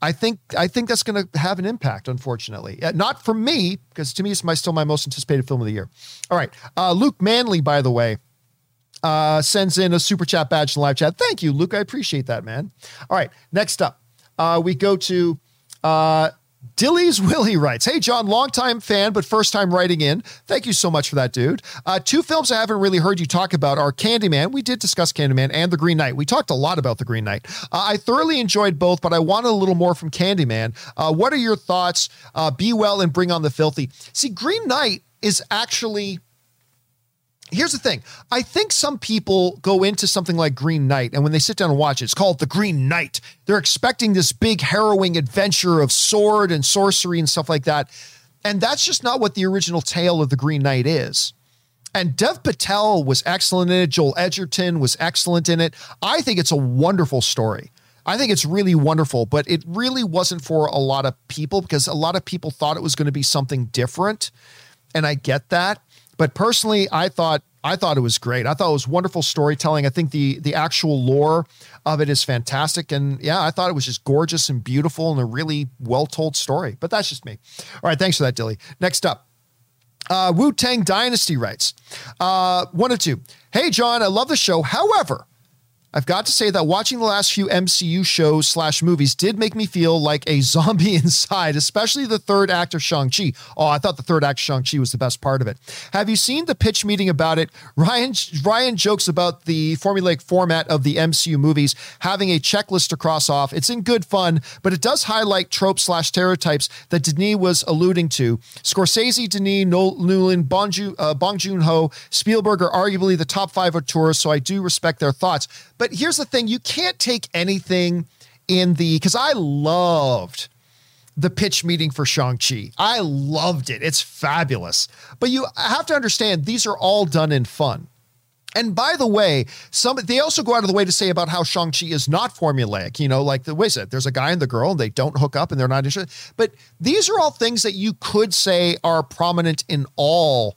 [SPEAKER 1] I think I think that's going to have an impact. Unfortunately, not for me because to me it's my still my most anticipated film of the year. All right, uh, Luke Manley, by the way, uh, sends in a super chat badge in live chat. Thank you, Luke. I appreciate that, man. All right, next up, uh, we go to uh, Dilly's Willie writes, Hey, John, longtime fan, but first time writing in. Thank you so much for that, dude. Uh, two films I haven't really heard you talk about are Candyman. We did discuss Candyman and The Green Knight. We talked a lot about The Green Knight. Uh, I thoroughly enjoyed both, but I wanted a little more from Candyman. Uh, what are your thoughts? Uh, be well and bring on the filthy. See, Green Knight is actually here's the thing. I think some people go into something like Green Knight, and when they sit down and watch it, it's called The Green Knight. They're expecting this big, harrowing adventure of sword and sorcery and stuff like that. And that's just not what the original tale of The Green Knight is. And Dev Patel was excellent in it. Joel Edgerton was excellent in it. I think it's a wonderful story. I think it's really wonderful, but it really wasn't for a lot of people because a lot of people thought it was going to be something different. And I get that. But personally, I thought I thought it was great. I thought it was wonderful storytelling. I think the the actual lore of it is fantastic, and yeah, I thought it was just gorgeous and beautiful and a really well told story. But that's just me. All right, thanks for that, Dilly. Next up. Uh, Wu Tang Dynasty writes, uh, one of two. Hey, John, I love the show. However, I've got to say that watching the last few MCU shows slash movies did make me feel like a zombie inside, especially the third act of Shang-Chi. Oh, I thought the third act of Shang-Chi was the best part of it. Have you seen the pitch meeting about it? Ryan Ryan jokes about the formulaic format of the MCU movies, having a checklist to cross off. It's in good fun, but it does highlight tropes slash stereotypes that Denis was alluding to. Scorsese, Denis, Nolan, Bong, uh, Bong Joon-ho, Spielberg are arguably the top five auteurs, so I do respect their thoughts. But here's the thing you can't take anything in the, because I loved the pitch meeting for Shang-Chi. I loved it. It's fabulous. But you have to understand, these are all done in fun. And by the way, some they also go out of the way to say about how Shang-Chi is not formulaic. You know, like the way it, there's a guy and the girl, and they don't hook up and they're not interested. But these are all things that you could say are prominent in all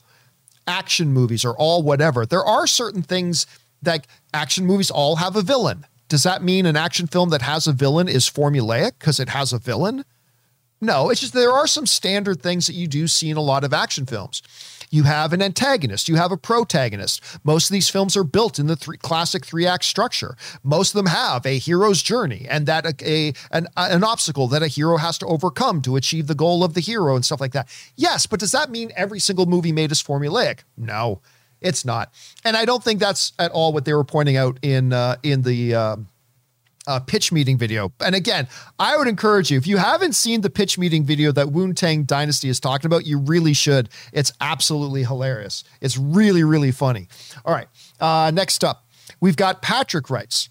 [SPEAKER 1] action movies or all whatever. There are certain things that action movies all have a villain. Does that mean an action film that has a villain is formulaic because it has a villain? No, it's just there are some standard things that you do see in a lot of action films. You have an antagonist, you have a protagonist. Most of these films are built in the three, classic three act structure. Most of them have a hero's journey and that a, a an, an obstacle that a hero has to overcome to achieve the goal of the hero and stuff like that. Yes, but does that mean every single movie made is formulaic? No. It's not, and I don't think that's at all what they were pointing out in uh, in the uh, uh, pitch meeting video. And again, I would encourage you if you haven't seen the pitch meeting video that Wu Tang Dynasty is talking about, you really should. It's absolutely hilarious. It's really really funny. All right, uh, next up, we've got Patrick writes.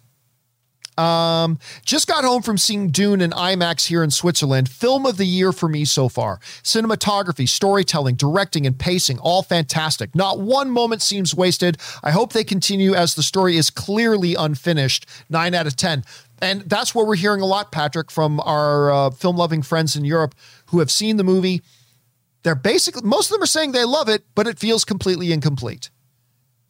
[SPEAKER 1] Um, just got home from seeing Dune in IMAX here in Switzerland. Film of the year for me so far. Cinematography, storytelling, directing, and pacing, all fantastic. Not one moment seems wasted. I hope they continue as the story is clearly unfinished. Nine out of 10. And that's what we're hearing a lot, Patrick, from our uh, film loving friends in Europe who have seen the movie. They're basically, most of them are saying they love it, but it feels completely incomplete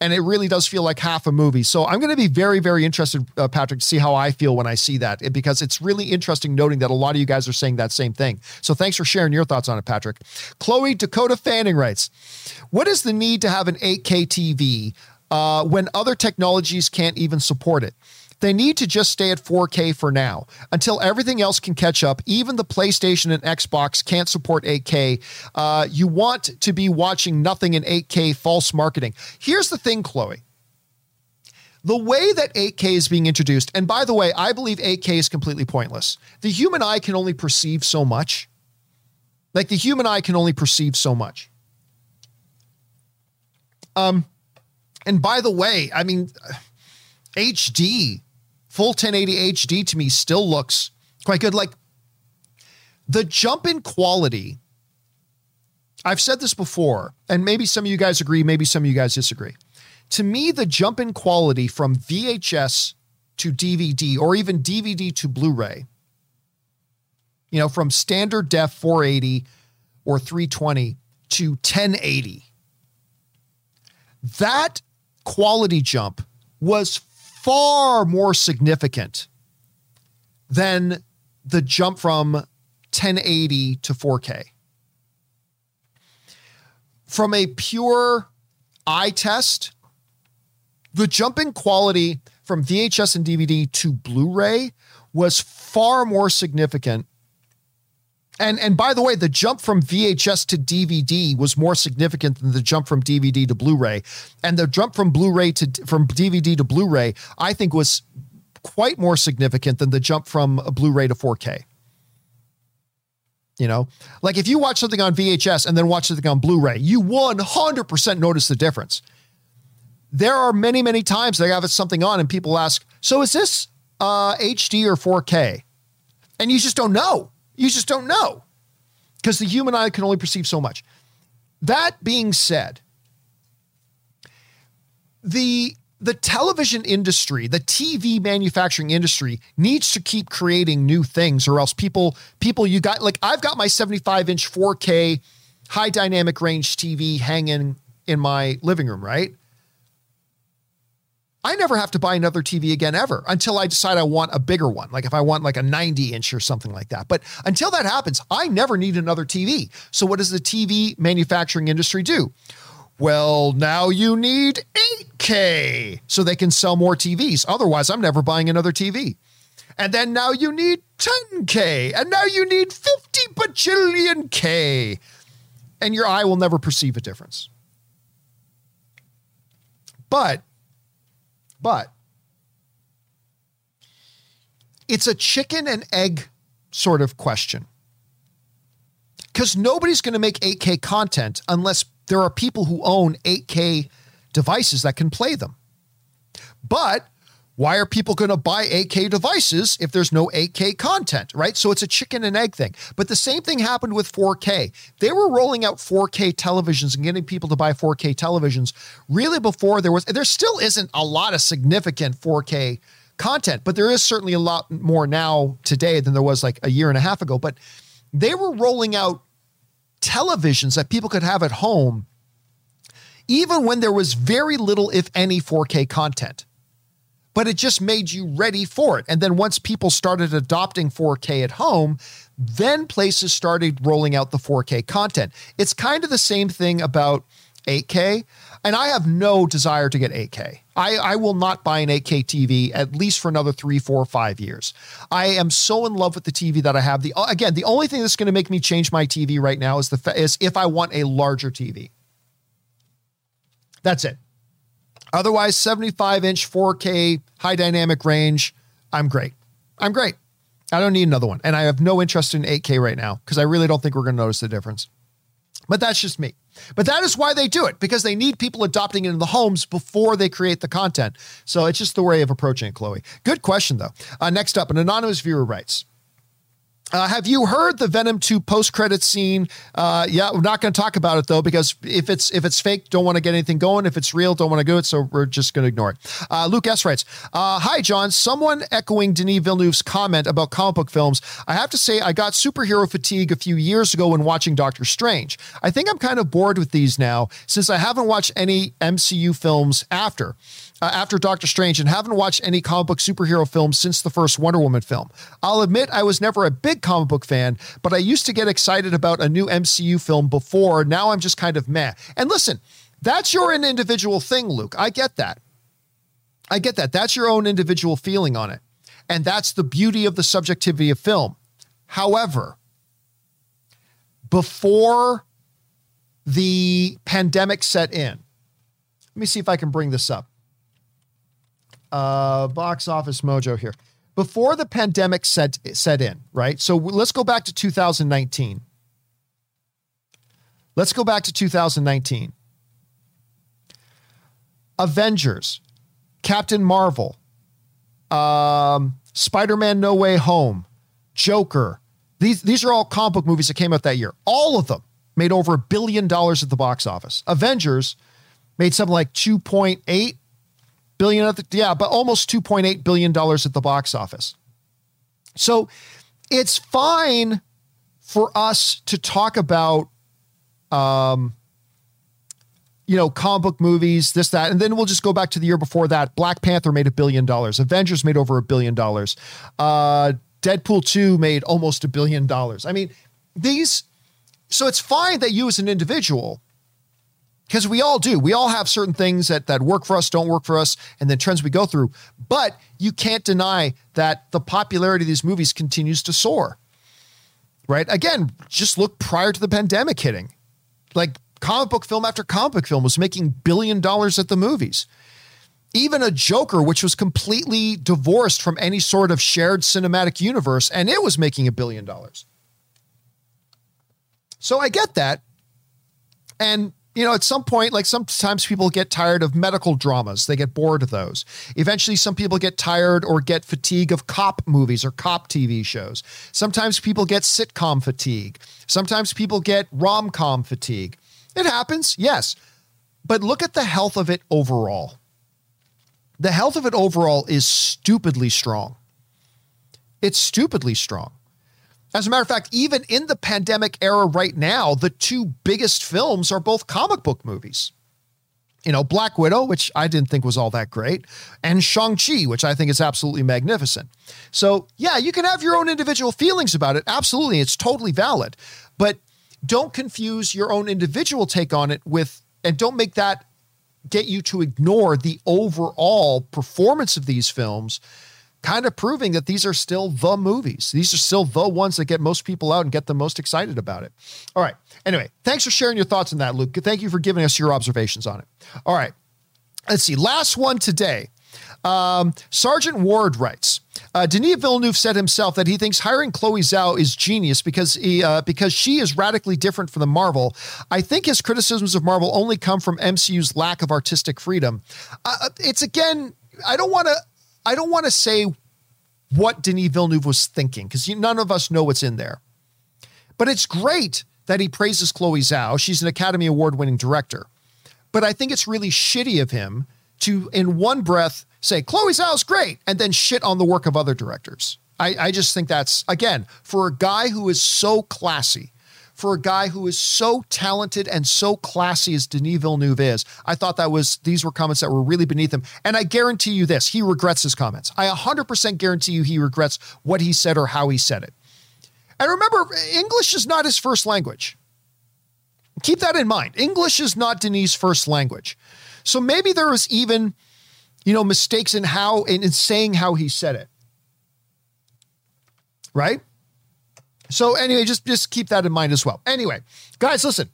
[SPEAKER 1] and it really does feel like half a movie. So I'm going to be very, very interested, uh, Patrick, to see how I feel when I see that, because it's really interesting noting that a lot of you guys are saying that same thing. So thanks for sharing your thoughts on it, Patrick. Chloe Dakota Fanning writes, "What is the need to have an 8K TV uh, when other technologies can't even support it?" They need to just stay at 4K for now until everything else can catch up. Even the PlayStation and Xbox can't support 8K. Uh, you want to be watching nothing in 8K false marketing. Here's the thing, Chloe. The way that 8K is being introduced, and by the way, I believe 8K is completely pointless. The human eye can only perceive so much. Like the human eye can only perceive so much. Um, and by the way, I mean, HD full 1080 HD to me still looks quite good. Like the jump in quality, I've said this before, and maybe some of you guys agree, maybe some of you guys disagree. To me, the jump in quality from VHS to DVD or even DVD to Blu ray, you know, from standard def 480 or 320 to 1080, that quality jump was far more significant than the jump from 1080 to 4K. From a pure eye test, the jump in quality from VHS and DVD to Blu ray was far more significant and and by the way, the jump from VHS to DVD was more significant than the jump from DVD to Blu-ray, and the jump from Blu-ray to from DVD to Blu-ray, I think, was quite more significant than the jump from a Blu-ray to 4K. You know, like if you watch something on VHS and then watch something on Blu-ray, you 100% notice the difference. There are many, many times that I have something on and people ask, "So is this uh, HD or 4K?" And you just don't know you just don't know because the human eye can only perceive so much. That being said, the the television industry, the TV manufacturing industry needs to keep creating new things or else people people you got like I've got my 75 inch 4K high dynamic range TV hanging in my living room, right? I never have to buy another TV again ever until I decide I want a bigger one. Like if I want like a 90 inch or something like that. But until that happens, I never need another TV. So what does the TV manufacturing industry do? well, now you need 8K so they can sell more TVs. Otherwise, I'm never buying another TV. And then now you need 10K. And now you need 50 bajillion K. And your eye will never perceive a difference. But, but, it's a chicken and egg sort of question. Because nobody's going to make 8K content unless there are people who own 8K devices that can play them. But why are people going to buy 8K devices if there's no 8K content, right? So it's a chicken and egg thing. But the same thing happened with 4K. They were rolling out 4K televisions and getting people to buy 4K televisions really before there was, there still isn't a lot of significant 4K content, but there is certainly a lot more now today than there was like a year and a half ago. But they were rolling out televisions that people could have at home, even when there was very little, if any, 4K content. But it just made you ready for it. And then once people started adopting 4K at home, then places started rolling out the 4K content. It's kind of the same thing about 8K. And I have no desire to get 8K. I, I will not buy an 8K TV at least for another three, four, five years. I am so in love with the TV that I have. The uh, again, the only thing that's going to make me change my TV right now is the is if I want a larger TV. That's it. Otherwise, 75 inch 4K high dynamic range. I'm great. I'm great. I don't need another one. And I have no interest in 8K right now because I really don't think we're going to notice the difference. But that's just me. But that is why they do it because they need people adopting it in the homes before they create the content. So it's just the way of approaching it, Chloe. Good question, though. Uh, next up, an anonymous viewer writes uh, have you heard the Venom 2 post credit scene? Uh, yeah, we're not going to talk about it though because if it's if it's fake, don't want to get anything going. If it's real, don't want to do it. So we're just going to ignore it. Uh, Luke S writes, uh, "Hi John, someone echoing Denis Villeneuve's comment about comic book films. I have to say I got superhero fatigue a few years ago when watching Doctor Strange. I think I'm kind of bored with these now since I haven't watched any MCU films after." Uh, after Doctor Strange and haven't watched any comic book superhero films since the first Wonder Woman film. I'll admit I was never a big comic book fan, but I used to get excited about a new MCU film before. Now I'm just kind of meh. And listen, that's your an individual thing, Luke. I get that. I get that. That's your own individual feeling on it. And that's the beauty of the subjectivity of film. However, before the pandemic set in, let me see if I can bring this up uh, box office mojo here. Before the pandemic set set in, right? So let's go back to 2019. Let's go back to 2019. Avengers, Captain Marvel, um, Spider-Man No Way Home, Joker. These these are all comic book movies that came out that year. All of them made over a billion dollars at the box office. Avengers made something like 2.8 billion at the, yeah, but almost 2.8 billion dollars at the box office. So it's fine for us to talk about um you know, comic book movies, this, that, and then we'll just go back to the year before that. Black Panther made a billion dollars. Avengers made over a billion dollars. Uh, Deadpool 2 made almost a billion dollars. I mean, these, so it's fine that you as an individual because we all do. We all have certain things that that work for us, don't work for us, and then trends we go through. But you can't deny that the popularity of these movies continues to soar. Right? Again, just look prior to the pandemic hitting. Like comic book film after comic book film was making billion dollars at the movies. Even a Joker, which was completely divorced from any sort of shared cinematic universe, and it was making a billion dollars. So I get that. And you know, at some point, like sometimes people get tired of medical dramas. They get bored of those. Eventually, some people get tired or get fatigue of cop movies or cop TV shows. Sometimes people get sitcom fatigue. Sometimes people get rom com fatigue. It happens, yes. But look at the health of it overall. The health of it overall is stupidly strong. It's stupidly strong. As a matter of fact, even in the pandemic era right now, the two biggest films are both comic book movies. You know, Black Widow, which I didn't think was all that great, and Shang-Chi, which I think is absolutely magnificent. So, yeah, you can have your own individual feelings about it. Absolutely. It's totally valid. But don't confuse your own individual take on it with and don't make that get you to ignore the overall performance of these films kind of proving that these are still the movies. These are still the ones that get most people out and get them most excited about it. All right. Anyway, thanks for sharing your thoughts on that, Luke. Thank you for giving us your observations on it. All right. Let's see. Last one today. Um, Sergeant Ward writes, uh, Denis Villeneuve said himself that he thinks hiring Chloe Zhao is genius because he, uh, because she is radically different from the Marvel. I think his criticisms of Marvel only come from MCU's lack of artistic freedom. Uh, it's again, I don't want to, I don't want to say what Denis Villeneuve was thinking because none of us know what's in there. But it's great that he praises Chloe Zhao. She's an Academy Award winning director. But I think it's really shitty of him to, in one breath, say Chloe Zhao's great and then shit on the work of other directors. I, I just think that's, again, for a guy who is so classy, for a guy who is so talented and so classy as Denis Villeneuve is, I thought that was these were comments that were really beneath him. And I guarantee you this, he regrets his comments. I 100% guarantee you he regrets what he said or how he said it. And remember, English is not his first language. Keep that in mind. English is not Denis' first language. So maybe there was even, you know, mistakes in how in, in saying how he said it. Right? So anyway, just just keep that in mind as well. Anyway, guys, listen.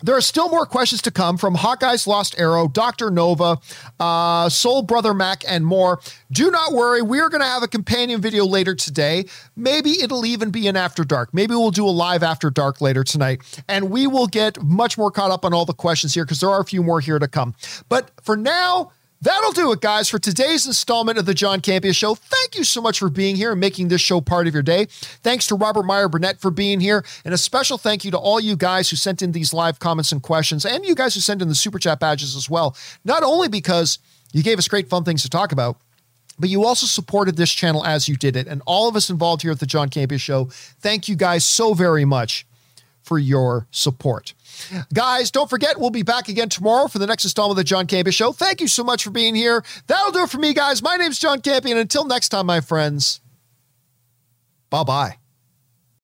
[SPEAKER 1] There are still more questions to come from Hawkeye's Lost Arrow, Dr. Nova, uh, Soul Brother Mac, and more. Do not worry, we are going to have a companion video later today. Maybe it'll even be an After Dark. Maybe we'll do a live After Dark later tonight, and we will get much more caught up on all the questions here because there are a few more here to come. But for now, That'll do it, guys, for today's installment of the John Campea Show. Thank you so much for being here and making this show part of your day. Thanks to Robert Meyer Burnett for being here. And a special thank you to all you guys who sent in these live comments and questions, and you guys who sent in the super chat badges as well. Not only because you gave us great fun things to talk about, but you also supported this channel as you did it. And all of us involved here at the John Campea Show, thank you guys so very much for your support. Guys, don't forget, we'll be back again tomorrow for the next installment of the John Campea Show. Thank you so much for being here. That'll do it for me, guys. My name's John Campea, and until next time, my friends, bye bye.